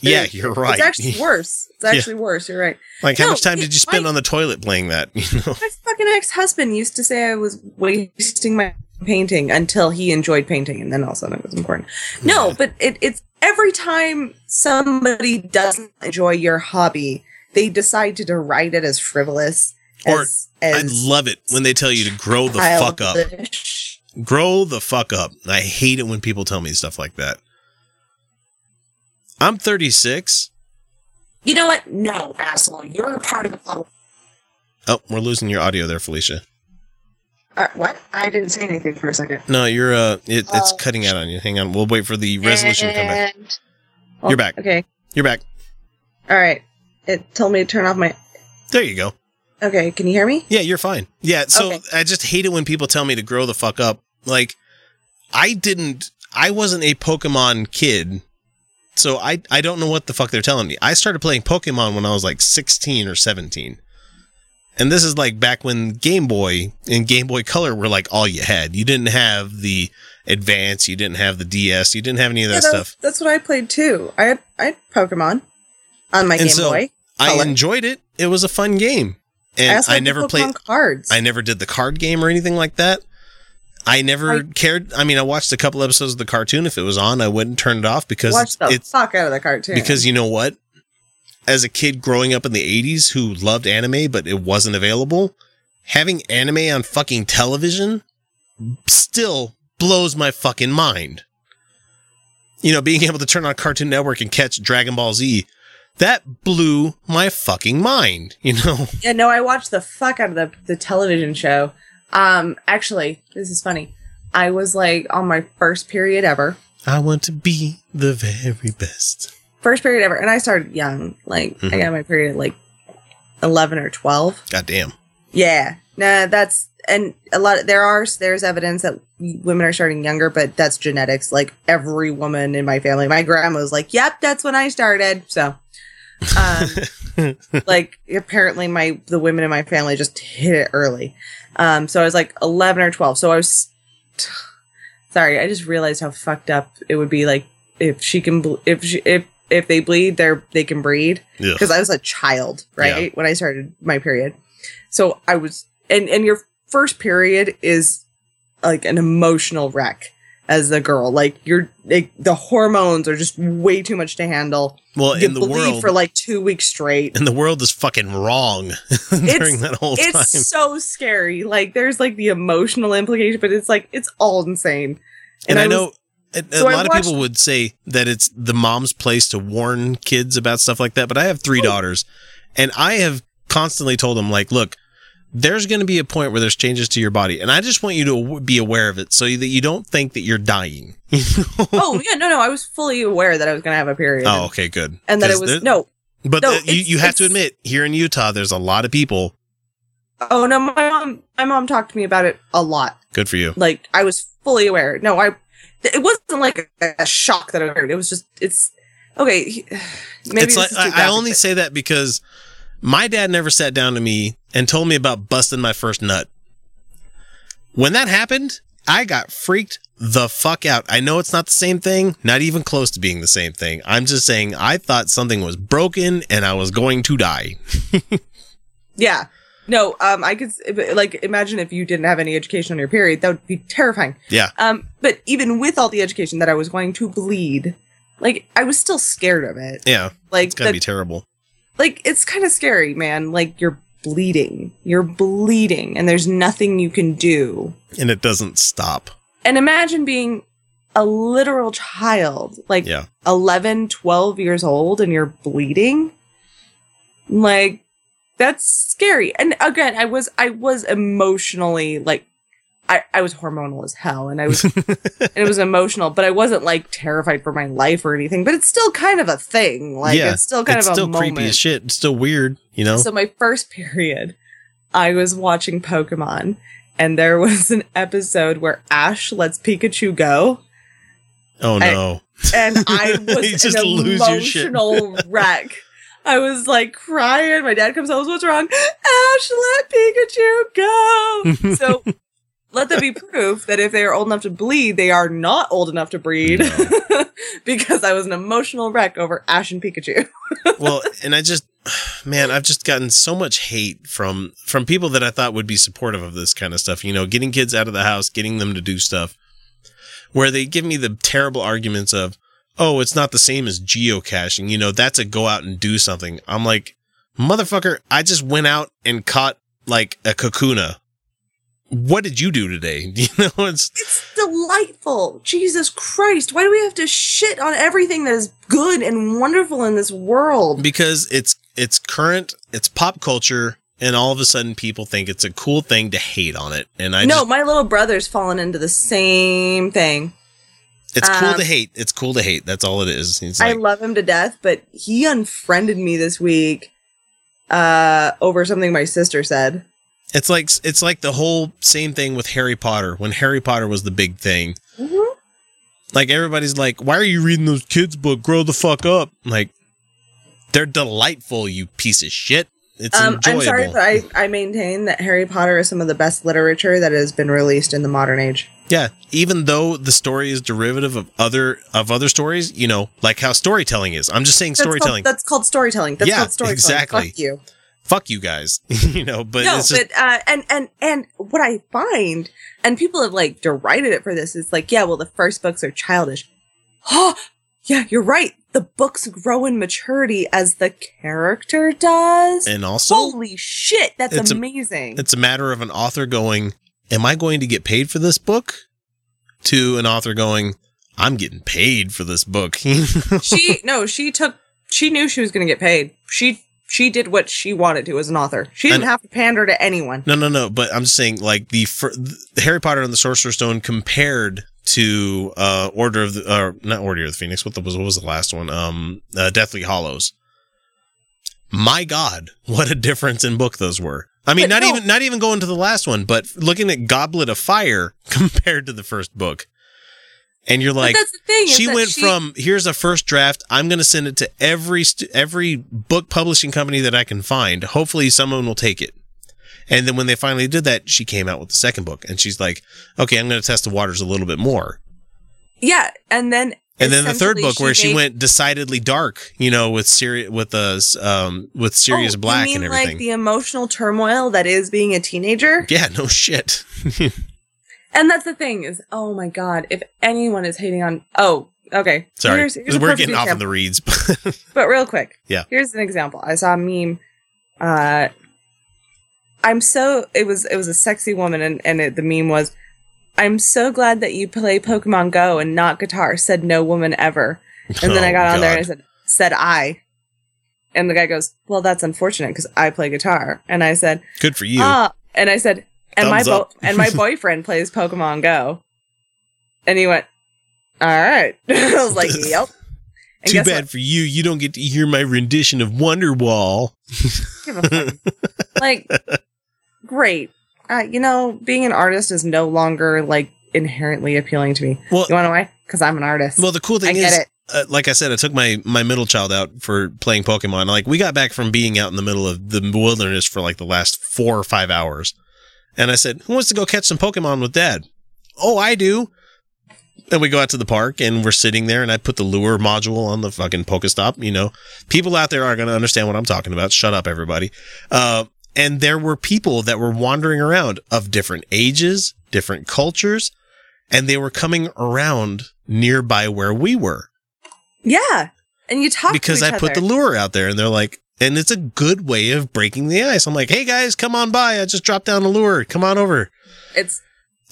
Yeah, It- you're right. It's actually worse. It's Yeah. actually worse. You're right. like, how much time it- did you spend my- on the toilet playing that? You know, My fucking ex husband used to say I was wasting my painting until he enjoyed painting, and then all of a sudden it was important. No, but it, it's every time somebody doesn't enjoy your hobby, they decide to deride it as frivolous. Or as, I love it when they tell you to grow the fuck up. Grow the fuck up. I hate it when people tell me stuff like that. I'm 36. You know what? No, asshole. You're a part of the problem. Oh, we're losing your audio there, Felicia. Uh, what? I didn't say anything for a second. No, you're uh, it, it's Oh. cutting out on you. Hang on, we'll wait for the resolution to come back. And- You're back. Okay. You're back. All right. It told me to turn off my. There you go. Okay. Can you hear me? Yeah, you're fine. Yeah, so Okay. I just hate it when people tell me to grow the fuck up. Like, I didn't, I wasn't a Pokemon kid, so I I don't know what the fuck they're telling me. I started playing Pokemon when I was like 16 or 17. And this is like back when Game Boy and Game Boy Color were like all you had. You didn't have the Advance, you didn't have the DS, you didn't have any of that Yeah, that's, stuff. That's what I played too. I had I had Pokemon on my And Game so, Boy. I Color. enjoyed it. It was a fun game. And also I, never played cards. I never did the card game or anything like that. I never I- cared. I mean, I watched a couple episodes of the cartoon. If it was on, I wouldn't turn it off because Watch the it's fuck out of the cartoon. because you know what? As a kid growing up in the 80s who loved anime, but it wasn't available, having anime on fucking television still blows my fucking mind. You know, being able to turn on Cartoon Network and catch Dragon Ball Z, that blew my fucking mind, you know? yeah, no, I watched the fuck out of the the television show. Um, actually, this is funny. I was like on my first period ever, I want to be the very best. first period ever, and I started young. Like I Mhm. got my period at like eleven or twelve. God damn. Yeah, nah, that's and a lot. There are there's evidence that women are starting younger, but that's genetics. Like every woman in my family, my grandma was like, "Yep, that's when I started." So, um, like apparently my the women in my family just hit it early. Um, so I was like eleven or twelve. So I was sorry. I just realized how fucked up it would be. Like if she can, ble- if she, if if they bleed, they're they can breed because I was a child, right? When I started my period. So I was, and, and your first period is like an emotional wreck as a girl. Like you're, like, the hormones are just way too much to handle. Well, you in the world, for like two weeks straight. and the world is fucking wrong during that whole time. It's so scary. Like there's like the emotional implication, but it's like, it's all insane. and, I, was- know a, a so I lot of people would say that it's the mom's place to warn kids about stuff like that, but I have three daughters, and I have constantly told them like, look. There's going to be a point where there's changes to your body, and I just want you to be aware of it so that you don't think that you're dying. oh yeah, no, no. I was fully aware that I was going to have a period. Oh, okay, good. And that it was, no, But no, uh, you, you have to admit, here in Utah, there's a lot of people. oh no, my mom, my mom talked to me about it a lot. Good for you. like I was fully aware. No, I it wasn't like a, a shock that I heard. It was just it's okay. Maybe it's like I, I only say that because my dad never sat down to me and told me about busting my first nut. When that happened, I got freaked the fuck out. I know it's not the same thing, not even close to being the same thing. I'm just saying I thought something was broken and I was going to die. yeah. No, um, I could like imagine if you didn't have any education on your period, that would be terrifying. Yeah. Um, but even with all the education that I was going to bleed, like I was still scared of it. Yeah. Like It's gotta be terrible. Like it's kind of scary, man. Like you're bleeding, you're bleeding, and there's nothing you can do. And it doesn't stop. And imagine being a literal child, like Yeah. 11, 12 years old, and you're bleeding. Like that's scary. And again, I was I was emotionally like I, I was hormonal as hell and I was and it was emotional, but I wasn't like terrified for my life or anything. But it's still kind of a thing. Like yeah. it's still kind it's of a still moment. creepy as shit. It's still weird, you know? So my first period, I was watching Pokemon, and there was an episode where Ash lets Pikachu go, oh no. and I was just an emotional wreck. I was like crying. My dad comes home. What's wrong? Ash, let Pikachu go. so let there be proof that if they are old enough to bleed, they are not old enough to breed. because I was an emotional wreck over Ash and Pikachu. well, and I just, man, I've just gotten so much hate from from people that I thought would be supportive of this kind of stuff. You know, getting kids out of the house, getting them to do stuff, where they give me the terrible arguments of, "Oh, it's not the same as geocaching." You know, that's a go out and do something. I'm like, motherfucker, I just went out and caught like a kakuna. What did you do today? You know, it's It's delightful. Jesus Christ. Why do we have to shit on everything that is good and wonderful in this world? because it's it's current, it's pop culture, and all of a sudden people think it's a cool thing to hate on it. And I no, just, my little brother's fallen into the same thing. it's cool um, to hate. It's cool to hate. That's all it is. It's I love him to death, but he unfriended me this week uh over something my sister said. It's like it's like the whole same thing with Harry Potter when Harry Potter was the big thing. Mhm. Like everybody's like, "Why are you reading those kids' book? Grow the fuck up!" Like they're delightful, you piece of shit. It's Um, I'm sorry, but I, I maintain that Harry Potter is some of the best literature that has been released in the modern age. Yeah, even though the story is derivative of other of other stories, you know, like how storytelling is. I'm just saying That's called- storytelling. that's called storytelling. That's Yeah, called storytelling. exactly. Fuck you. Fuck you guys, you know. But no, it's just but uh, and and and what I find, and people have like derided it for this, It's like, yeah, well, the first books are childish. Oh, yeah, you're right. The books grow in maturity as the character does. and also Holy shit, that's It's a- amazing. it's a matter of an author going, "Am I going to get paid for this book?" To an author going, "I'm getting paid for this book." she no, she took. She knew she was going to get paid. She she did what she wanted to as an author. She didn't And- have to pander to anyone. No, no, no. But I'm just saying, like the, fir- the Harry Potter and the Sorcerer's Stone compared to uh Order of the, uh, not Order of the Phoenix. What the, was what was the last one? Um, uh, Deathly Hallows. My God, what a difference in book those were. I mean, But not no. even not even going to the last one, but looking at Goblet of Fire compared to the first book, and you're like, that's the thing. she went she- from here's a first draft. I'm going to send it to every st- every book publishing company that I can find. Hopefully, someone will take it. And then when they finally did that, she came out with the second book, and she's like, "Okay, I'm going to test the waters a little bit more." yeah, and then And then the third book, where she went decidedly dark, you know, with Siri- with the um with Sirius Oh, Black and everything. Like the emotional turmoil that is being a teenager. yeah, no shit. And that's the thing is, oh my god, if anyone is hating on, oh, okay. Sorry, Here's- here's we're getting off in the reeds. But real quick, Yeah. Here's an example. I saw a meme. Uh, I'm so it was it was a sexy woman, and and it, the meme was, "I'm so glad that you play Pokemon Go and not guitar." Said no woman ever. And then I Oh, got on there and I said, "Said I." And the guy goes, "Well, that's unfortunate because I play guitar." And I said, Good for you. Ah, and I said, and my bo- and my boyfriend plays Pokemon Go. And he went, "All right." I was like, "Yep." And Too bad for you. You don't get to hear my rendition of Wonderwall. Like, great. Uh, you know, being an artist is no longer like inherently appealing to me. Well- you want to know why? Because I'm an artist. Well, the cool thing I is, uh, like I said, I took my my middle child out for playing Pokemon. Like we got back from being out in the middle of the wilderness for like the last four or five hours, and I said, "Who wants to go catch some Pokemon with Dad?" Oh, I do. And we go out to the park and we're sitting there, and I put the lure module on the fucking Pokestop. You know, people out there are going to understand what I'm talking about. Shut up, everybody. Uh, and there were people that were wandering around of different ages, different cultures, and they were coming around nearby where we were Yeah. And you talk because I put the lure out there and they're like, and it's a good way of breaking the ice. I'm like, hey guys, come on by. I just dropped down a lure. Come on over. It's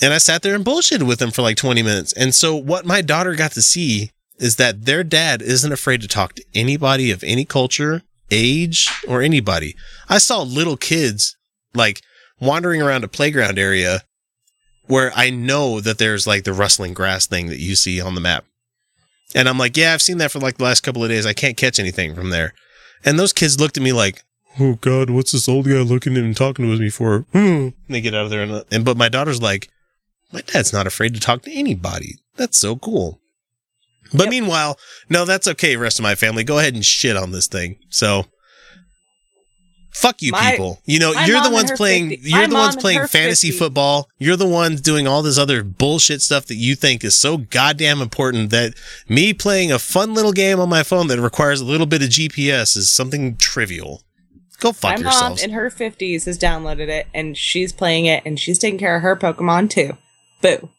And I sat there and bullshitted with them for like 20 minutes. And so what my daughter got to see is that their dad isn't afraid to talk to anybody of any culture, age, or anybody. I saw little kids like wandering around a playground area where I know that there's like the rustling grass thing that you see on the map. And I'm like, yeah, I've seen that for like the last couple of days. I can't catch anything from there. And those kids looked at me like, oh God, what's this old guy looking at and talking to me for? Hmm. And they get out of there. And, and but my daughter's like, my dad's not afraid to talk to anybody. That's so cool. But meanwhile, no, that's okay, rest of my family. Go ahead and shit on this thing. So fuck you My- people. You know, you're the ones playing 50 you're the ones playing fantasy 50. football. You're the ones doing all this other bullshit stuff that you think is so goddamn important that me playing a fun little game on my phone that requires a little bit of GPS is something trivial. Go fuck my yourselves. mom in her 50s has downloaded it and she's playing it and she's taking care of her Pokemon too. Boo.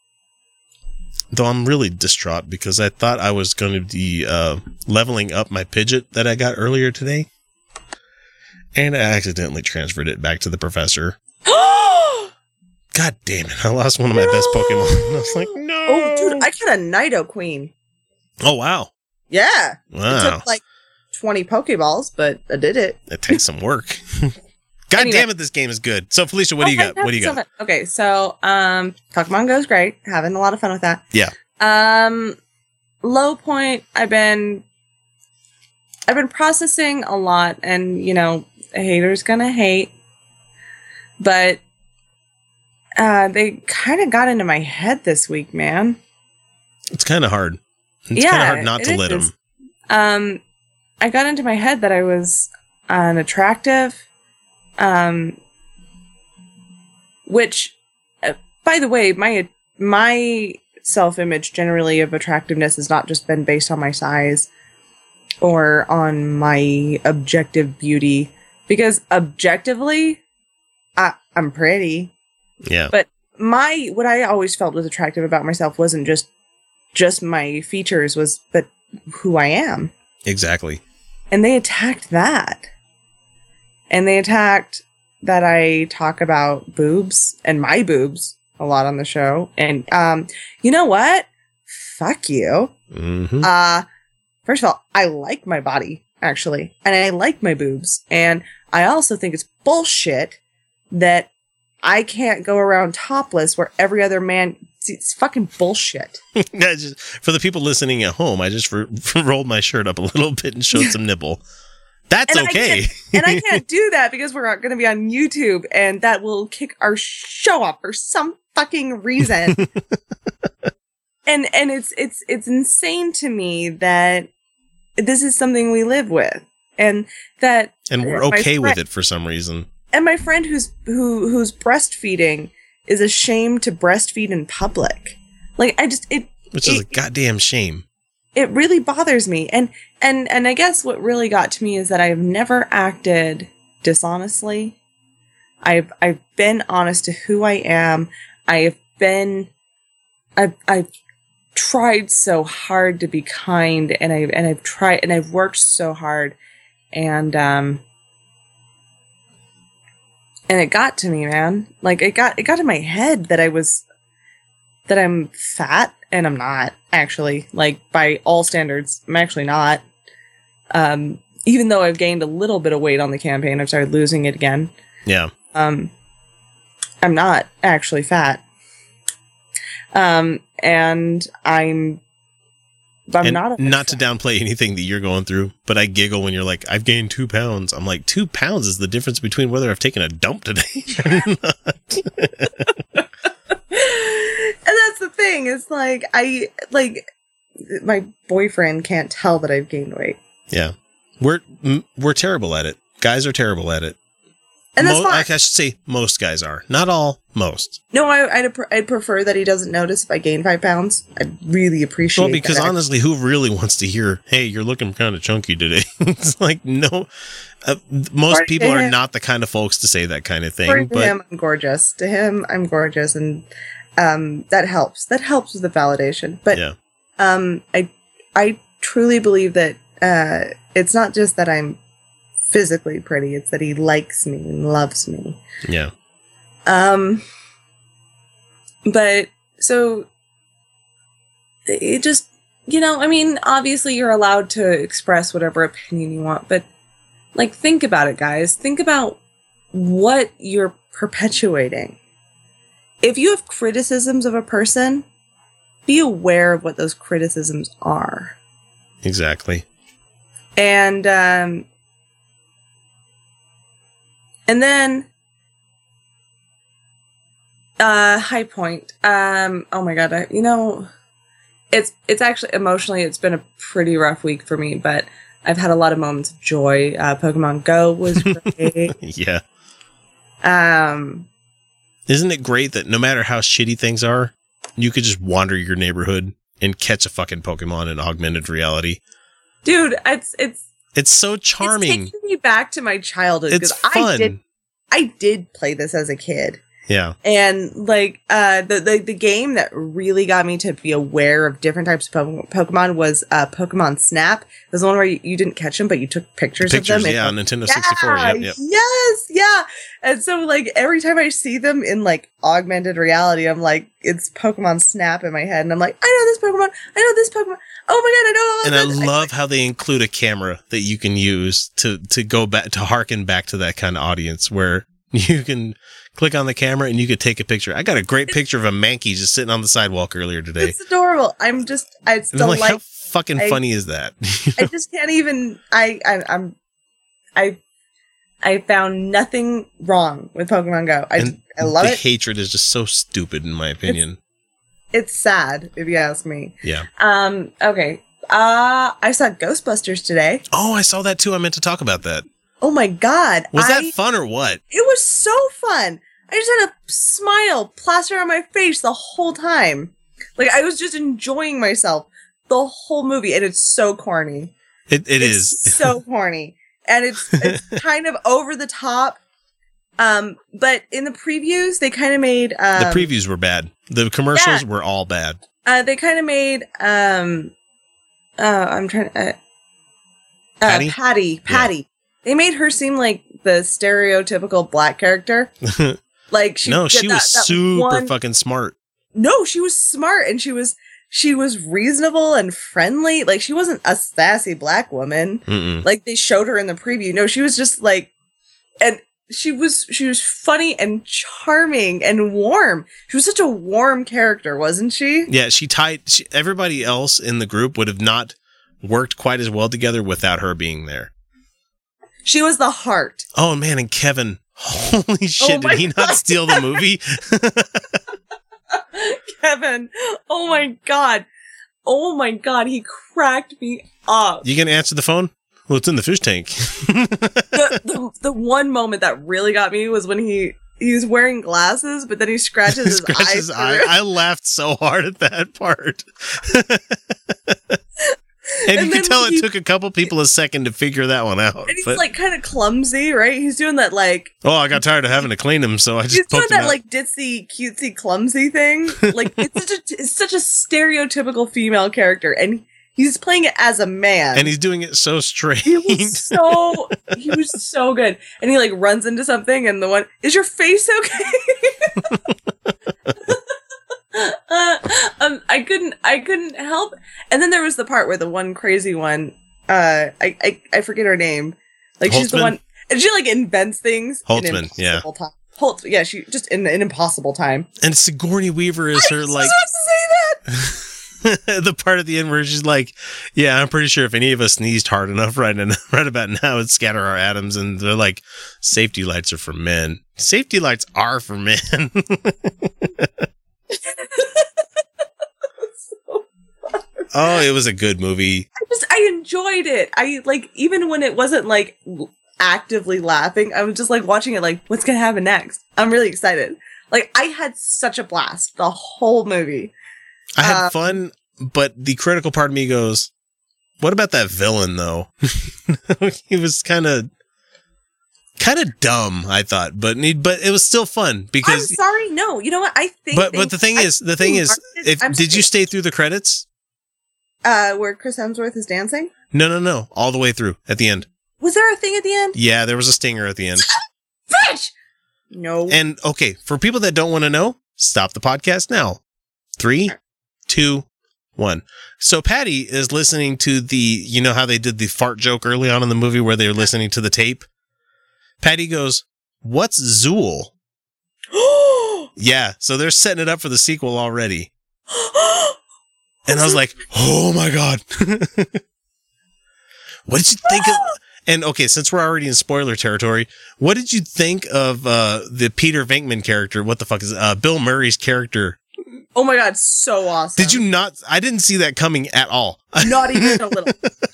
Though I'm really distraught because I thought I was going to be uh, leveling up my Pidget that I got earlier today. And I accidentally transferred it back to the professor. God damn it. I lost one of my best Pokemon. I was like, no. Oh, dude, I got a Nidoqueen. Oh, wow. Yeah. It took like 20 Pokeballs, but I did it. It takes some work. God Anyway. damn it, this game is good. So, Felicia, what do you got? What do you so got? Okay, so um Pokemon Go's great. Having a lot of fun with that. Yeah. Um low point, I've been I've been processing a lot and you know, a hater's gonna hate. But uh they kind of got into my head this week, man. It's kind of hard. It's Yeah, kind of hard not to let is. them. Um, I got into my head that I was unattractive. Um, which, uh, by the way, my my self image generally of attractiveness has not just been based on my size or on my objective beauty, because objectively, I, I'm pretty. Yeah. But my what I always felt was attractive about myself wasn't just just my features was but who I am. Exactly. And they attacked that. And they attacked that I talk about boobs and my boobs a lot on the show. And um you know what? Fuck you. Mm-hmm. Uh first of all, I like my body actually, and I like my boobs, and I also think it's bullshit that I can't go around topless where every other man. It's fucking bullshit. Just, for the people listening at home, I just r- rolled my shirt up a little bit and showed some nipple. That's And I okay. can't- and I can't do that because we're not going to be on YouTube, and that will kick our show off for some fucking reason. and and it's it's it's insane to me that this is something we live with, and that and we're okay with it for some reason. and my friend who's who who's breastfeeding is ashamed to breastfeed in public. Like I just it Which is a goddamn shame. it really bothers me. And and and I guess what really got to me is that I've never acted dishonestly. I've I've been honest to who I am. I have been I've I've tried so hard to be kind and I and I've tried and I've worked so hard and um and it got to me, man. Like it got it got in my head that I was that I'm fat and I'm not actually. Like by all standards, I'm actually not. Um even though I've gained a little bit of weight on the campaign, I've started losing it again. Yeah. Um I'm not actually fat. Um and I'm I'm and not a not to downplay anything that you're going through, but I giggle when you're like, I've gained two pounds. I'm like, two pounds is the difference between whether I've taken a dump today or not. and that's the thing it's like i like my boyfriend can't tell that i've gained weight yeah. We're we're terrible at it. Guys are terrible at it. And that's Mo- fine. like I should say, most guys are. Not all, most. No, I, I'd, I'd prefer that he doesn't notice if I gain five pounds. I'd really appreciate. Well, because that. honestly, who really wants to hear, "Hey, you're looking kind of chunky today"? it's like no, uh, most people are him- not the kind of folks to say that kind of thing. According to But him, I'm gorgeous. To him, I'm gorgeous, and um, that helps. That helps with the validation. But yeah, um, I I truly believe that uh, it's not just that I'm physically pretty; it's that he likes me and loves me. yeah, Um, but so it just, you know, I mean, obviously you're allowed to express whatever opinion you want, but like, think about it, guys. Think about what you're perpetuating. If you have criticisms of a person, be aware of what those criticisms are. exactly. And, um, and then, uh, high point. Um, oh my god, I, you know, it's, it's actually emotionally, it's been a pretty rough week for me, but I've had a lot of moments of joy. Uh, Pokemon Go was great. Yeah, um, isn't it great that no matter how shitty things are, you could just wander your neighborhood and catch a fucking Pokemon in augmented reality? dude, it's, it's, It's so charming. it's taking me back to my childhood It's because I fun. did, I did play this as a kid. Yeah, and like uh the, the the game that really got me to be aware of different types of Pokemon, Pokemon was uh Pokemon Snap. It was the one where you, you didn't catch them, but you took pictures, pictures. of them. Yeah, and- on Nintendo 64. Yeah, Yep, yep. Yes, yeah. And so like every time I see them in like augmented reality, I'm like, it's Pokemon Snap in my head, and I'm like, I know this Pokemon, I know this Pokemon. Oh my god, I know. and I love how they include a camera that you can use to to go back to harken back to that kind of audience where you can click on the camera and you could take a picture. I got a great picture of a Mankey just sitting on the sidewalk earlier today. It's adorable. I'm just, it's And I'm like, how fucking I- funny is that? I just can't even. I, I I'm I I found nothing wrong with Pokemon Go. I and I love the it. hatred is just so stupid, in my opinion. It's sad if you ask me. yeah. Um. Okay. Uh I saw Ghostbusters today. Oh, I saw that too. I meant to talk about that. Oh my god! Was I- that fun or what? It was so fun. I just had a smile plastered on my face the whole time. Like I was just enjoying myself the whole movie, and it's so corny. It it it's is. so corny and it's it's kind of over the top um but in the previews they kind of made um the previews were bad. The commercials were all bad. uh they kind of made um uh i'm trying to uh, Patty? uh, patty patty they made her seem like the stereotypical black character like she no, she that- was that super one- fucking smart. no she was smart and she was she was reasonable and friendly like she wasn't a sassy black woman Mm-mm. like they showed her in the preview. No, she was just like, and she was she was funny and charming and warm. She was such a warm character, wasn't she? Yeah, she tied. She, everybody else in the group would have not worked quite as well together without her being there. She was the heart. Oh man, and Kevin, holy shit, oh my did he not steal the movie? Kevin. Oh my god. Oh my god, he cracked me up. you gonna answer the phone? Well, it's in the fish tank. the, the the one moment that really got me was when he he was wearing glasses, but then he scratches his Scratches eye. his eye. I laughed so hard at that part. and, And you could tell it he- took a couple people a second to figure that one out. and he's But, like kind of clumsy, right? He's doing that like oh, I got tired of having to clean him, so I just he's doing that like ditzy, cutesy, clumsy thing. Like it's such a it's such a stereotypical female character, and he's playing it as a man. and he's doing it so straight. he was so he was so good, and he like runs into something, and the one is your face okay? um, I couldn't I couldn't help. And then there was the part where the one crazy one, uh, I I, I forget her name. Like she's the one, and she like invents things. in yeah. Time. Holt, yeah, she just in an impossible time. and Sigourney Weaver is her I was like supposed to say that. the part at the end where she's like, "Yeah, I'm pretty sure if any of us sneezed hard enough right in, right about now, it'd scatter our atoms." And they're like, "Safety lights are for men. Safety lights are for men." oh, it was a good movie. I just I enjoyed it. I like even when it wasn't like actively laughing. I was just like watching it, like, what's gonna happen next? I'm really excited. Like, I had such a blast the whole movie. I had Uh, fun, but the critical part of me goes, "What about that villain though?" he was kind of kind of dumb, I thought, but but it was still fun I'm because. sorry, no. You know what? I think. But but the thing I is, the thing is, if I'm did you stay through the credits? Uh, where Chris Hemsworth is dancing? No, no, no, all the way through at the end. Was there a thing at the end? Yeah, there was a stinger at the end. Bitch! No. And okay, for people that don't want to know, stop the podcast now. Three, two, one. So Patty is listening to the, you know how they did the fart joke early on in the movie where they were listening to the tape? Patty goes, What's Zuul? Yeah, so they're setting it up for the sequel already. And I was like, Oh my God. what did you think of? And okay, since we're already in spoiler territory, what did you think of uh, the Peter Venkman character? What the fuck is uh, Bill Murray's character? oh my god, so awesome. Did you not? I didn't see that coming at all. Not even a little.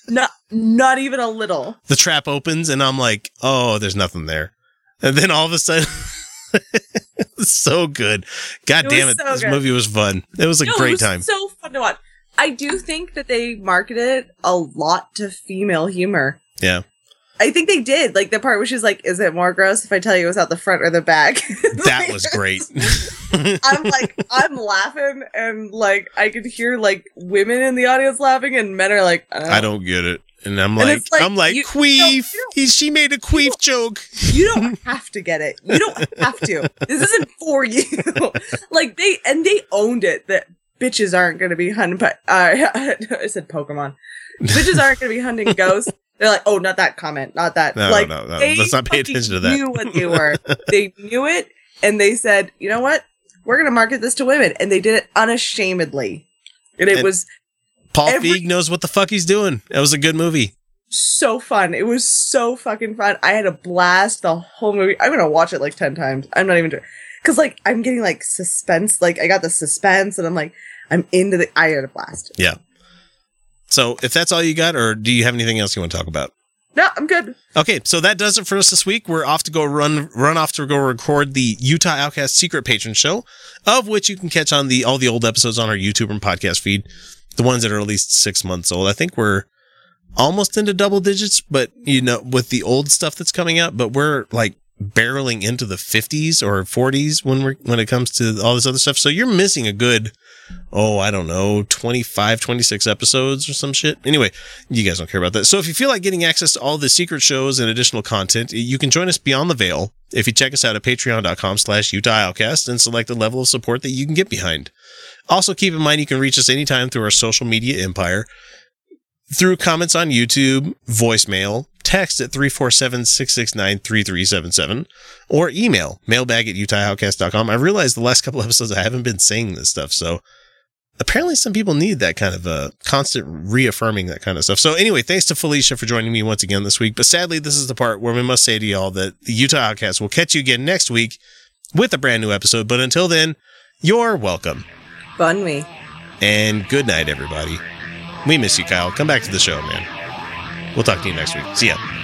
Not not even a little. the trap opens, and I'm like, oh, there's nothing there. And then all of a sudden, so good. God It damn it, so this good. movie was fun. It was a No, it great was time. So fun to watch. I do think that they marketed a lot to female humor. yeah, I think they did. Like the part where she's like, "Is it more gross if I tell you it was out the front or the back?" that was great. I'm like, I'm laughing, and like I could hear like women in the audience laughing, and men are like, I oh. don't get it. And I'm like, it's like, I'm like, you- queef. he, she made a queef joke. You don't have to get it. You don't have to. This isn't for you. like they and they owned it that bitches aren't going to be hunting. But uh, I said Pokemon. Bitches aren't going to be hunting ghosts. They're like, oh, not that comment, not that. No, like, no, no. they Let's not pay attention to that. Knew what they were. they knew it, and they said, you know what? We're going to market this to women, and they did it unashamedly. And it And- was Paul Every- Feig knows what the fuck he's doing. That was a good movie. so fun. It was so fucking fun. I had a blast the whole movie. I'm gonna watch it like ten times. I'm not even doing because like I'm getting like suspense. Like I got the suspense, and I'm like I'm into the. I had a blast. Yeah. So if that's all you got, or do you have anything else you want to talk about? No, I'm good. Okay, so that does it for us this week. We're off to go run run off to go record the Utah Outcast Secret Patron Show, of which you can catch on the all the old episodes on our YouTube and podcast feed, the ones that are at least six months old. I think we're almost into double digits, but you know, with the old stuff that's coming out, but we're like barreling into the 50s or 40s when we're when it comes to all this other stuff. So you're missing a good oh, I don't know, 25, 26 episodes or some shit. Anyway, you guys don't care about that. So if you feel like getting access to all the secret shows and additional content, you can join us beyond the veil if you check us out at patreon.com slash Utah Outcast and select the level of support that you can get behind. Also keep in mind you can reach us anytime through our social media empire through comments on YouTube, voicemail, text at 347-669-3377, or email mailbag at utahoutcast.com. I realized the last couple episodes I haven't been saying this stuff, so apparently some people need that kind of uh, constant reaffirming that kind of stuff. So anyway, thanks to Felicia for joining me once again this week. But sadly, this is the part where we must say to y'all that the Utah Outcast will catch you again next week with a brand new episode. But until then, you're welcome. Bun me. And good night, everybody. We miss you, Kyle. Come back to the show, man. We'll talk to you next week. See ya.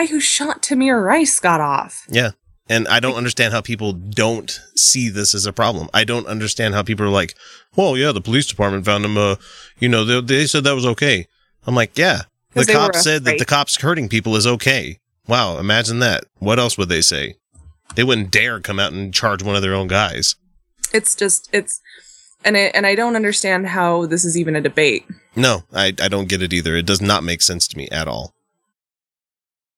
Guy who shot Tamir Rice got off. Yeah. And I don't understand how people don't see this as a problem. I don't understand how people are like, well, yeah, the police department found him, uh, you know, they, they said that was okay. I'm like, yeah. The cops said that the cops hurting people is okay. Wow, imagine that. What else would they say? They wouldn't dare come out and charge one of their own guys. It's just it's and it, and I don't understand how this is even a debate. No, I, I don't get it either. It does not make sense to me at all.